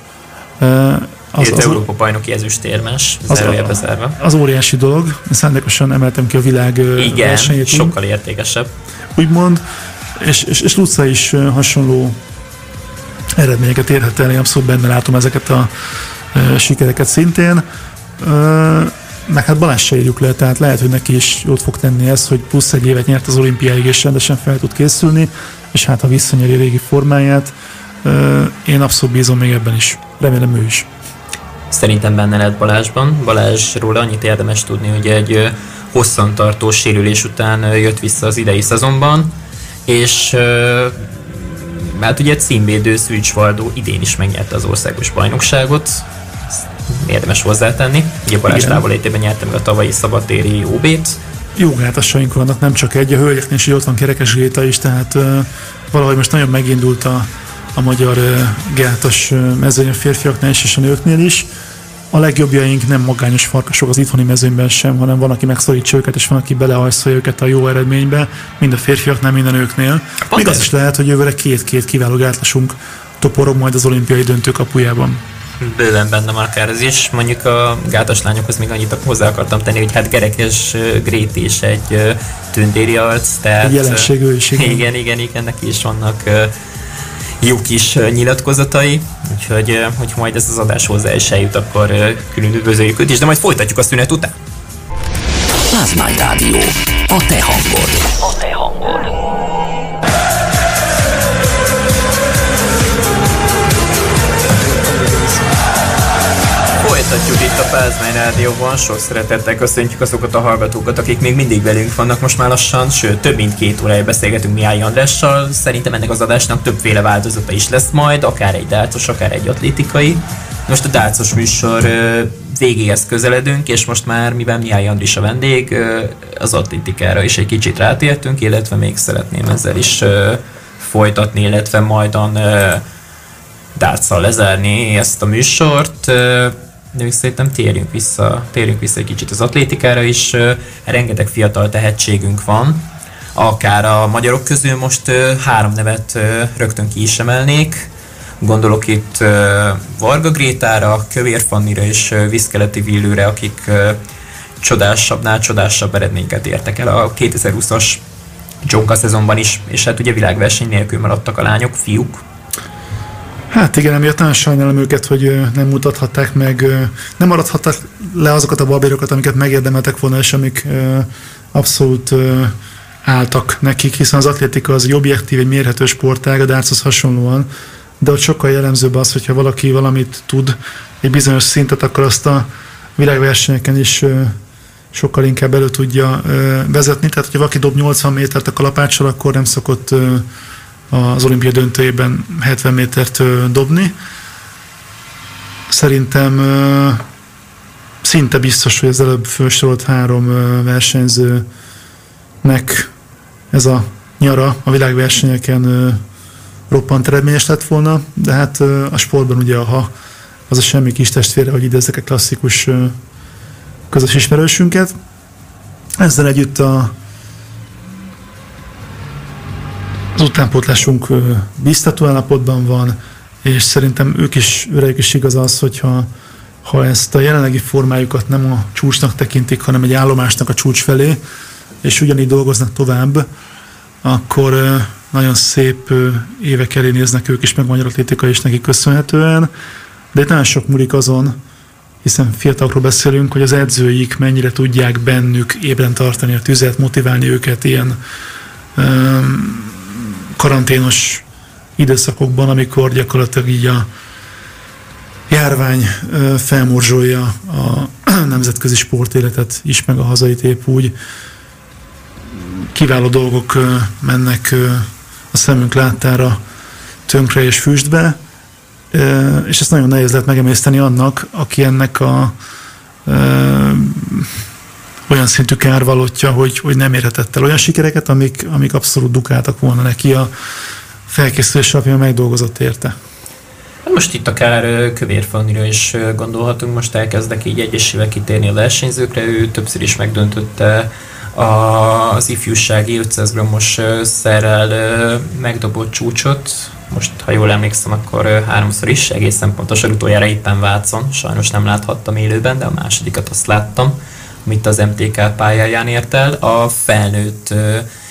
az, az, Európa bajnoki ezüstérmes, az, az, az óriási dolog. Én szándékosan emeltem ki a világ Igen, versenyét. sokkal értékesebb. Úgymond, és, és, és Luca is hasonló eredményeket érhet el, én abszolút benne látom ezeket a e, sikereket szintén. E, meg hát Balázs se írjuk le, tehát lehet, hogy neki is jót fog tenni ez, hogy plusz egy évet nyert az olimpiáig, és rendesen fel tud készülni, és hát ha visszanyeri régi formáját, én abszolút bízom még ebben is. Remélem ő is. Szerintem benne lehet Balázsban. Balázsról annyit érdemes tudni, hogy egy hosszantartó sérülés után jött vissza az idei szezonban, és hát ugye címvédő Szűcsvaldó idén is megnyerte az országos bajnokságot, érdemes hozzátenni. Ugye Balázs távolétében nyerte meg a tavalyi szabadtéri OB-t. Jó gátasaink vannak, nem csak egy, a hölgyeknél is, ott van kerekes géta is, tehát valahogy most nagyon megindult a, a magyar gátas mezőny a férfiaknál is és a nőknél is. A legjobbjaink nem magányos farkasok az itthoni mezőnyben sem, hanem van, aki megszorítsa őket, és van, aki belehajszolja őket a jó eredménybe, mind a férfiaknál, mind a nőknél. Még az is lehet, hogy jövőre két-két kiváló gátlasunk toporog majd az olimpiai döntő kapujában bőven benne már akár ez is. Mondjuk a gátas lányokhoz még annyit hozzá akartam tenni, hogy hát Gerekes Grét is egy tündéri arc. Tehát, egy jelenség ő is, igen. igen, igen, igen, neki is vannak jó kis nyilatkozatai, úgyhogy hogy majd ez az adás hozzá is eljut, akkor külön üdvözöljük őt is, de majd folytatjuk a szünet után. Pázmány Rádió. A te hangod. A te hangod. Rádióban, sok szeretettel köszöntjük azokat a hallgatókat, akik még mindig velünk vannak most már lassan, sőt több mint két órája beszélgetünk Mihály Andrással. Szerintem ennek az adásnak többféle változata is lesz majd, akár egy dácos, akár egy atlétikai. Most a dácos műsor végéhez közeledünk, és most már, mivel Mihály Andris a vendég, az atlétikára is egy kicsit rátértünk, illetve még szeretném ezzel is folytatni, illetve majdan dátszal lezárni ezt a műsort de még szerintem térjünk vissza, térjünk vissza egy kicsit az atlétikára is. Rengeteg fiatal tehetségünk van, akár a magyarok közül most három nevet rögtön ki is emelnék. Gondolok itt Varga Grétára, Kövér Fannira és Viszkeleti Villőre, akik csodásabbnál csodásabb eredményeket értek el a 2020-as Csonka szezonban is, és hát ugye világverseny nélkül maradtak a lányok, fiúk, Hát igen, emiatt nagyon sajnálom őket, hogy nem mutathatták meg, nem maradhattak le azokat a babérokat, amiket megérdemeltek volna, és amik abszolút álltak nekik, hiszen az atlétika az egy objektív, egy mérhető sportág, a dárchoz hasonlóan, de ott sokkal jellemzőbb az, hogyha valaki valamit tud, egy bizonyos szintet, akkor azt a világversenyeken is sokkal inkább elő tudja vezetni. Tehát, hogyha valaki dob 80 métert a kalapáccsal, akkor nem szokott az olimpia döntőjében 70 métert dobni. Szerintem szinte biztos, hogy az előbb felsorolt három versenyzőnek ez a nyara a világversenyeken roppant eredményes lett volna, de hát a sportban ugye a ha az a semmi kis testvére, hogy idézzek a klasszikus közös ismerősünket. Ezzel együtt a Az utánpótlásunk biztató állapotban van, és szerintem ők is, őreik is igaz az, hogyha ha ezt a jelenlegi formájukat nem a csúcsnak tekintik, hanem egy állomásnak a csúcs felé, és ugyanígy dolgoznak tovább, akkor nagyon szép évek elé néznek ők is, meg magyar atlétika is neki köszönhetően, de itt nagyon sok múlik azon, hiszen fiatalokról beszélünk, hogy az edzőik mennyire tudják bennük ébren tartani a tüzet, motiválni őket ilyen karanténos időszakokban, amikor gyakorlatilag így a járvány felmorzsolja a nemzetközi sportéletet is, meg a hazait épp úgy. Kiváló dolgok mennek a szemünk láttára tönkre és füstbe, és ezt nagyon nehéz lehet megemészteni annak, aki ennek a olyan szintű kárvalotja, hogy, hogy nem érhetett el olyan sikereket, amik, amik abszolút dukáltak volna neki a felkészülés alapján megdolgozott érte. Hát most itt akár Kövér Fannira is gondolhatunk, most elkezdek így egyesével kitérni a versenyzőkre, ő többször is megdöntötte az ifjúsági 500 g-os szerrel megdobott csúcsot, most ha jól emlékszem, akkor háromszor is, egészen pontosan utoljára éppen Vácon, sajnos nem láthattam élőben, de a másodikat azt láttam amit az MTK pályáján ért el. A felnőtt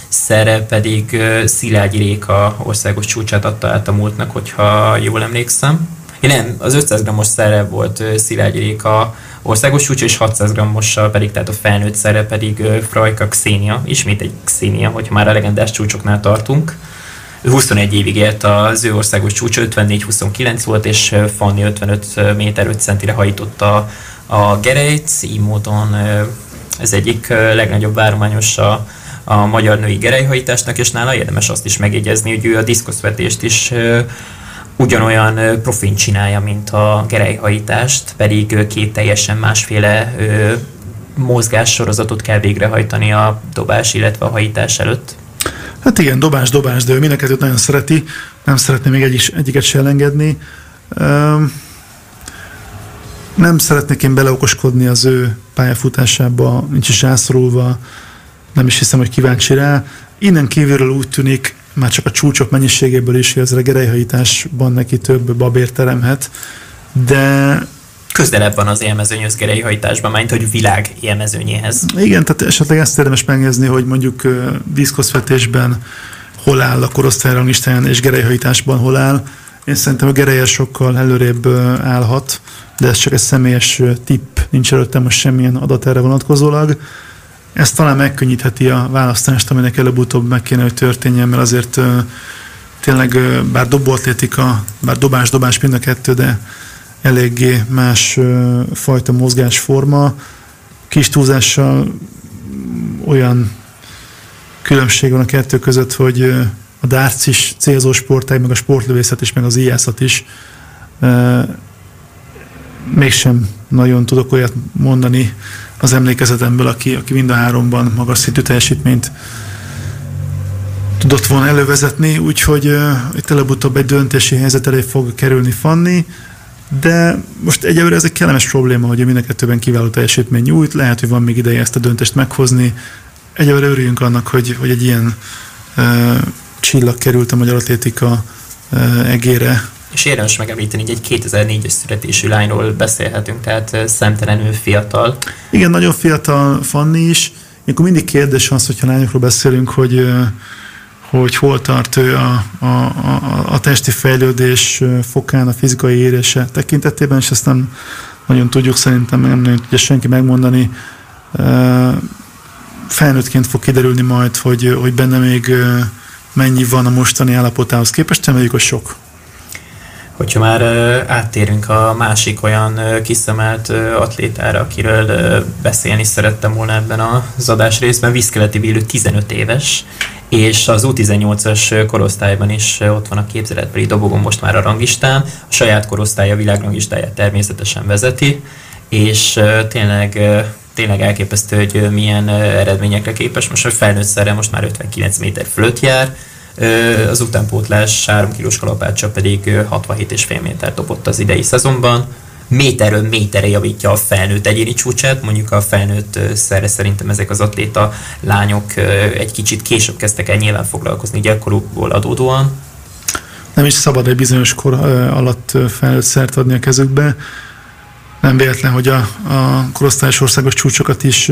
szere pedig Szilágyi Réka országos csúcsát adta át a múltnak, hogyha jól emlékszem. Nem, az 500 g-os szere volt Szilágyi Réka országos csúcs, és 600 g-ossal pedig, tehát a felnőtt szere pedig Frajka Xenia, ismét egy Xenia, hogyha már a legendás csúcsoknál tartunk. 21 évig élt az ő országos csúcs, 54-29 volt, és Fanni 55 méter 5 centire hajította a gerejt, így módon ez egyik legnagyobb várományos a, a magyar női gerejhajításnak, és nála érdemes azt is megjegyezni, hogy ő a diszkoszvetést is ugyanolyan profin csinálja, mint a gerejhajítást, pedig két teljesen másféle mozgássorozatot kell végrehajtani a dobás, illetve a hajítás előtt. Hát igen, dobás, dobás, de ő mind nagyon szereti, nem szeretné még egy, egyiket se elengedni. Um, nem szeretnék én beleokoskodni az ő pályafutásába, nincs is rászorulva, nem is hiszem, hogy kíváncsi rá. Innen kívülről úgy tűnik, már csak a csúcsok mennyiségéből is, hogy az a gerejhajításban neki több babért teremhet, de közelebb van az élmezőnyhöz gerejhajtásban, mint hogy világ élmezőnyéhez. Igen, tehát esetleg ezt érdemes megnézni, hogy mondjuk diszkoszvetésben hol áll a korosztályrangistáján, és gerejhajításban hol áll. Én szerintem a gereje sokkal előrébb állhat, de ez csak egy személyes tipp, nincs előttem most semmilyen adat erre vonatkozólag. Ez talán megkönnyítheti a választást, aminek előbb-utóbb meg kéne, hogy történjen, mert azért tényleg bár dobóatlétika, bár dobás-dobás mind a kettő, de eléggé más fajta mozgásforma, kis túlzással olyan különbség van a kettő között, hogy a darts is célzó sportág, meg a sportlövészet is, meg az íjászat is mégsem nagyon tudok olyat mondani az emlékezetemből, aki, aki mind a háromban magas szintű teljesítményt tudott volna elővezetni, úgyhogy uh, itt előbb-utóbb egy döntési helyzet elé fog kerülni Fanni, de most egyelőre ez egy kellemes probléma, hogy mind a kettőben kiváló teljesítmény nyújt, lehet, hogy van még ideje ezt a döntést meghozni. Egyelőre örüljünk annak, hogy, hogy egy ilyen uh, csillag került a magyar atlétika uh, egére és érdemes megemlíteni, hogy egy 2004-es születésű lányról beszélhetünk, tehát szemtelenül fiatal. Igen, nagyon fiatal Fanni is. Ilyenkor mindig kérdés az, hogyha lányokról beszélünk, hogy hogy hol tart ő a, a, a, a testi fejlődés fokán, a fizikai érése tekintetében, és ezt nem nagyon tudjuk szerintem, nem nagyon tudja senki megmondani. Felnőttként fog kiderülni majd, hogy, hogy benne még mennyi van a mostani állapotához képest, reméljük, hogy sok. Hogyha már áttérünk a másik olyan kiszemelt atlétára, akiről beszélni szerettem volna ebben az adás részben, Viszkeleti Bélő 15 éves, és az U18-as korosztályban is ott van a képzeletbeli dobogon most már a rangistán, a saját korosztálya világrangistáját természetesen vezeti, és tényleg tényleg elképesztő, hogy milyen eredményekre képes. Most a felnőtt szerre most már 59 méter fölött jár, az utánpótlás 3 kilós kalapácsa pedig 67,5 méter dobott az idei szezonban. Méterről méterre javítja a felnőtt egyéni csúcsát, mondjuk a felnőtt szerre szerintem ezek az atléta lányok egy kicsit később kezdtek el nyilván foglalkozni gyerekkorukból adódóan. Nem is szabad egy bizonyos kor alatt felnőtt szert adni a kezükbe. Nem véletlen, hogy a, a korosztályos országos csúcsokat is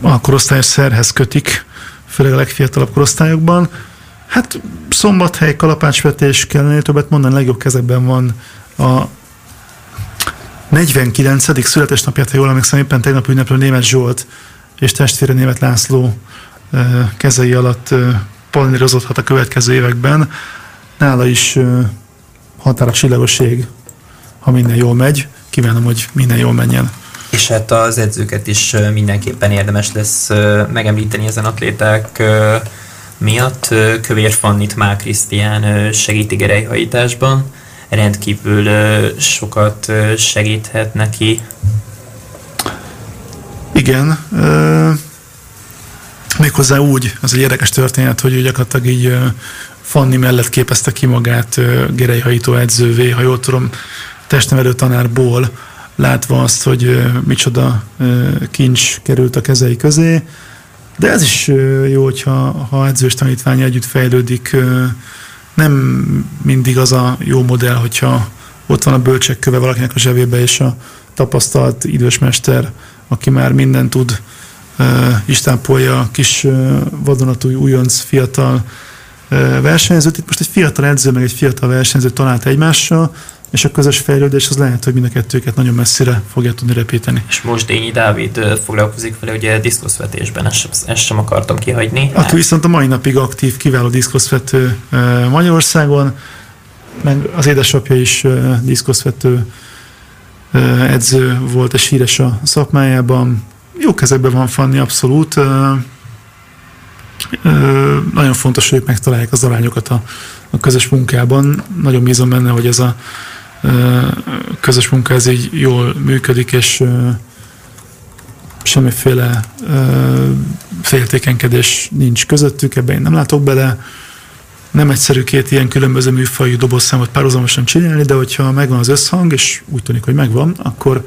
a korosztályos szerhez kötik, főleg a legfiatalabb korosztályokban. Hát szombathely, kalapácsvetés kellene többet mondani, legjobb kezekben van a 49. születésnapját, ha jól emlékszem, éppen tegnap ünneplő német Zsolt és testvére német László kezei alatt palnírozódhat a következő években. Nála is határa csillagos ég, ha minden jól megy. kívánom, hogy minden jól menjen. És hát az edzőket is mindenképpen érdemes lesz megemlíteni ezen atléták miatt. Kövér Fannit Mál Krisztián segíti gerejhajításban, rendkívül sokat segíthet neki. Igen, méghozzá úgy, az egy érdekes történet, hogy gyakorlatilag így Fanni mellett képezte ki magát gerejhajító edzővé, ha jól tudom, testnevelő tanárból, látva azt, hogy micsoda kincs került a kezei közé. De ez is jó, hogyha ha edzős tanítvány együtt fejlődik. Nem mindig az a jó modell, hogyha ott van a bölcsek köve valakinek a zsebébe, és a tapasztalt idős mester, aki már mindent tud, istápolja a kis vadonatúj újonc fiatal versenyzőt. Itt most egy fiatal edző, meg egy fiatal versenyző talált egymással, és a közös fejlődés az lehet, hogy mind a kettőket nagyon messzire fogja tudni repíteni. És most Dényi Dávid foglalkozik vele, ugye diszkoszvetésben, ezt, ezt sem akartam kihagyni. Aki viszont a mai napig aktív, kiváló diszkoszvető Magyarországon, meg az édesapja is diszkoszvető edző volt, és híres a szakmájában. Jó kezekben van Fanni, abszolút. Nagyon fontos, hogy megtalálják az arányokat a, a közös munkában. Nagyon bízom benne, hogy ez a közös munka ez így jól működik, és semmiféle féltékenkedés nincs közöttük, ebben én nem látok bele. Nem egyszerű két ilyen különböző műfajú dobozszámot párhuzamosan csinálni, de hogyha megvan az összhang, és úgy tűnik, hogy megvan, akkor,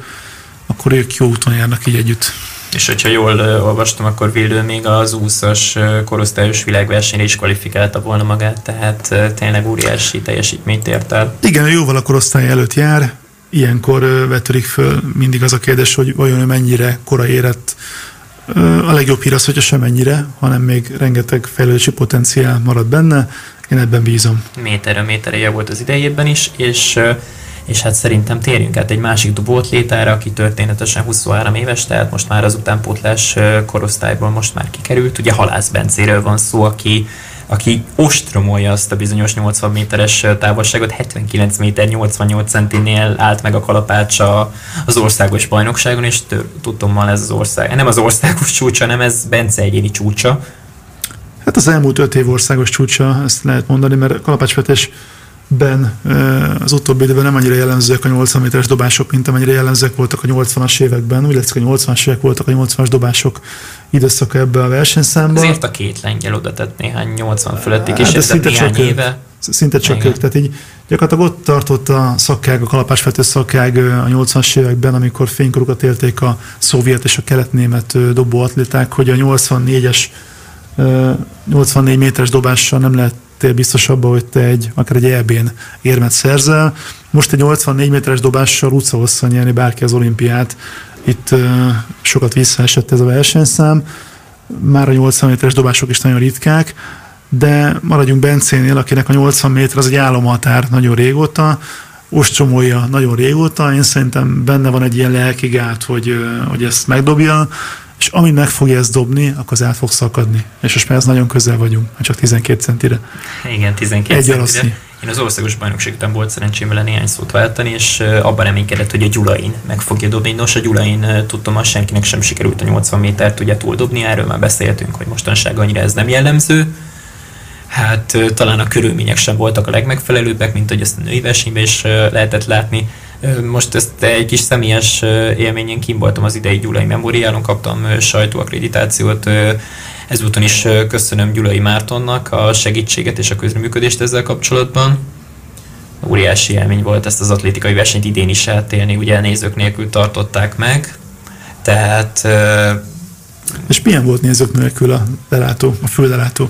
akkor ők jó úton járnak így együtt. És hogyha jól olvastam, akkor Vildő még az 20-as uh, korosztályos világversenyre is kvalifikálta volna magát, tehát tényleg óriási teljesítményt ért el. Igen, jóval a korosztály előtt jár, ilyenkor vetődik föl mindig az a kérdés, hogy vajon ő mennyire kora érett. A legjobb hír az, hogyha sem ennyire, hanem még rengeteg fejlődési potenciál marad benne, én ebben bízom. Méterre méterre volt az idejében is, és és hát szerintem térjünk át egy másik létára, aki történetesen 23 éves, tehát most már az utánpótlás korosztályból most már kikerült. Ugye Halász Bencéről van szó, aki aki ostromolja azt a bizonyos 80 méteres távolságot, 79 méter 88 centinél állt meg a kalapácsa az országos bajnokságon, és tudtommal ez az ország, nem az országos csúcsa, nem ez Bence egyéni csúcsa. Hát az elmúlt öt év országos csúcsa, ezt lehet mondani, mert kalapácsvetés ben az utóbbi időben nem annyira jellemzőek a 80 méteres dobások, mint amennyire jellemzőek voltak a 80-as években. Úgy látszik, a 80-as évek voltak a 80-as dobások időszaka ebbe a versenyszámba. Ezért a két lengyel oda tett néhány 80 fölöttig, és hát, szinte néhány csak éve. Szinte csak ők, tehát így gyakorlatilag ott tartott a szakkág, a kalapásvető szakkág a 80-as években, amikor fénykorukat élték a szovjet és a kelet-német dobóatléták, hogy a 84-es 84 méteres dobással nem lehet lettél biztos abban, hogy te egy, akár egy EB-n érmet szerzel. Most egy 84 méteres dobással utca hosszan nyerni bárki az olimpiát. Itt uh, sokat visszaesett ez a versenyszám. Már a 80 méteres dobások is nagyon ritkák, de maradjunk Bencénél, akinek a 80 méter az egy álomhatár nagyon régóta, ostromolja nagyon régóta, én szerintem benne van egy ilyen lelki gát, hogy, hogy ezt megdobja, és amint meg fogja ezt dobni, akkor az át fog szakadni. És most már ez nagyon közel vagyunk, már csak 12 centire. Igen, 12 Egy centire. Én az országos bajnokság után volt szerencsém vele néhány szót váltani, és abban reménykedett, hogy a Gyulain meg fogja dobni. Nos, a Gyulain tudtam, hogy senkinek sem sikerült a 80 métert ugye túldobni, erről már beszéltünk, hogy mostanság annyira ez nem jellemző. Hát talán a körülmények sem voltak a legmegfelelőbbek, mint hogy ezt a női versenyben is lehetett látni most ezt egy kis személyes élményen kim voltam az idei Gyulai Memoriálon, kaptam sajtóakkreditációt, ezúton is köszönöm Gyulai Mártonnak a segítséget és a közreműködést ezzel kapcsolatban. Óriási élmény volt ezt az atlétikai versenyt idén is átélni, ugye nézők nélkül tartották meg, tehát... És milyen volt nézők nélkül a lelátó, a főlelátó?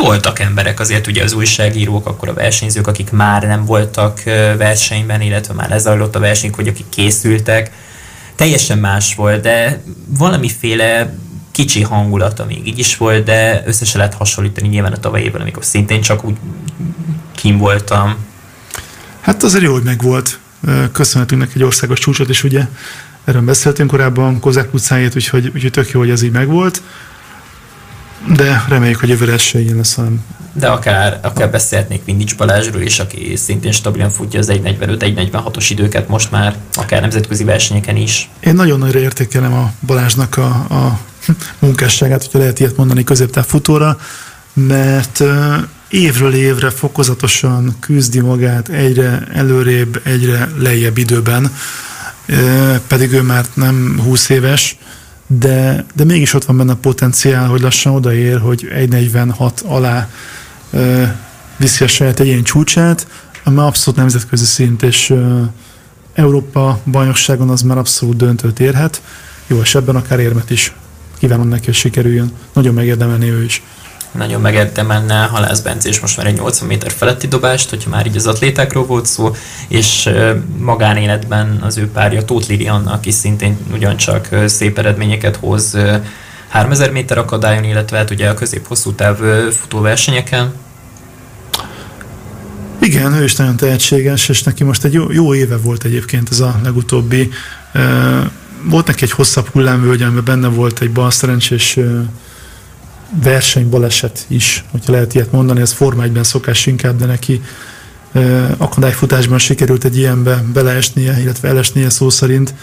Voltak emberek azért ugye az újságírók, akkor a versenyzők, akik már nem voltak versenyben, illetve már lezajlott a verseny, hogy akik készültek. Teljesen más volt, de valamiféle kicsi hangulata még így is volt, de össze lehet hasonlítani nyilván a tavalyi évben, amikor szintén csak úgy kim voltam. Hát azért jó, hogy meg volt. Köszönhetünk neki egy országos csúcsot is, ugye erről beszéltünk korábban, Kozák utcáját, úgyhogy, úgyhogy tök jó, hogy ez így megvolt. De reméljük, hogy jövőre ez se ilyen lesz, hanem de akár, akár beszélhetnék Vindics Balázsról is, aki szintén stabilan futja az 1.45-1.46-os időket most már, akár nemzetközi versenyeken is. Én nagyon nagyra értékelem a Balázsnak a, a munkásságát, hogyha lehet ilyet mondani középtávfutóra, mert évről évre fokozatosan küzdi magát egyre előrébb, egyre lejjebb időben, pedig ő már nem 20 éves, de, de mégis ott van benne a potenciál, hogy lassan odaér, hogy 1.46 alá viszi a saját egyéni csúcsát, ami abszolút nemzetközi szint, és Európa bajnokságon az már abszolút döntőt érhet. Jó ebben akár érmet is. Kívánom neki, hogy sikerüljön. Nagyon megérdemelni ő is nagyon megérdemelne Halász Bence és most már egy 80 méter feletti dobást, hogyha már így az atlétákról volt szó, és magánéletben az ő párja Tóth Lilianna, aki szintén ugyancsak szép eredményeket hoz 3000 méter akadályon, illetve hát ugye a közép-hosszú táv futóversenyeken. Igen, ő is nagyon tehetséges, és neki most egy jó, jó éve volt egyébként ez a legutóbbi. Volt neki egy hosszabb hullámvölgy, amiben benne volt egy balszerencsés versenybaleset is, hogyha lehet ilyet mondani, ez Forma 1 szokás inkább, de neki akadályfutásban sikerült egy ilyenbe beleesnie, illetve elesnie szó szerint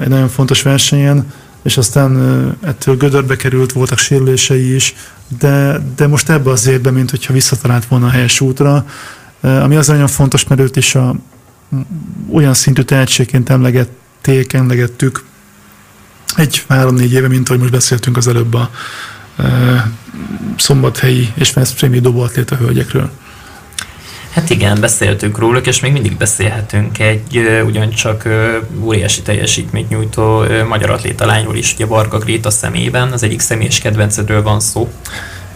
egy nagyon fontos versenyen, és aztán ettől gödörbe került, voltak sérülései is, de, de most ebbe az évben, mint hogyha visszatalált volna a helyes útra, ami az nagyon fontos, mert őt is a, olyan szintű tehetségként emlegették, emlegettük egy három-négy éve, mint ahogy most beszéltünk az előbb a, szombathelyi és Veszprémi dobóatléta hölgyekről. Hát igen, beszéltünk róluk, és még mindig beszélhetünk egy ugyancsak óriási teljesítményt nyújtó magyar atléta lányról is, ugye Varga Gréta szemében, az egyik személyes kedvencedről van szó.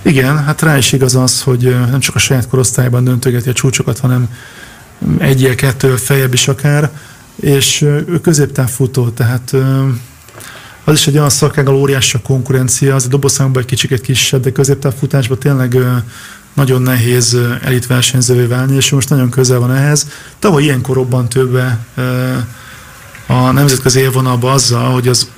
Igen, hát rá is igaz az, hogy nem csak a saját korosztályban döntögeti a csúcsokat, hanem egyel, kettő feljebb is akár, és ő középtávfutó, tehát az is egy olyan szakággal óriási a konkurencia, az a dobországban egy kicsit kisebb, de középtávfutásban tényleg nagyon nehéz elit versenyzővé válni, és most nagyon közel van ehhez. Tavaly ilyenkor robbant többe a nemzetközi élvonalba azzal, hogy az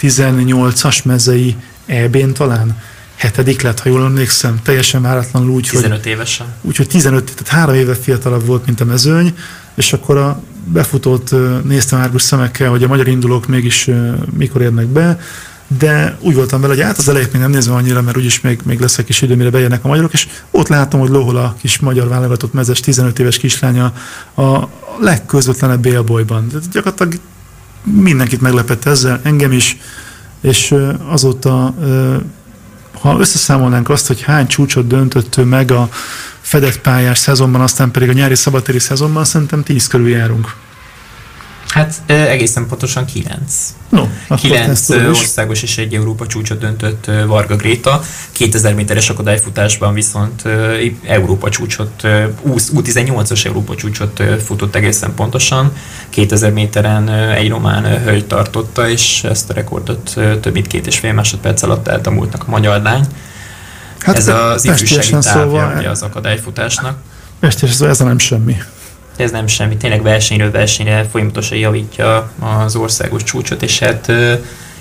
U18-as mezei EB-n talán hetedik lett, ha jól emlékszem, teljesen váratlanul úgy, 15 hogy, évesen. Úgyhogy 15, tehát három éve fiatalabb volt, mint a mezőny, és akkor a befutót néztem árgus szemekkel, hogy a magyar indulók mégis mikor érnek be, de úgy voltam vele, hogy át az elejét még nem nézve annyira, mert úgyis még, még lesz egy kis idő, mire bejönnek a magyarok, és ott látom, hogy Lohol a kis magyar válogatott mezes 15 éves kislánya a legközvetlenebb bélbolyban. Tehát gyakorlatilag mindenkit meglepett ezzel, engem is, és azóta, ha összeszámolnánk azt, hogy hány csúcsot döntött meg a fedett pályás szezonban, aztán pedig a nyári szabadtéri szezonban szerintem 10 körül járunk. Hát egészen pontosan 9. No, 9 országos és egy Európa csúcsot döntött Varga Gréta. 2000 méteres akadályfutásban viszont Európa csúcsot, U18-as Európa csúcsot futott egészen pontosan. 2000 méteren egy román hölgy tartotta, és ezt a rekordot több mint két és fél másodperc alatt eltamultnak a magyar lány. Hát ez az ifjúsági távja szóval, az akadályfutásnak. Mestélyesen szóval ez nem semmi. Ez nem semmi, tényleg versenyről versenyre folyamatosan javítja az országos csúcsot, és hát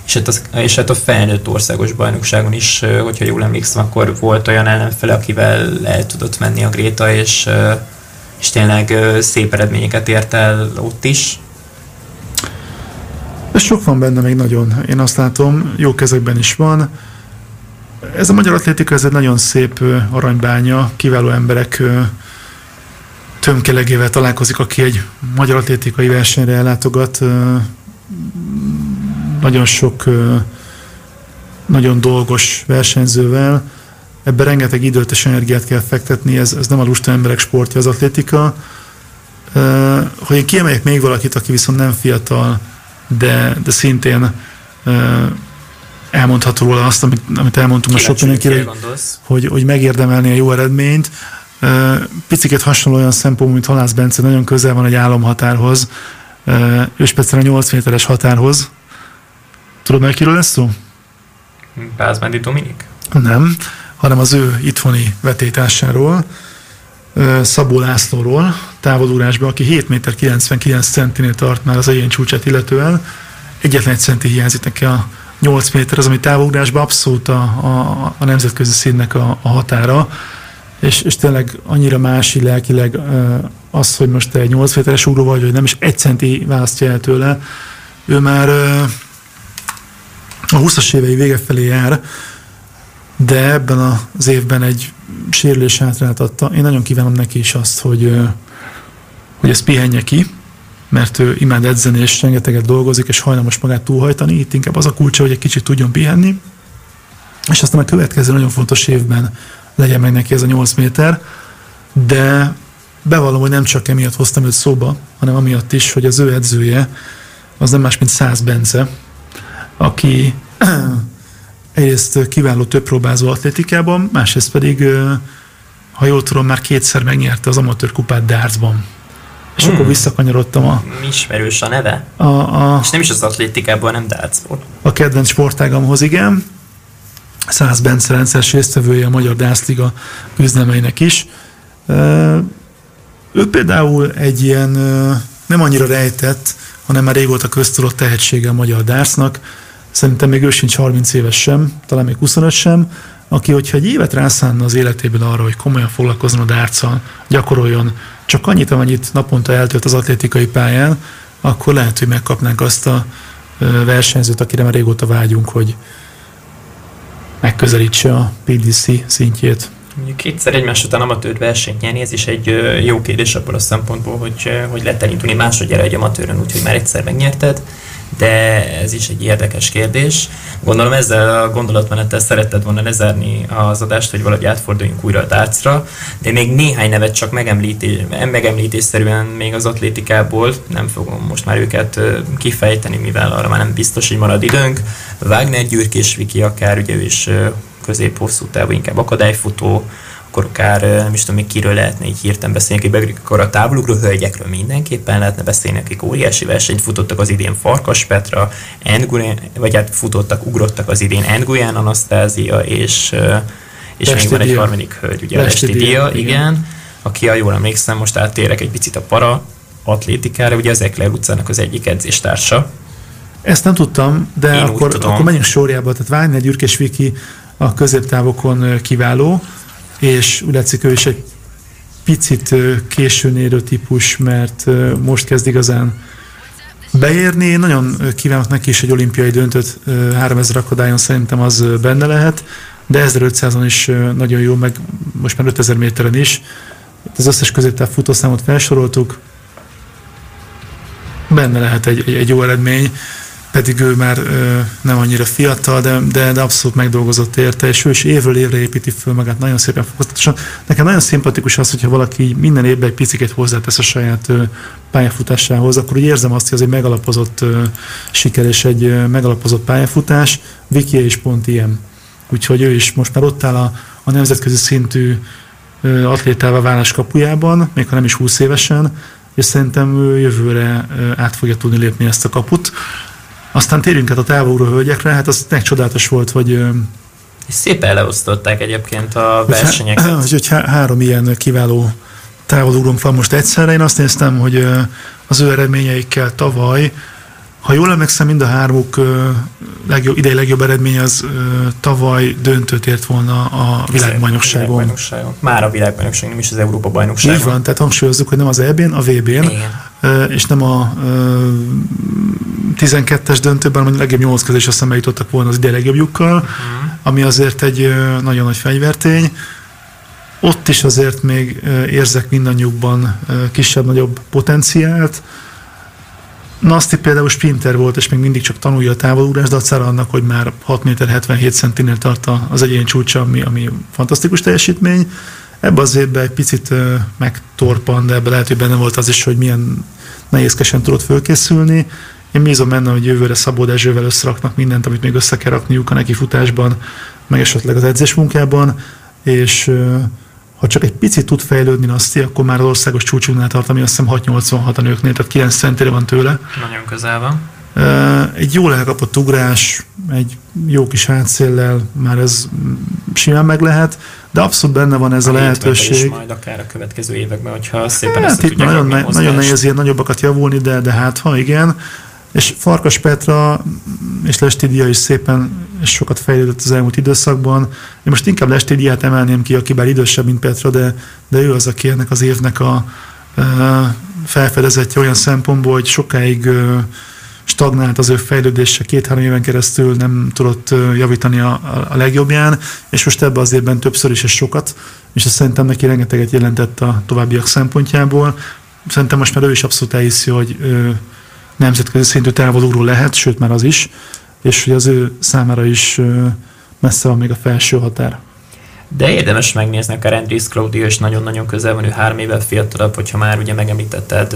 és hát, az, és hát a felnőtt országos bajnokságon is, hogyha jól emlékszem, akkor volt olyan ellenfele, akivel el tudott menni a Gréta, és, és tényleg szép eredményeket ért el ott is. Ez sok van benne még nagyon, én azt látom, jó kezekben is van. Ez a magyar atlétika, ez egy nagyon szép aranybánya, kiváló emberek tömkelegével találkozik, aki egy magyar atlétikai versenyre ellátogat. Nagyon sok nagyon dolgos versenyzővel. Ebben rengeteg időt és energiát kell fektetni, ez, ez nem a lusta emberek sportja az atlétika. Hogy én kiemeljek még valakit, aki viszont nem fiatal, de, de szintén elmondható róla azt, amit, amit elmondtunk a sok mindenkire, hogy, hogy megérdemelni a jó eredményt, Picit hasonló olyan szempont, mint Halász Bence, nagyon közel van egy álomhatárhoz, ő speciál a 8 méteres határhoz. Tudod meg, kiről lesz szó? Pázmándi Dominik? Nem, hanem az ő itthoni vetétásáról, Szabó Lászlóról, távolúrásban, aki 7 méter 99 centinél tart már az egyén csúcsát illetően. Egyetlen egy centi hiányzik neki a 8 méter az, ami távolugrásban abszolút a, a, a nemzetközi színnek a, a határa, és, és tényleg annyira mási lelkileg az, hogy most te egy 8 méteres ugró vagy, vagy nem, és egy centi választja el tőle. Ő már a 20-as évei vége felé jár, de ebben az évben egy sérülés hátráltatta. Én nagyon kívánom neki is azt, hogy, hogy ezt pihenje ki, mert ő imád edzeni, és rengeteget dolgozik, és hajlamos magát túlhajtani. Itt inkább az a kulcsa, hogy egy kicsit tudjon pihenni, és aztán a következő nagyon fontos évben legyen meg neki ez a 8 méter, de bevallom, hogy nem csak emiatt hoztam őt szóba, hanem amiatt is, hogy az ő edzője az nem más, mint Száz Bence, aki egyrészt kiváló többpróbázó atlétikában, másrészt pedig, ha jól tudom, már kétszer megnyerte az amatőr kupát dartsban. És hmm. akkor visszakanyarodtam a... Ismerős a neve? A, a, és nem is az atlétikából, nem dartsból. A kedvenc sportágamhoz, igen. Száz Bence rendszeres résztvevője a Magyar Dászliga küzdelmeinek is. Ő például egy ilyen nem annyira rejtett, hanem már régóta köztudott tehetsége a magyar dársznak. Szerintem még ő sincs 30 éves sem, talán még 25 sem, aki, hogyha egy évet rászánna az életében arra, hogy komolyan foglalkozzon a dárccal, gyakoroljon, csak annyit, amennyit naponta eltölt az atlétikai pályán, akkor lehet, hogy megkapnánk azt a versenyzőt, akire már régóta vágyunk, hogy megközelítse a PDC szintjét. Mondjuk kétszer egymás után amatőr versenyt nyerni, ez is egy jó kérdés abból a szempontból, hogy, hogy lehet elindulni másodjára egy amatőrön, úgyhogy már egyszer megnyerted de ez is egy érdekes kérdés. Gondolom ezzel a gondolatmenettel szeretted volna lezárni az adást, hogy valahogy átforduljunk újra a tárcra, de még néhány nevet csak megemlítés, megemlítésszerűen még az atlétikából, nem fogom most már őket kifejteni, mivel arra már nem biztos, hogy marad időnk. Wagner Gyürkés Viki akár, ugye ő is közép-hosszú távú, inkább akadályfutó, akkor akár nem is tudom, még kiről lehetne így hirtelen beszélni, hogy akkor a távolugró hölgyekről mindenképpen lehetne beszélni, akik óriási versenyt futottak az idén Farkas Petra, Nguyen, vagy hát futottak, ugrottak az idén Nguyen Anasztázia, és, és még van egy harmadik hölgy, ugye Lesti Dia, igen, igen, aki, ha jól emlékszem, most áttérek egy picit a para atlétikára, ugye az Ekler utcának az egyik edzéstársa. Ezt nem tudtam, de Én akkor, akkor menjünk sorjába. Tehát Wagner Gyürkés Viki a középtávokon kiváló, és úgy látszik, ő is egy picit későn érő típus, mert most kezd igazán beérni. Én nagyon kívánok neki is egy olimpiai döntött 3000 akadályon, szerintem az benne lehet, de 1500-on is nagyon jó, meg most már 5000 méteren is. Az összes középtáv futószámot felsoroltuk, benne lehet egy, egy, egy jó eredmény pedig ő már ö, nem annyira fiatal, de, de, de abszolút megdolgozott érte, és ő is évről évre építi föl magát nagyon szépen fokozatosan. Nekem nagyon szimpatikus az, hogyha valaki minden évben egy picit hozzátesz a saját ö, pályafutásához, akkor úgy érzem azt, hogy az egy megalapozott ö, siker és egy ö, megalapozott pályafutás. Viki is pont ilyen. Úgyhogy ő is most már ott áll a, a nemzetközi szintű ö, atlétával válás kapujában, még ha nem is 20 évesen, és szerintem ő jövőre át fogja tudni lépni ezt a kaput. Aztán térjünk át a távolró hölgyekre, hát az tényleg csodálatos volt, hogy szépen leosztották egyébként a versenyeket. Hogy, hogy há- három ilyen kiváló távolugrónk van most egyszerre. Én azt néztem, hogy az ő eredményeikkel tavaly ha jól emlékszem, mind a hármuk legjobb, idei legjobb eredmény az tavaly döntőt ért volna a világbajnokságon. világbajnokságon. Már a világbajnokság, nem is az Európa bajnokságon. Így van, tehát hangsúlyozzuk, hogy nem az EB-n, a VB-n, és nem a 12-es döntőben, hanem a legjobb 8 közé is azt jutottak volna az idei legjobbjukkal, uh-huh. ami azért egy nagyon nagy fegyvertény. Ott is azért még érzek mindannyiukban kisebb-nagyobb potenciált, Nasti például sprinter volt, és még mindig csak tanulja a távolugrás, de acára annak, hogy már 6 méter 77 centinél tart az egyén csúcsa, ami, ami fantasztikus teljesítmény. Ebbe az évben egy picit megtorpan, de ebbe lehet, hogy benne volt az is, hogy milyen nehézkesen tudott fölkészülni. Én bízom benne, hogy jövőre Szabó Dezsővel összeraknak mindent, amit még össze kell rakniuk a neki futásban, meg esetleg az edzésmunkában, és uh, ha csak egy picit tud fejlődni Naszti, akkor már az országos csúcsunknál tart, ami azt hiszem 686 a nőknél, tehát 9 centire van tőle. Nagyon közel van. Egy jól elkapott ugrás, egy jó kis hátszéllel már ez simán meg lehet, de abszolút benne van ez a, a lehetőség. majd akár a következő években, hogyha szépen hát, ezt itt nagyon, ne, nagyon nehéz ilyen nagyobbakat javulni, de, de hát ha igen. És Farkas Petra és Lestidia is szépen sokat fejlődött az elmúlt időszakban. Én most inkább Lestidiát emelném ki, aki bár idősebb, mint Petra, de, de ő az, aki ennek az évnek a felfedezetje olyan szempontból, hogy sokáig stagnált az ő fejlődése, két-három éven keresztül nem tudott javítani a, a legjobbján, és most ebbe az évben többször is és sokat, és azt szerintem neki rengeteget jelentett a továbbiak szempontjából. Szerintem most már ő is abszolút elhiszi, hogy nemzetközi szintű távolugró lehet, sőt már az is, és hogy az ő számára is messze van még a felső határ. De érdemes megnézni, akár Andris Claudio is nagyon-nagyon közel van, ő három évvel fiatalabb, hogyha már ugye megemlítetted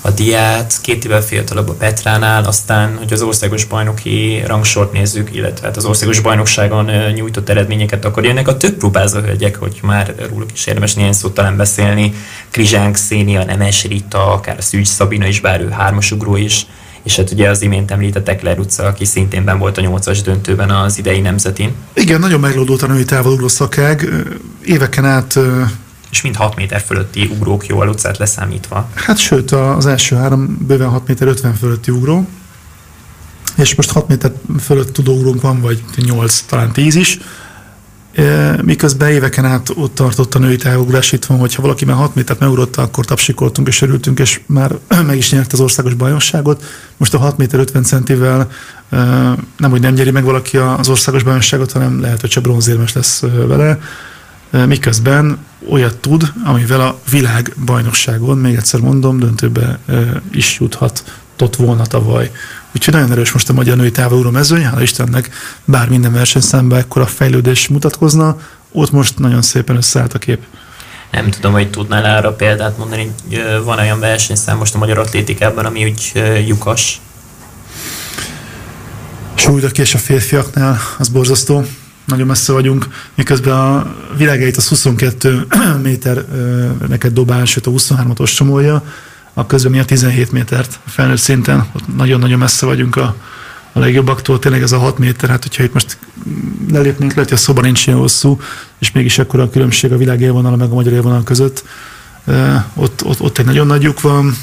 a diát, két évvel fiatalabb a Petránál, aztán, hogy az országos bajnoki rangsort nézzük, illetve hát az országos bajnokságon nyújtott eredményeket, akkor jönnek a több próbázó hölgyek, hogy már róluk is érdemes néhány szót talán beszélni. Krizsánk, Szénia, Nemes Rita, akár a Szűcs Szabina is, bár ő hármasugró is, és hát ugye az imént említett Ekler utca, aki szintén ben volt a nyolcas döntőben az idei nemzetin. Igen, nagyon meglódult a női távolugró szakág. Éveken át és mind 6 méter fölötti ugrók jó utcát leszámítva. Hát sőt, az első három bőven 6 méter 50 fölötti ugró, és most 6 méter fölött tudó ugrónk van, vagy 8, talán 10 is, miközben éveken át ott tartott a női távugrás itt van, hogyha valaki már 6 métert megugrotta, akkor tapsikoltunk és örültünk, és már meg is nyert az országos bajnokságot. Most a 6 méter 50 centivel nem, hogy nem nyeri meg valaki az országos bajnokságot, hanem lehet, hogy csak bronzérmes lesz vele miközben olyat tud, amivel a világbajnokságon, még egyszer mondom, döntőbe is juthatott volna tavaly. Úgyhogy nagyon erős most a magyar női távolúró mezőny, hála Istennek, bár minden versenyszámban ekkora fejlődés mutatkozna, ott most nagyon szépen összeállt a kép. Nem tudom, hogy tudnál arra példát mondani, van olyan versenyszám most a magyar atlétikában, ami úgy lyukas. Súlydökés a férfiaknál, az borzasztó nagyon messze vagyunk, miközben a világeit az 22 méter neked dobál, sőt a 23-at ostromolja, a közben mi a 17 métert a felnőtt szinten, ott nagyon-nagyon messze vagyunk a, a legjobbaktól, tényleg ez a 6 méter, hát hogyha itt most lelépnénk, lehet, hogy a szoba nincs ilyen hosszú, és mégis ekkora a különbség a világ élvonal meg a magyar élvonal között. Ott, ott, ott egy nagyon nagy lyuk van,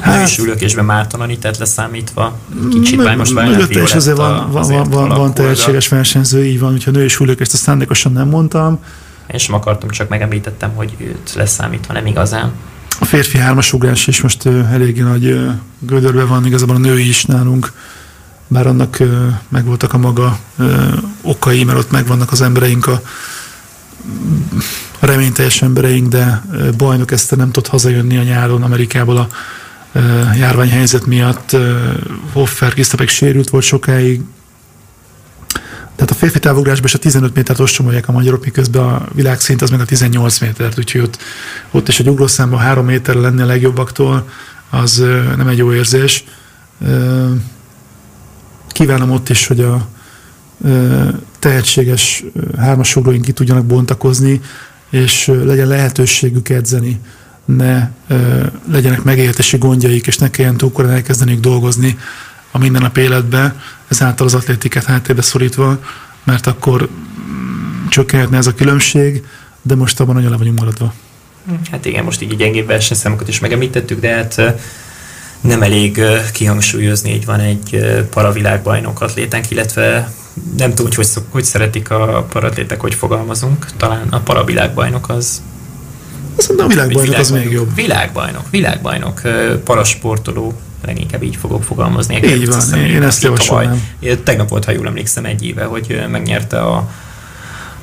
hát, női ülőkésben Márton Anitát leszámítva, kicsit bár most már Mögötte is azért van, van, van, van, van tehetséges versenyző, így van, hogyha női ülőkést ezt szándékosan nem mondtam. Én sem akartam, csak megemlítettem, hogy őt leszámítva, nem igazán. A férfi hármas ugrás is most uh, eléggé nagy uh, gödörbe van, igazából a női is nálunk, bár annak uh, megvoltak a maga okai, mert ott megvannak az embereink, a, a reményteljes embereink, de bajnok ezt nem tud hazajönni a nyáron Amerikából a járványhelyzet miatt Hoffer Krisztapek sérült volt sokáig, tehát a férfi távugrásban is a 15 métert ostromolják a magyarok, miközben a világszint az meg a 18 métert, úgyhogy ott, ott is egy ugrószámban 3 méterre lenni a legjobbaktól, az nem egy jó érzés. Kívánom ott is, hogy a tehetséges hármasugróink ki tudjanak bontakozni, és legyen lehetőségük edzeni ne ö, legyenek megértési gondjaik, és ne kelljen túlkorán elkezdeniük dolgozni a mindennapi életbe, ezáltal az atlétikát háttérbe szorítva, mert akkor mm, csökkenhetne ez a különbség, de most abban nagyon le vagyunk maradva. Hát igen, most így gyengébb versenyszámokat is megemlítettük, de hát nem elég kihangsúlyozni, hogy van egy paravilágbajnok atlétánk, illetve nem tudom, hogy hogy, hogy szeretik a paratlétek, hogy fogalmazunk. Talán a paravilágbajnok az Szerintem a világbajnok az még jobb. Világbajnok, világbajnok, parasportoló, leginkább így fogok fogalmazni. Így van, hiszem, én ezt javasolnám. Tegnap volt, ha jól emlékszem, egy éve, hogy megnyerte a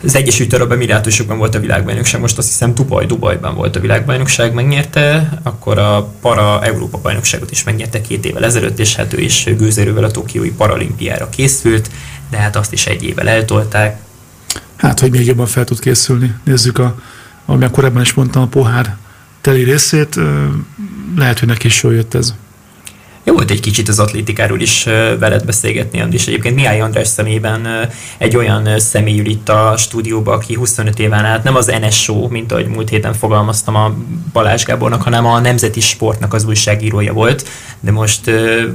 az Egyesült Arab Emirátusokban volt a világbajnokság, most azt hiszem Dubaj, Dubajban volt a világbajnokság, megnyerte, akkor a para Európa bajnokságot is megnyerte két évvel ezelőtt, és hát ő is gőzerővel a Tokiói paralimpiára készült, de hát azt is egy évvel eltolták. Hát, hogy még jobban fel tud készülni. Nézzük a ahogy korábban is mondtam, a pohár teli részét, lehet, hogy neki is jól jött ez. Jó volt egy kicsit az atlétikáról is veled beszélgetni, Andris. Egyébként Mihály András szemében egy olyan személy ül itt a stúdióba, aki 25 éven át nem az NSO, mint ahogy múlt héten fogalmaztam a Balázs Gábornak, hanem a Nemzeti Sportnak az újságírója volt, de most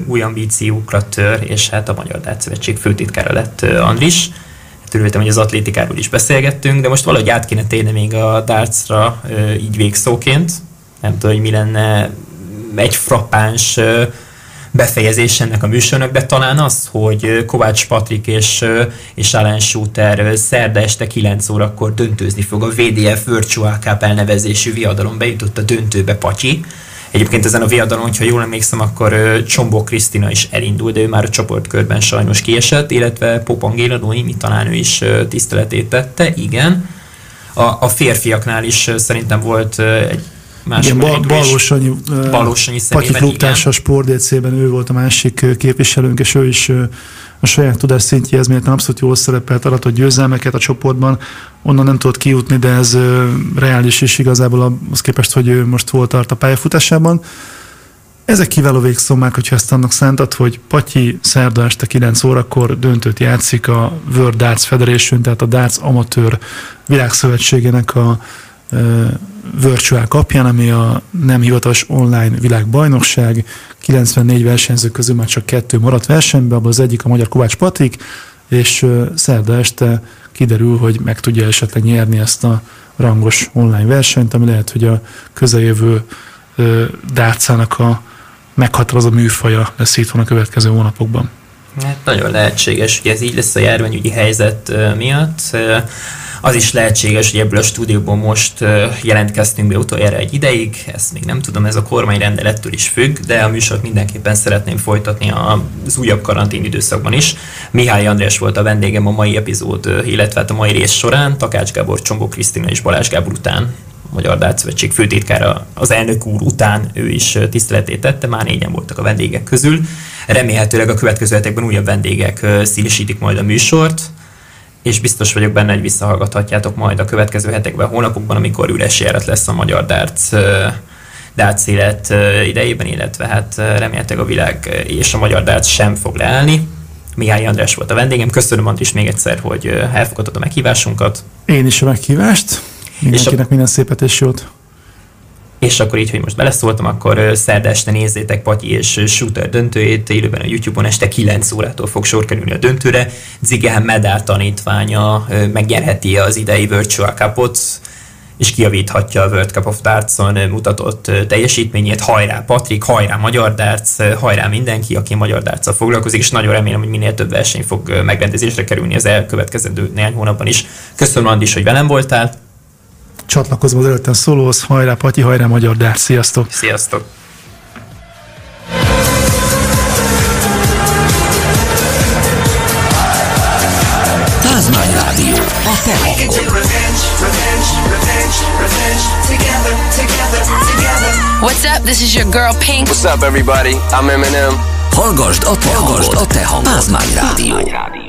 új ambíciókra tör, és hát a Magyar Dátszövetség főtitkára lett Andris örültem, hogy az atlétikáról is beszélgettünk, de most valahogy át kéne térni még a dartsra így végszóként. Nem tudom, hogy mi lenne egy frappáns befejezés ennek a műsornak, de talán az, hogy Kovács Patrik és, és Alan Shooter szerda este 9 órakor döntőzni fog a VDF Virtual Cup elnevezésű viadalon, bejutott a döntőbe Patyi. Egyébként ezen a viadalon, hogyha jól emlékszem, akkor Csombó Krisztina is elindult, de ő már a csoportkörben sajnos kiesett, illetve Popangéla Noémi talán ő is tiszteletét tette, igen. A, a férfiaknál is szerintem volt egy másik Igen, Bal- Balosonyi, Balosonyi Patyi klubtársa sportdc ő volt a másik képviselőnk, és ő is a saját tudás szintjéhez méltán abszolút jól szerepelt, aratott győzelmeket a csoportban, onnan nem tudott kijutni, de ez reális is igazából az képest, hogy ő most volt tart a pályafutásában. Ezek kiváló végszomák, hogyha ezt annak szántad, hogy Patyi szerda este 9 órakor döntőt játszik a World Darts Federation, tehát a Darts Amatőr Világszövetségének a Virtual kapján, ami a nem hivatalos online világbajnokság. 94 versenyző közül már csak kettő maradt versenybe, abban az egyik a magyar Kovács Patrik, és szerda este kiderül, hogy meg tudja esetleg nyerni ezt a rangos online versenyt, ami lehet, hogy a közeljövő dárcának a meghatározó műfaja lesz itt van a következő hónapokban. Hát nagyon lehetséges, hogy ez így lesz a járványügyi helyzet miatt. Az is lehetséges, hogy ebből a stúdióból most jelentkeztünk be utoljára egy ideig, ezt még nem tudom, ez a kormányrendelettől is függ, de a műsort mindenképpen szeretném folytatni az újabb karantén időszakban is. Mihály András volt a vendégem a mai epizód, illetve hát a mai rész során, Takács Gábor, Csombó Krisztina és Balázs Gábor után. Magyar Dátszövetség főtitkára az elnök úr után ő is tiszteletét tette, már négyen voltak a vendégek közül. Remélhetőleg a következő hetekben újabb vendégek szílisítik majd a műsort és biztos vagyok benne, hogy visszahallgathatjátok majd a következő hetekben, hónapokban, amikor üres járat lesz a magyar darts darts élet idejében, illetve hát remélhetőleg a világ és a magyar darts sem fog leállni. Mihály András volt a vendégem. Köszönöm Andris még egyszer, hogy elfogadtad a meghívásunkat. Én is a meghívást. Mindenkinek a... minden szépet és jót. És akkor így, hogy most beleszóltam, akkor szerda este nézzétek Patyi és Shooter döntőjét, élőben a YouTube-on este 9 órától fog sor kerülni a döntőre. Zigehen Medár tanítványa megnyerheti az idei Virtual Cup-ot, és kiavíthatja a World Cup of Darts-on mutatott teljesítményét. Hajrá Patrik, hajrá Magyar Darts, hajrá mindenki, aki Magyar darts foglalkozik, és nagyon remélem, hogy minél több verseny fog megrendezésre kerülni az elkövetkező néhány hónapban is. Köszönöm Andis, hogy velem voltál csatlakozva az előttem szólóhoz. Hajrá Patyi, hajrá Magyar Dár, sziasztok! Sziasztok! Tázmány Rádió, a te What's up? This is your girl Pink. What's up, everybody? I'm Eminem. Hallgasd a te hangod, a te hangod. Tázmány Rádió. Rádió.